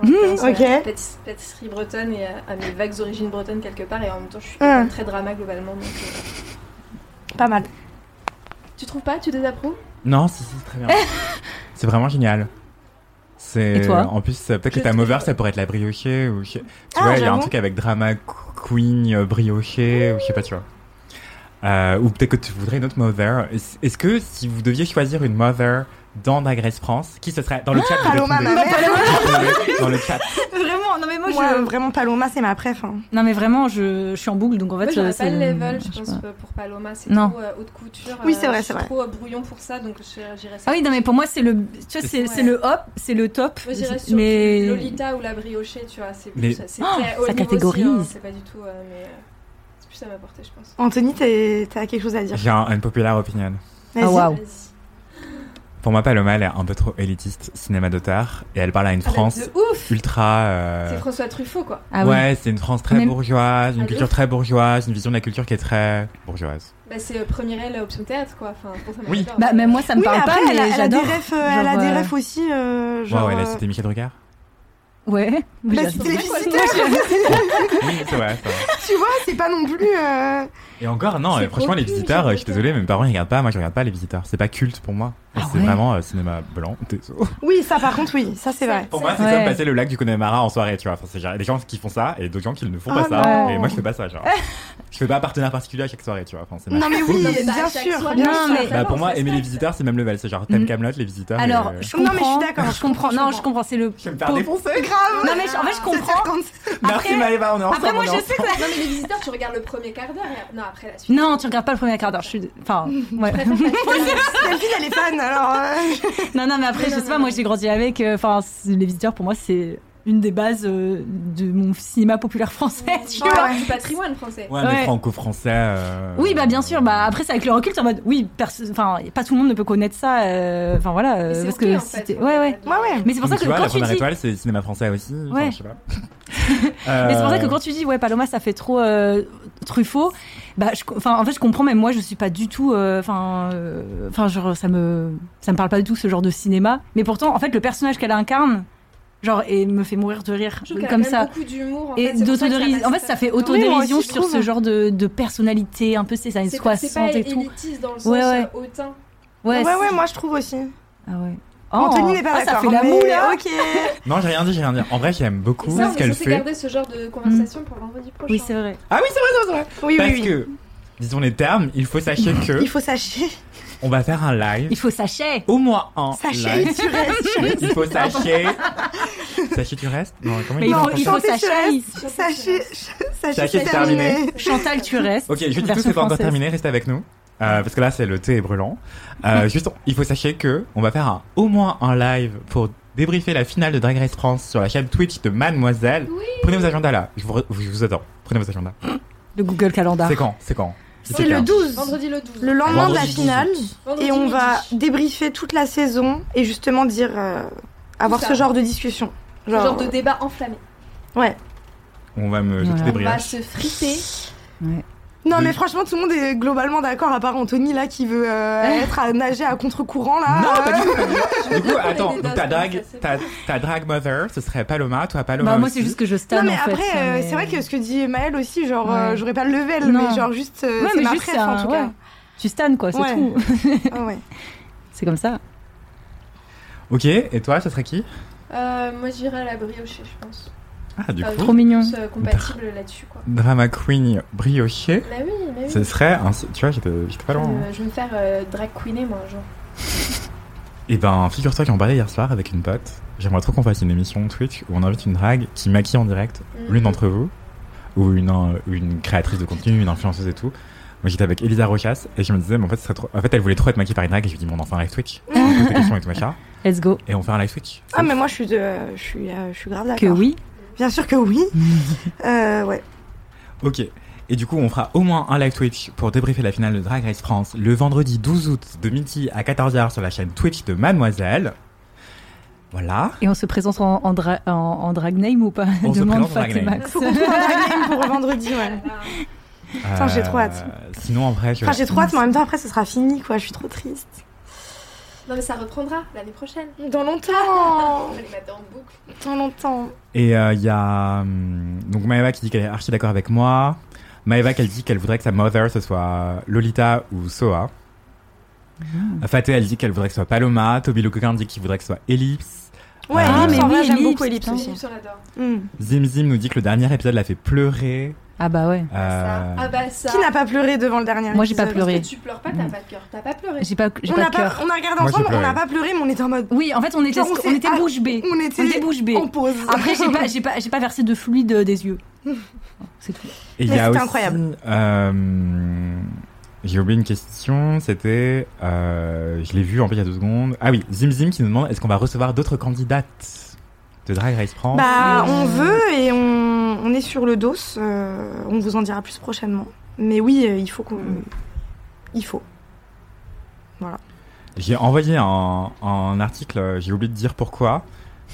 En Mmh, ok. pâtiss- Pâtisserie bretonne et à, à mes vagues origines bretonnes quelque part. Et en même temps je suis Ah. très drama globalement. Donc, euh, Pas mal. Tu trouves pas? Tu désapprouves Non, si, si, très bien. c'est vraiment génial. C'est Et toi en plus euh, peut-être que ta mover ça pourrait être la briochée ou tu Ah, vois il y a un truc avec drama queen euh, briochée ou je sais pas tu vois. Euh, ou peut-être que tu voudrais une autre mother. Est-ce que si vous deviez choisir une mother dans Race France, qui ce serait dans le chat Paloma, ma mère. dans le chat. Vraiment, non mais moi, Moi, je, vraiment, Paloma, c'est ma préf. hein. non mais vraiment, je, je suis en boucle, donc en fait, Moi euh, pas le level, je pense, pas. pour Paloma. C'est trop euh, haute couture. Oui, euh, c'est vrai, c'est vrai. trop euh, brouillon pour ça, donc ça. Ah oui, non mais pour moi, c'est le, tu vois, c'est Ouais. le hop, c'est le top. Moi sur mais Lolita ou la briochée, tu vois. C'est Mais- c'est Oh, très haut ça catégorise. hein, C'est pas du tout, mais c'est plus à ma portée, je pense. Anthony, t'as quelque chose à dire? J'ai un, une populaire opinion. Vas-y. Ah waouh. Pour moi Paloma elle est un peu trop élitiste cinéma d'auteur et elle parle à une Ah, France ouf ultra euh, C'est François Truffaut, quoi. Ah oui. ouais, c'est une France très Même- bourgeoise, une Ah, culture ouf. très bourgeoise, une vision de la culture qui est très bourgeoise. Bah, c'est euh, premier L option théâtre, quoi. Enfin, pour ça, moi, Oui. Bah même moi, ça me Oui, mais parle après, pas, elle, mais a, elle a des refs, euh, elle a des euh, refs aussi. euh, genre, ouais, ouais, là euh, c'était Michel Drucker. Ouais. bah, c'était les. Oui, c'est vrai, c'est vrai. tu vois, c'est pas non plus. euh, Et encore, non, C'est franchement, les visiteurs, je suis désolé, mais mes parents ils regardent pas, moi je regarde pas les visiteurs. C'est pas culte pour moi. Et c'est vraiment euh, cinéma blanc. Oui, ça par contre, oui, ça c'est vrai. Pour moi, c'est Ouais. comme passer le lac du Connemara en soirée, tu vois. Enfin, c'est genre, il y a des gens qui font ça et d'autres gens qui ne font Ah pas ça. non. Et moi, je fais pas ça, genre. je fais pas un partenaire particulier à chaque soirée, tu vois. Enfin, Non mais oui, Non, mais bien chaque sûr, soirée. bien Non, sûr. mais- Bah, pour moi, ça aimer les visiteurs, c'est même level. C'est genre, t'aimes Mm. Camelot, les visiteurs. Alors, euh, je Non, comprends. mais je suis d'accord, Je comprends. Non, je comprends. C'est le. Je vais me faire défoncer. Grave. Non, mais en fait, je comprends. Merci Maëva, on est ensemble. Après, moi, je sais que. Non, mais les visiteurs, tu regardes le premier quart d'heure et non, après la suite. Non, tu regardes pas le premier quart d'heure. Je suis. Enfin, ouais. Delphine, elle est fan, alors. euh, Non, non, mais après, je sais pas, moi j'ai grandi avec. euh, Enfin, les visiteurs, pour moi, c'est une des bases euh, de mon cinéma populaire français, tu Ouais, vois. du patrimoine français. Ouais, mais Ouais. franco-français. euh, Oui, bah bien sûr. Bah après, c'est avec le recul, en mode, oui, enfin, pas tout le monde ne peut connaître ça. euh, Enfin voilà, euh, Mais c'est parce que en fait, ouais, ouais. Ouais, ouais. Mais c'est pour Donc, ça tu que vois, quand la tu première dis, étoile, c'est cinéma français aussi. Enfin, Ouais. je sais pas. mais c'est pour ça que quand tu dis, ouais, Paloma, ça fait trop euh, Truffaut. Bah, je, enfin, en fait, je comprends. Même moi, je suis pas du tout. euh, Enfin, euh, enfin, genre, ça me, ça me parle pas du tout ce genre de cinéma. Mais pourtant, en fait, le personnage qu'elle incarne, genre, et me fait mourir de rire Je comme ça. beaucoup d'humour. En Et c'est ça d'autodérision. ça En fait, ça fait autodérision sur ce genre de, de personnalité, un peu ces années C'est pas, c'est 60 pas et tout. élitiste dans le sens Ouais, ouais. euh, hautain. Ouais, Ouais, c'est- ouais, moi je trouve aussi. Ah ouais. Anthony n'est pas ah, ça fait la mais moue là. Ok. Non, j'ai rien dit, j'ai rien dit. En vrai, j'aime beaucoup ça, on ce qu'elle fait. garder ce genre de conversation pour vendredi prochain. Oui, c'est vrai. Ah oui, c'est vrai, c'est vrai. Oui, Parce oui, oui. que, disons les termes, il faut sachez que Il faut sachez. On va faire un live. Il faut sachet. Au moins un Sachez, live. tu restes. Il faut sachez. sachez, tu restes Non, comment Mais il faut, il faut sachet. c'est c'est terminé. terminé. Chantal, tu restes. Ok, je dis tout, c'est pas encore terminé, restez avec nous. Euh, parce que là, c'est le thé est brûlant. Euh, juste, il faut sachez que on va faire un, au moins un live pour débriefer la finale de Drag Race France sur la chaîne Twitch de Mademoiselle. Prenez vos agendas là, je vous, je vous attends. Prenez vos agendas. Le Google Calendar. C'est quand? C'est quand? C'est le 12. Vendredi le 12. Le lendemain de la Vendredi 12 finale. Et on midi. va débriefer toute la saison et justement dire. euh, avoir ce genre de discussion. Ce genre de débat enflammé. Ouais. On va me jeter Voilà. des On va se friter. Non, mais franchement, tout le monde est globalement d'accord, à part Anthony là qui veut euh, être à nager à contre-courant là. Non, pas du tout. Du coup, attends, donc ta drag, ta, ta drag mother, ce serait Paloma, toi Paloma Bah, moi, c'est juste que je Non, stan mais en fait. après, euh, mais- c'est vrai que ce que dit Maëlle aussi, genre, euh, j'aurais pas le level, Non. mais genre juste, euh, Ouais, c'est mais ma juste, préf en tout ouais. cas. Tu stan quoi, c'est Ouais. tout. Ah ouais. c'est comme ça. Ok, et toi, ce serait qui? Euh, moi, j'irai à la brioche, je pense. Ah, du Euh, coup, Trop mignon. Euh, compatible là-dessus, quoi. Drama Queen brioché. Bah oui, bah oui. Ce serait un. Tu vois, j'étais j'étais pas loin. hein. Je vais me faire euh, drag queener, moi, un jour. Et ben, figure-toi qu'on parlait hier soir avec une pote. J'aimerais trop qu'on fasse une émission Twitch où on invite une drague qui maquille en direct, Mhm. l'une d'entre vous, ou une, une créatrice de contenu, une influenceuse et tout. Moi j'étais avec Elisa Rochas et je me disais, mais en fait, ce serait trop... en fait, elle voulait trop être maquillée par une drague et je lui dis, bon, on en fait un live Twitch. On pose des questions et tout machin. Let's go. Et on fait un live Twitch. Ah, mais moi, je suis, de, je suis, euh, je suis grave d'accord. Que oui. Bien sûr que oui. euh, ouais. Ok. Et du coup, on fera au moins un live Twitch pour débriefer la finale de Drag Race France le vendredi 12 août de midi à 14h sur la chaîne Twitch de Mademoiselle. Voilà. Et on se présente en, en, dra- en, en drag name ou pas? On se Demande présente en drag name. Max. Faut qu'on trouve un drag name pour vendredi, ouais. Putain, j'ai trop hâte. Euh, Sinon, après, je. Enfin, j'ai trop hâte, mais en même temps, après, ce sera fini, quoi. Je suis trop triste. Non, mais ça reprendra l'année prochaine. Dans longtemps. On les mettre en boucle. Dans longtemps. Et il y a hum, donc Maëva qui dit qu'elle est archi d'accord avec moi. Maëva qu'elle dit qu'elle voudrait que sa mother ce soit Lolita ou Soa. Faté elle dit qu'elle voudrait que ce soit Paloma. Toby Le Coquin dit qu'il voudrait que ce soit Ellipse. Ouais, Ah, Ellipse, mais en vrai, oui, j'aime Ellipse, beaucoup Ellipse. Ellipse, on l'adore. Hmm. Zim Zim nous dit que le dernier épisode l'a fait pleurer. Ah bah ouais. Euh, Ah bah ça. Qui n'a pas pleuré devant le dernier Moi, j'ai pas pleuré. Parce que tu pleures pas, t'as pas de cœur. T'as pas pleuré. J'ai pas, j'ai On pas a, de cœur. on a regardé ensemble, on n'a pas pleuré, mais on était en mode. Oui, en fait, on était, Genre, on était bouche bée. On était, On était bouche bée. Après, j'ai pas, j'ai pas, j'ai pas versé de fluide euh, des yeux. C'est tout. Et il Mais y a c'était aussi. incroyable. euh, j'ai oublié une question. C'était, euh, je l'ai vu en fait il y a deux secondes. Ah oui, Zim Zim qui nous demande est-ce qu'on va recevoir d'autres candidates de Drag Race France? Bah, on veut et on, on est sur le dos. euh, on vous en dira plus prochainement. Mais oui, euh, il faut qu'on. Il faut. J'ai envoyé un, un article, euh, j'ai oublié de dire pourquoi,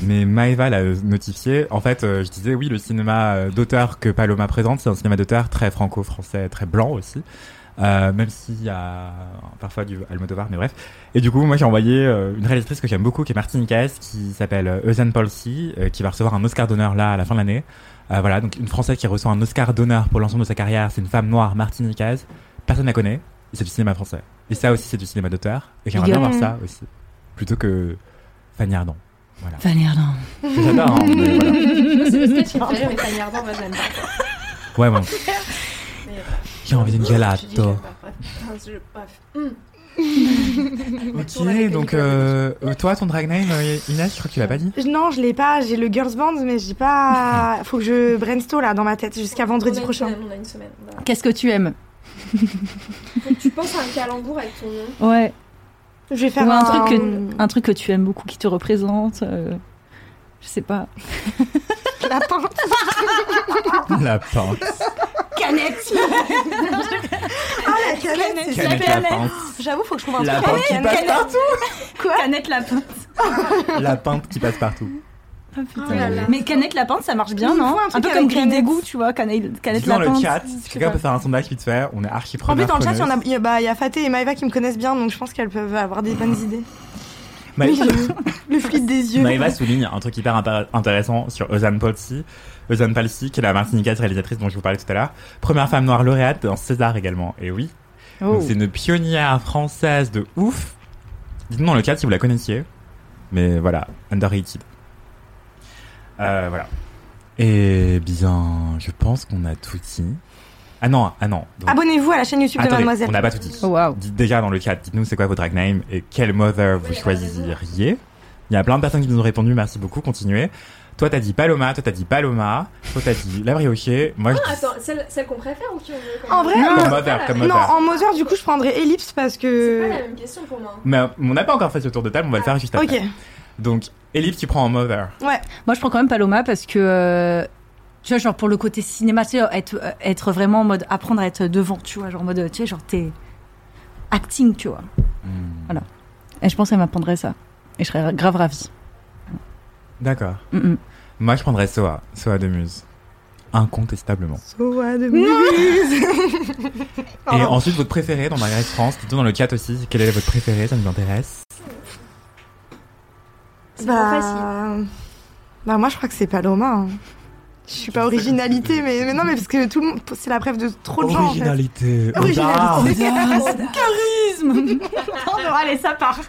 mais Maëva l'a notifié. En fait, euh, je disais oui, le cinéma d'auteur que Paloma présente, c'est un cinéma d'auteur très franco-français, très blanc aussi. Euh, même s'il y a parfois du Almodovar, mais bref. Et du coup, moi j'ai envoyé euh, une réalisatrice que j'aime beaucoup, qui est martiniquaise, qui s'appelle Eusen Polsi, euh, qui va recevoir un Oscar d'honneur là à la fin de l'année. Euh, voilà, donc une Française qui reçoit un Oscar d'honneur pour l'ensemble de sa carrière, c'est une femme noire martiniquaise. Personne ne la connaît. c'est du cinéma français. Et ça aussi, c'est du cinéma d'auteur. Et j'aimerais bien voir ça aussi. Plutôt que Fanny Ardant. Voilà. Fanny Ardant. J'adore, hein, mais voilà. C'est le sketch qui me fait rire, mais Fanny Ardant, moi, je l'aime pas. Ouais, bon. Mais, J'ai envie d'une gelato. bref. Ok, donc euh, euh, toi, ton drag name, euh, Inès, je crois que tu l'as pas dit. Non, je l'ai pas. J'ai le girls band, mais j'ai pas. Faut que je brainstorm là dans ma tête jusqu'à vendredi On prochain. semaine, On a une semaine. voilà. Qu'est-ce que tu aimes Faut que tu penses à un calembour avec ton nom. Ouais. Je vais faire Ou un, un, truc que, un truc que tu aimes beaucoup, qui te représente. euh, je sais pas. lapin. La pinte. Canette Ah la canette, c'est Canette super. la pinte. J'avoue, faut que je trouve un La truc. pinte qui passe canette. partout. Quoi Canette lapin. La pinte qui passe partout. Ah, putain. Oh là là. Mais canette lapin, ça marche bien, non un peu comme grille d'égout, tu vois, canette, canette dans lapin. le chat, si quelqu'un peut faire un sondage vite fait, on est archi En plus, dans le chat, il y, a, bah, il y a Faté et Maëva qui me connaissent bien, donc je pense qu'elles peuvent avoir des bonnes idées. Ma- Oui, je- le fluide des yeux. Maëva souligne un truc hyper intér- intéressant sur Ozan Palsi. Ozan Palsi, qui est la martiniquaise réalisatrice dont je vous parlais tout à l'heure. Première femme noire lauréate dans César également. Et oui. Oh. Donc c'est une pionnière française de ouf. Dites-nous dans le chat si vous la connaissiez. Mais voilà, underrated. Euh, voilà. Et bien, je pense qu'on a tout dit. Ah non, ah non. Donc- Abonnez-vous à la chaîne YouTube de Attendez, Mademoiselle. on n'a pas tout dit. Oh, waouh. Dites déjà dans le chat, dites-nous c'est quoi votre drag name et quel mother vous choisiriez. Il y a plein de personnes qui nous ont répondu, merci beaucoup, continuez. Toi t'as dit Paloma, toi t'as dit Paloma, toi t'as dit la briochée, moi je Ah, dis attends, celle, celle qu'on préfère ou qui on veut En vrai, C'est comme la comme Non, en Mother, du coup, je prendrais Ellipse parce C'est que. pas la même question pour moi. Mais on n'a pas encore fait ce tour de table, on va le faire juste après. Ok, Donc, Ellipse, tu prends en mother. ouais. Moi, je prends quand même Paloma parce que, euh, tu vois, genre pour le côté cinéma, tu sais, être, euh, être vraiment en mode apprendre à être devant, tu vois, genre en mode, tu sais, genre t'es acting, tu vois. Hmm. Et je pense qu'elle m'apprendrait ça. Et je serais grave ravie. D'accord. Mm, mm. Moi je prendrais Soa, Soa de Muse. Incontestablement. Soa de Muse. Et ensuite, votre préféré dans Race France, dites-nous dans le chat aussi quel est votre préféré, ça nous intéresse. C'est pas facile. Bah... bah, moi, je crois que c'est Paloma. hein. Je suis pas originalité, mais, mais non, mais parce que tout le monde, c'est la preuve de trop de gens. En fait. Originalité, Originalité. audace. Charisme On aura les ça part.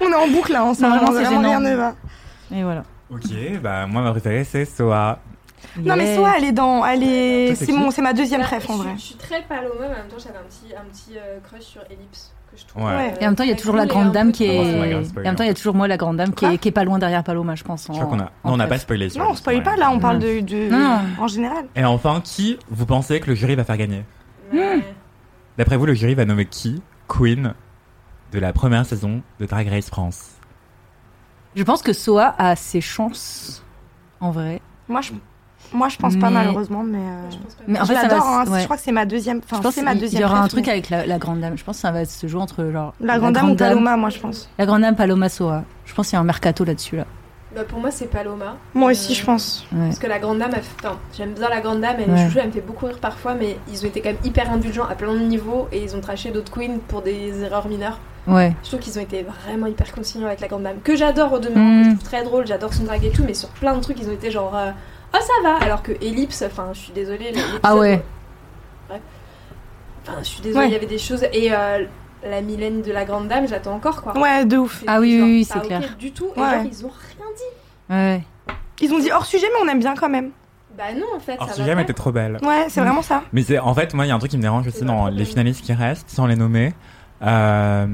On est en boucle là, ensemble. Non, vraiment, vraiment, c'est vraiment rien ne va. Et voilà. Ok, bah moi ma préférée c'est Soa. Non, mais. Soa, elle est dans. Elle est. C'est mon, c'est ma deuxième Bah, préf en je, vrai. suis- je suis très Paloma, mais en même temps, j'avais un petit, un petit euh, crush sur Ellipse. Que je trouve, Ouais. Et en même temps, il y a très toujours la grande dame qui est. Grande Et en même temps, il y a toujours moi, la grande dame, qui est, qui est pas loin derrière Paloma, je pense. Je crois qu'on a. Non, on n'a pas spoilé Non, on spoil pas là, on parle de, de- en général. Et enfin, qui vous pensez que le jury va faire gagner? D'après vous, le jury va nommer qui? Queen de la première saison de Drag Race France Je pense que Soa a ses chances, en vrai. Moi, je, moi, je pense pas Mais- malheureusement, mais. euh, Je pense pas. Mais en je fait, ça l'adore, va. hein, ouais. Je crois que c'est ma deuxième. Je pense c'est ma qu'il deuxième. y aura un truc avec la, la grande dame. Je pense que ça va se jouer entre genre La grande dame ou Paloma, moi, je pense. La grande dame Paloma Soa. Je pense qu'il y a un mercato là-dessus là. Bah, pour moi, c'est Paloma. Moi aussi, Euh, je pense. Ouais. Parce que la grande dame, fait- j'aime bien la grande dame, elle est Ouais. chouchou, elle me fait beaucoup rire parfois, mais ils ont été quand même hyper indulgents à plein de niveaux et ils ont traché d'autres queens pour des erreurs mineures. Ouais. Je trouve qu'ils ont été vraiment hyper conciliants avec la grande dame, que j'adore au demeurant, que je trouve très drôle, j'adore son drag et tout, mais sur plein de trucs, ils ont été genre euh, oh ça va, alors que Ellipse, enfin je suis désolée. Ah ouais. Ouais. Enfin, je suis désolée, Ouais. il y avait des choses et euh, la Mylène de la grande dame, j'attends encore quoi. Ouais, de ouf. Ah oui, genre oui, c'est clair. Du tout, et Ouais. genre, ils ont rien dit. Ouais. Ils ont dit hors sujet, mais on aime bien quand même. Bah non en fait. Alors, ça si va pas, était trop belle. Ouais, c'est vraiment ça. Mais c'est en fait, moi, il y a un truc qui me dérange aussi dans les finalistes qui restent, sans les nommer. Euh,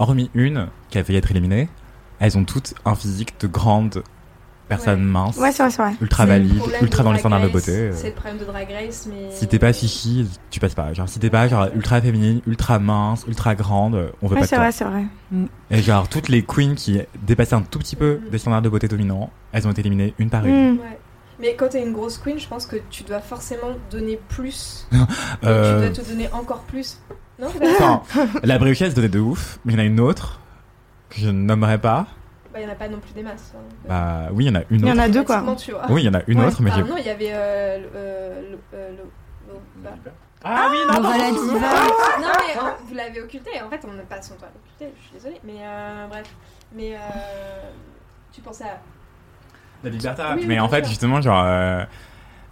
hormis une qui a failli être éliminée, elles ont toutes un physique de grande personne Ouais. mince, Ouais, c'est vrai, c'est vrai. ultra C'est valide, ultra dans les standards de beauté. euh. C'est le problème de Drag Race, mais. Si t'es pas fichi, tu passes pas. Genre, si t'es pas genre ultra féminine, ultra mince, ultra grande, on veut Ouais, pas de c'est toi. vrai, c'est vrai. Et genre, toutes les queens qui dépassaient un tout petit peu Mhm. des standards de beauté dominants, elles ont été éliminées une par une. Mm. Ouais. Mais quand t'es une grosse queen, je pense que tu dois forcément donner plus. Euh, tu dois te donner encore plus. Non Enfin, la briochée, elle se donnait de ouf, mais il y en a une autre que je ne nommerai pas. Bah, il y en a pas non plus des masses. hein. Bah oui, il y en a une Il y en autre. a deux, quoi. Pratiquement, tu vois. Oui, il y en a une Ouais. autre, mais Ah non, il y avait. Euh, le- euh, le- euh, le- le- bah. Ah oui, non, voilà, diva. Non, mais euh, vous l'avez occulté. En fait, on n'a pas son toit l'occulter, je suis désolée. Mais euh, bref. Mais euh, tu pensais à. La Liberta. Oui, oui, mais en bien fait, sûr. justement, genre. euh,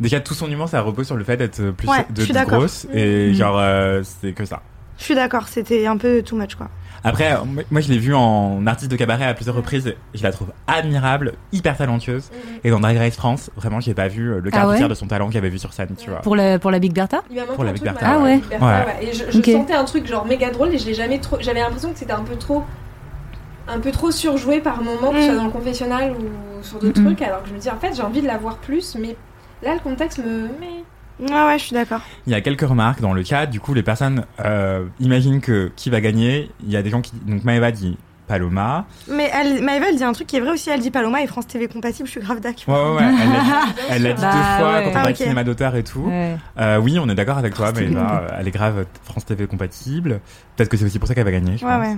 Déjà, tout son humour, ça repose sur le fait d'être plus Ouais, de, grosse. Et Mm. genre, euh, c'est que ça. Je suis d'accord, c'était un peu too much quoi. Après, euh, moi, je l'ai vue en artiste de cabaret à plusieurs reprises. et Je la trouve admirable, hyper talentueuse. Mhm. Et dans Drag Race France, vraiment, j'ai pas vu euh, le Ah quart ouais tiers de son talent qu'il avait vu sur scène, tu vois. Pour la, pour la Big Bertha Il m'a manqué Pour la Big Bertha, ouais. Ah Bertha, ouais. ouais. Et je, sentais un truc genre méga drôle et je l'ai jamais trop. J'avais l'impression que c'était un peu trop. Un peu trop surjoué par moment, que ce Mm. soit dans le confessionnal ou sur d'autres trucs, alors que je me dis en fait j'ai envie de la voir plus, mais là le contexte me. Mais... Ouais, ouais, je suis d'accord. Il y a quelques remarques dans le chat. Du coup, les personnes euh, imaginent que qui va gagner. Il y a des gens qui. Donc, Maëva dit Paloma. Mais elle, Maëva, elle dit un truc qui est vrai aussi. Elle dit Paloma et France TV compatible. Je suis grave d'accord. Ouais, ouais, ouais. Elle l'a dit, elle l'a dit Bah, deux fois ouais. quand on Ah, parlait ok. de cinéma d'auteur et tout. Ouais. Euh, oui, on est d'accord avec toi, France TV Maëva. Elle est grave France TV compatible. Peut-être que c'est aussi pour ça qu'elle va gagner, je Ouais, pense. ouais.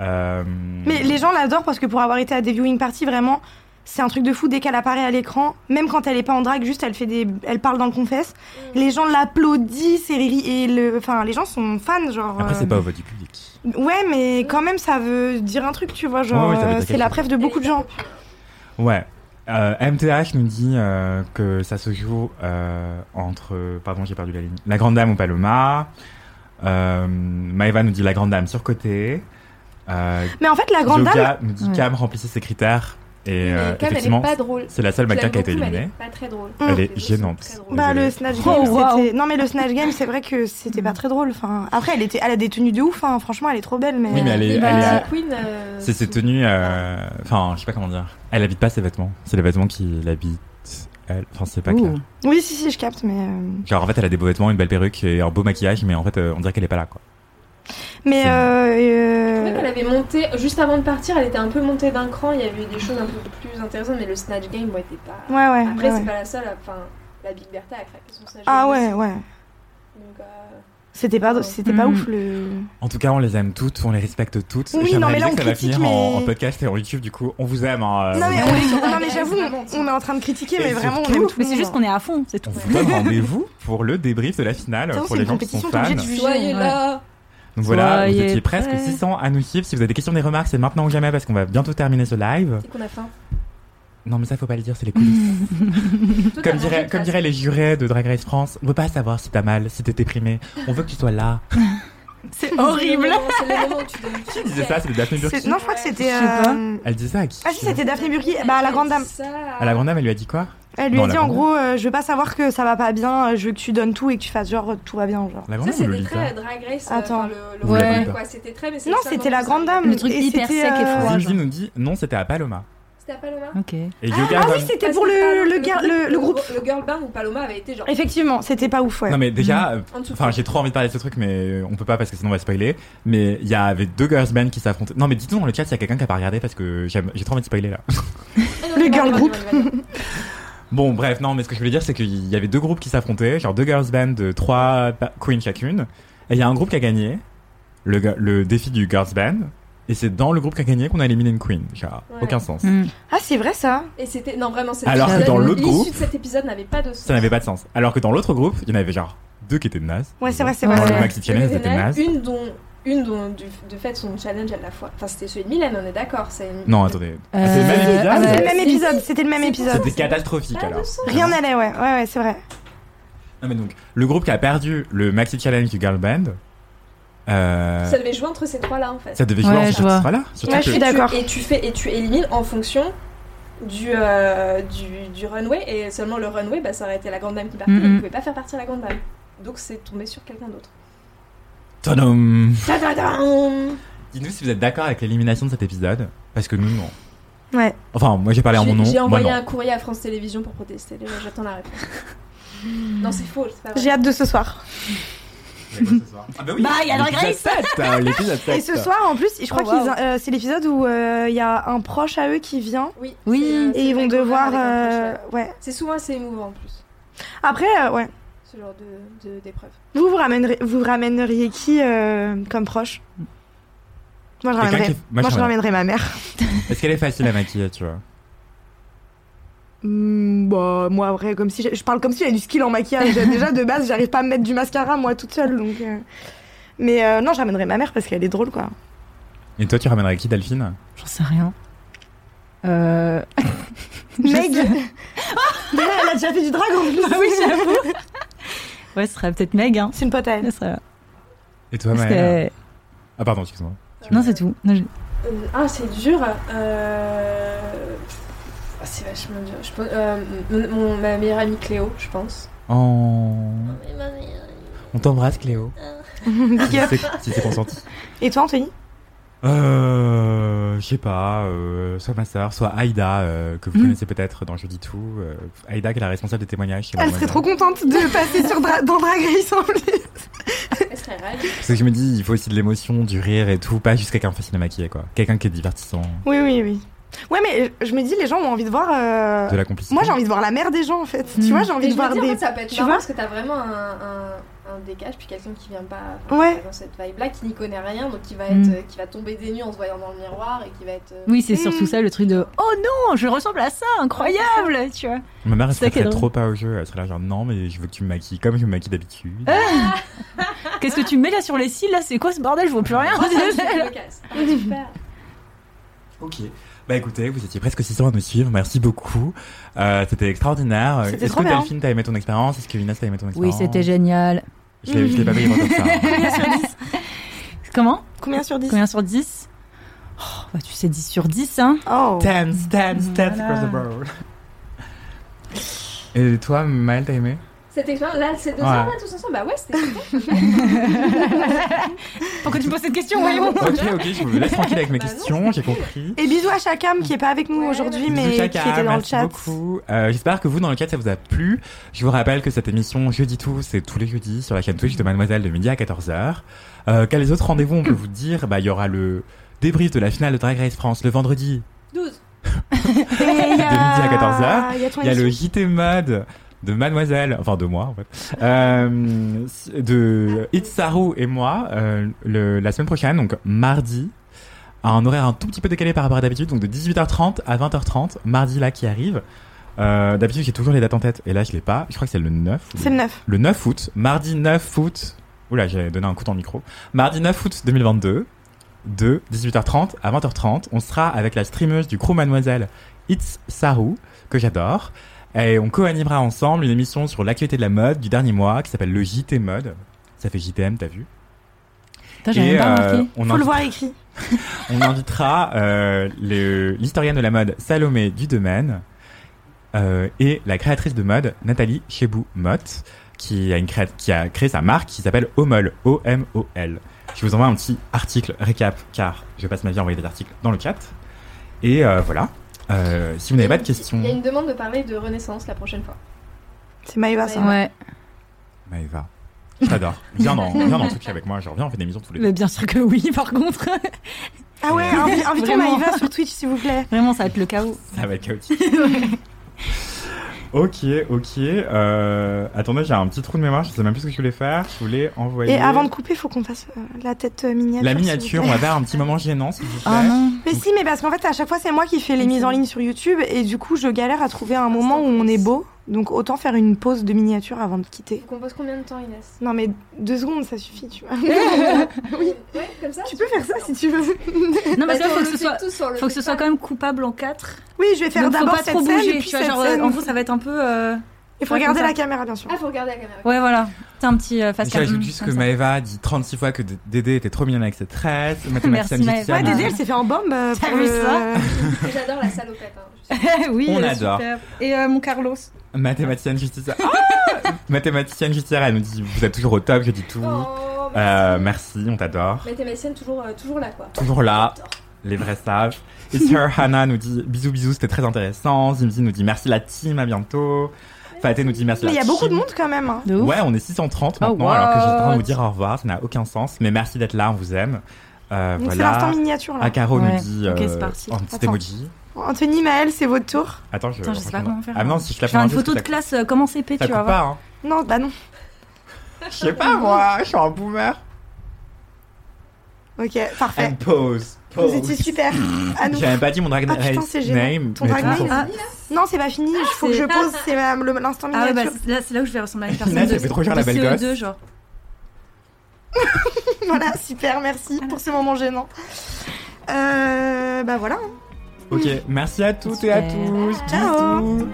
Euh, Mais les gens l'adorent parce que pour avoir été à des viewing parties, vraiment, c'est un truc de fou dès qu'elle apparaît à l'écran. Même quand elle est pas en drague, juste elle fait des, elle parle dans le confesse. Les gens l'applaudissent et, et le, enfin, les gens sont fans, genre. Après, euh, c'est pas au vote du public. Ouais, mais quand même, ça veut dire un truc, tu vois, genre, Ouais, ouais, euh, c'est la preuve de beaucoup de gens. Ouais. Euh, MTH nous dit euh, que ça se joue euh, entre. Pardon, j'ai perdu la ligne. La Grande Dame ou Paloma. Euh, Maëva nous dit la Grande Dame surcotée. Euh, Mais en fait, la grande Yoga dame, nous dit Ouais. Cam remplissait ses critères. Et euh, mais Cam, elle est effectivement, pas drôle. c'est la seule mannequin qui a été éliminée. Elle est pas très drôle. Elle est sont gênante. bah, le Snatch Oh, Game, wow. c'était. Non, mais le Snatch Game, c'est vrai que c'était pas très drôle. Enfin, après, elle était, elle a des tenues de ouf. Hein. Franchement, elle est trop belle, mais. Oui, mais elle est- elle bah, est Queen, euh, C'est ses tenues. euh, Enfin, je sais pas comment dire. Elle habite pas ses vêtements. C'est les vêtements qui l'habitent. Elle. Enfin, c'est pas Ouh. clair. Oui, si, si, je capte, mais. euh, Genre, en fait, elle a des beaux vêtements, une belle perruque et un beau maquillage, mais en fait, on dirait qu'elle est pas là, quoi. Mais. Euh, Je trouvais euh, qu'elle avait monté, juste avant de partir, elle était un peu montée d'un cran, il y avait des choses un peu plus intéressantes, mais le Snatch Game, moi, était pas. Ouais, ouais. Après, ouais, c'est ouais. pas la seule, enfin, la Big Bertha a craqué son Snatch Ah Game. ouais, aussi. ouais. Donc, euh, C'était pas, c'était pas Mm. ouf le. En tout cas, on les aime toutes, on les respecte toutes. Oui, J'aimerais non, mais là, on que ça va finir en, mais- en podcast et en YouTube, du coup, on vous aime. Hein, euh, Non mais, on, non, mais Ouais, j'avoue, on est en train de critiquer, Et mais vraiment, on aime tout Mais c'est juste qu'on est à fond, c'est tout. on vous donne rendez-vous pour le débrief de la finale, pour les gens qui sont fans. Soyez ouais. là Donc voilà, vous Soyez étiez presque prêts. 600 à nous suivre. Si vous avez des questions, des remarques, c'est maintenant ou jamais parce qu'on va bientôt terminer ce live. C'est qu'on a faim. Non, mais ça, faut pas le dire, c'est les coulisses. Comme, dirait, comme diraient les jurés de Drag Race France, on veut pas savoir si t'as mal, si t'es déprimé. On veut que tu sois là. C'est C'est le horrible. moment- C'est le moment où tu donnes Qui disait ça? C'était Daphné Burki? Non, je crois que c'était. Je sais pas. euh, Elle disait ça à qui? Ah si, c'était Daphné Burki. Bah, à la grande dame. À la grande dame, elle lui a dit quoi? Elle lui a dit en gros, euh, je veux pas savoir que ça va pas bien, euh, je veux que tu donnes tout et que tu fasses genre tout va bien, genre. La grande Ça, c'était Lolita très Drag Race. euh, Attends. le, le Ouais. quoi. C'était très, mais Non, c'était la grande dame. Le truc et hyper sec et froid. Zinzi nous dit non, c'était à Paloma. C'était à Paloma Ok. Et Ah, Yoga ah va- oui, c'était pour le, le, gar- le, le groupe. Le girl band où Paloma avait été genre. Effectivement, c'était pas ouf, ouais. Non mais déjà, dessous. enfin j'ai trop envie de parler de ce truc, mais on peut pas parce que sinon on va spoiler. Mais il y avait deux girls band qui s'affrontaient. Non mais dites-nous dans le chat s'il y a quelqu'un qui a pas regardé parce que j'ai trop envie de spoiler là. Ah Le girl group. Bon bref, non mais ce que je voulais dire c'est qu'il y avait deux groupes qui s'affrontaient, genre deux girls band de trois queens chacune. Et il y a un groupe qui a gagné, le, le défi du girls band. Et c'est dans le groupe qui a gagné qu'on a éliminé une queen. Genre, Ouais. aucun sens. Mm. Ah, c'est vrai ça Et c'était. Non, vraiment, c'était. Alors que dans l'autre L'issue groupe- de cet épisode n'avait pas de sens. Ça n'avait pas de sens. Alors que dans l'autre groupe, il y en avait genre deux qui étaient nazes. Ouais, c'est vrai, c'est vrai. Dans le maxi challenge, c'était naze. Une dont. Une dont, du, de fait, son challenge à la fois. Enfin, c'était celui de Mylène, on est d'accord. c'est une- Non, attendez. Euh, c'est le même ah, épisode Ah, ouais. c'était le même épisode, c'était le même C'est épisode. C'était catastrophique alors. Rien n'allait, ouais, ouais, ouais, c'est vrai. Non mais donc, le groupe qui a perdu le maxi challenge du girl band, euh, Ça devait jouer entre ces trois-là, en fait. ça devait jouer Ouais, en je ce vois. là Surtout Ouais, que- je suis Et tu- d'accord. Et tu fais et tu élimines en fonction du, euh, du, du runway et seulement le runway, bah, ça aurait été la grande dame qui partait. Et Ils pouvaient pas faire partir la grande dame. Donc c'est tombé sur quelqu'un d'autre. Tadam Tadadam Dites-nous si vous êtes d'accord avec l'élimination de cet épisode, parce que nous non. Ouais. Enfin, moi j'ai parlé en mon nom. J'ai moi envoyé non. un courrier à France Télévisions pour protester. Déjà, J'attends la réponse. non, c'est faux. c'est pas vrai. J'ai hâte de ce soir. Ah bah oui. Bah, il y a Drag l'épisode Race. 7, hein, L'épisode 7. Et ce soir, en plus, je crois Oh, wow. qu'ils, euh, c'est l'épisode où euh, il y a un proche à eux qui vient Oui. Oui. euh, et ils vont devoir, euh, ouais. C'est souvent assez émouvant en plus, Après, euh, ouais. Ce genre de- d'épreuve. Vous vous ramèneriez qui euh, comme proche? Moi, je ramènerais. qui- Moi, moi, je je ramènerais ma mère. Est-ce qu'elle est facile à maquiller, tu vois? Hmm, bah, moi, après, comme si je parle comme si j'avais du skill en maquillage. Déjà, de base, j'arrive pas à me mettre du mascara, moi, toute seule. Donc, euh. Mais euh, non, je ramènerais ma mère parce qu'elle est drôle, quoi. Et toi, tu ramènerais qui, Delphine? J'en sais rien. Euh... Meg sais- Elle a déjà fait du dragon. Ah oui, j'avoue. Ouais, ce serait peut-être Meg. Hein. C'est une pote à elle. Ce serait- Et toi, Maëlle que- Ah, pardon, excuse-moi. Non, c'est tout. Non, je- Euh, Ah, c'est dur. Euh... ah, c'est vachement dur. Je pense- euh, mon, mon- ma meilleure amie Cléo, je pense. Oh. On t'embrasse, Cléo. Big Si up. si c'est consenti. Et toi, Anthony? Euh, je sais pas, euh, soit ma sœur, soit Aïda, euh, que vous Mm. connaissez peut-être dans Je dis tout. euh, Aïda, qui est la responsable des témoignages Elle serait trop contente de passer sur Dra- dans Drag Race en plus. Elle serait ravie. Parce que je me dis, il faut aussi de l'émotion, du rire et tout, pas juste quelqu'un facile à maquiller, quoi. Quelqu'un qui est divertissant, Oui, oui, oui. Ouais, mais je me dis, les gens ont envie de voir. euh, de la complicité. Moi, j'ai envie de voir la mère des gens, en fait. Mm. Tu vois, j'ai envie Et de voir dis, en des. fait, ça peut être tu vois parce que t'as vraiment un, un, un décalage, puis quelqu'un qui vient pas enfin, Ouais. dans cette vibe-là, qui n'y connaît rien, donc qui va, être, Mm. euh, qui va tomber des nues en se voyant dans le miroir et qui va être. euh, Oui, c'est Mm. surtout ça le truc de Oh non, je ressemble à ça, incroyable, tu vois. Ma mère, elle C'est ça se qui est ferait trop pas au jeu. Elle serait là, genre, non, mais je veux que tu me maquilles comme je me maquille d'habitude. Qu'est-ce que tu mets là sur les cils là C'est quoi ce bordel Je vois plus rien. Oh, ça, je me casse. Ah, super. Ok. Bah écoutez, vous étiez presque 600 à nous suivre, merci beaucoup. Euh, c'était extraordinaire. Est-ce que. Delphine, t'as aimé ton expérience? Est-ce que Inès, t'as aimé ton Oui, expérience? c'était génial. Je l'ai pas payé pour ça. Combien sur 10 Comment? Combien sur 10 Combien sur 10 oh, bah, Tu sais 10 sur 10, hein Oh. Dance, dance, dance Voilà. across the board. Et toi, Maëlle, t'as aimé? Cette expérience, là, ces deux Ouais. là, tous ensemble, bah ouais, c'était super. Pourquoi tu me poses cette question, voyons Ok, ok, je vous laisse tranquille avec mes Bah questions, j'ai compris. Et bisous à Chakam qui est pas avec nous Ouais, aujourd'hui, mais qui était dans le merci chat. beaucoup. Euh, J'espère que vous, dans le chat, ça vous a plu. Je vous rappelle que cette émission Jeudi Tout, c'est tous les jeudis sur la chaîne Twitch de Mademoiselle de midi à 14h. Euh, quels autres rendez-vous on peut vous dire? Bah, il y aura le débrief de la finale de Drag Race France le vendredi 12. Et il y a... De midi à 14h. Il y a ton Il y a le. JT mode de Mademoiselle, enfin de moi en fait, euh, de Itsaru et moi euh, le, la semaine prochaine, donc mardi, à un horaire un tout petit peu décalé par rapport à d'habitude, donc de 18h30 à 20h30, mardi là qui arrive. Euh, d'habitude j'ai toujours les dates en tête et là je l'ai pas, je crois que c'est le 9. ou C'est le 9. le 9 août, mardi 9 août. Oula, j'ai donné un coup dans le micro. Mardi 9 août 2022, de 18h30 à 20h30, on sera avec la streameuse du crew Mademoiselle It's Saru, que j'adore. Et on co-animera ensemble une émission sur l'actualité de la mode du dernier mois qui s'appelle le JT Mode. Ça fait JTM, t'as vu? Putain, même pas euh, remarqué. on, Faut invi- le voir écrit. on invitera euh, l'historienne de la mode Salomé du domaine euh, et la créatrice de mode Nathalie Chebou-Mott qui a, une créa- qui a créé sa marque qui s'appelle Omol, O-M-O-L. Je vous envoie un petit article récap car je passe ma vie à envoyer des articles dans le chat. Et euh, voilà. Euh, si vous n'avez pas de questions, Il y a une demande de parler de Renaissance la prochaine fois. C'est Maëva, ça. Ouais, Maëva, je t'adore. Viens dans, viens dans le truc avec moi. Je reviens, on fait des émissions tous les deux. mais bien sûr que oui, par contre. Ah ouais, invi- invitons. Maëva sur Twitch, s'il vous plaît. Vraiment, ça va être le chaos. Ça va être chaotique. ok, ok. Euh, attendez, j'ai un petit trou de mémoire. Je sais même plus ce que je voulais faire. Je voulais envoyer. Et avant de couper, faut qu'on fasse euh, la tête euh, miniature. la miniature, on va faire un petit moment gênant, s'il vous plaît. Ah non. Mais si, mais parce qu'en fait, à chaque fois, c'est moi qui fais les mises en ligne sur YouTube et du coup, je galère à trouver un moment où on est beau. Donc, autant faire une pause de miniature avant de quitter. Compose combien de temps, Inès? Non, mais deux secondes, ça suffit, tu vois. Oui. Ouais, comme ça tu peux faire ça si tu veux. Non, parce que Vas-y, faut que ce soit. Faut que ce soit quand même coupable en quatre. Oui, je vais faire d'abord cette trop scène, bouger. puis Tu vois, cette genre, scène. en gros, ça va être un peu. euh, Il faut Ouais, regarder la caméra, bien sûr. Ah, faut regarder la caméra. Ouais, voilà. C'est un petit euh, face cam. j'ajoute juste que ça. Maëva a dit 36 fois que Dédé était trop mignonne avec ses tresses. Mathématicienne Maëva. Ouais, Dédé, elle s'est fait en bombe. euh, T'as vu ça J'adore la salopette. Hein. oui, On euh, adore. super. Et mon Carlos? Mathématicienne Justice. Ah Mathématicienne Justice, elle nous dit Vous êtes toujours au top, je dis tout. Oh, Euh, merci, on t'adore. Mathématicienne toujours, euh, toujours là, quoi. Toujours là. Les vrais sages. Et Sir Hannah nous dit bisous bisous, c'était très intéressant. Zimzi nous dit merci la team, à bientôt. Faté nous dit merci Mais la il y a team. beaucoup de monde quand même. hein. De ouf. Ouais, on est 630 Oh, maintenant, alors que j'étais en train de vous dire au revoir, ça n'a aucun sens. Mais merci d'être là, on vous aime. Euh, Donc, c'est voilà. l'instant miniature là. Akaro Ouais. nous dit Ok, euh, c'est parti. un petit Attends. emoji. Anthony, Maël, c'est votre tour. Attends, je, Attends, je sais pas comment faire. Ah non, si je la Je vais faire une photo de classe euh, comment CP, ça, tu ça vas coupe voir. pas, hein. Non, bah non. Je sais pas, moi, je suis un boomer. Ok, parfait. And pause. Vous étiez super. À nous. J'ai même pas dit mon drag Ah putain, c'est name. Ton drag name monde Ah, Non, c'est pas fini. Il faut que c'est- je pose. C'est l'instant ah ouais, bah, miniature. c'est- là, c'est là où je vais ressembler à une personne de, elle fait trop genre la de belle CE2, gosse. genre. Voilà, super, merci pour ce moment gênant. Euh, bah voilà. Ok, merci à toutes et à tous. Ciao.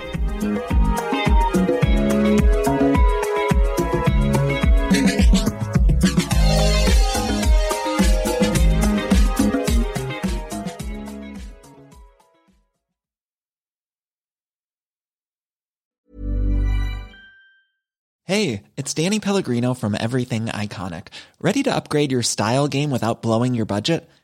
Hey, it's Danny Pellegrino from Everything Iconic. Ready to upgrade your style game without blowing your budget?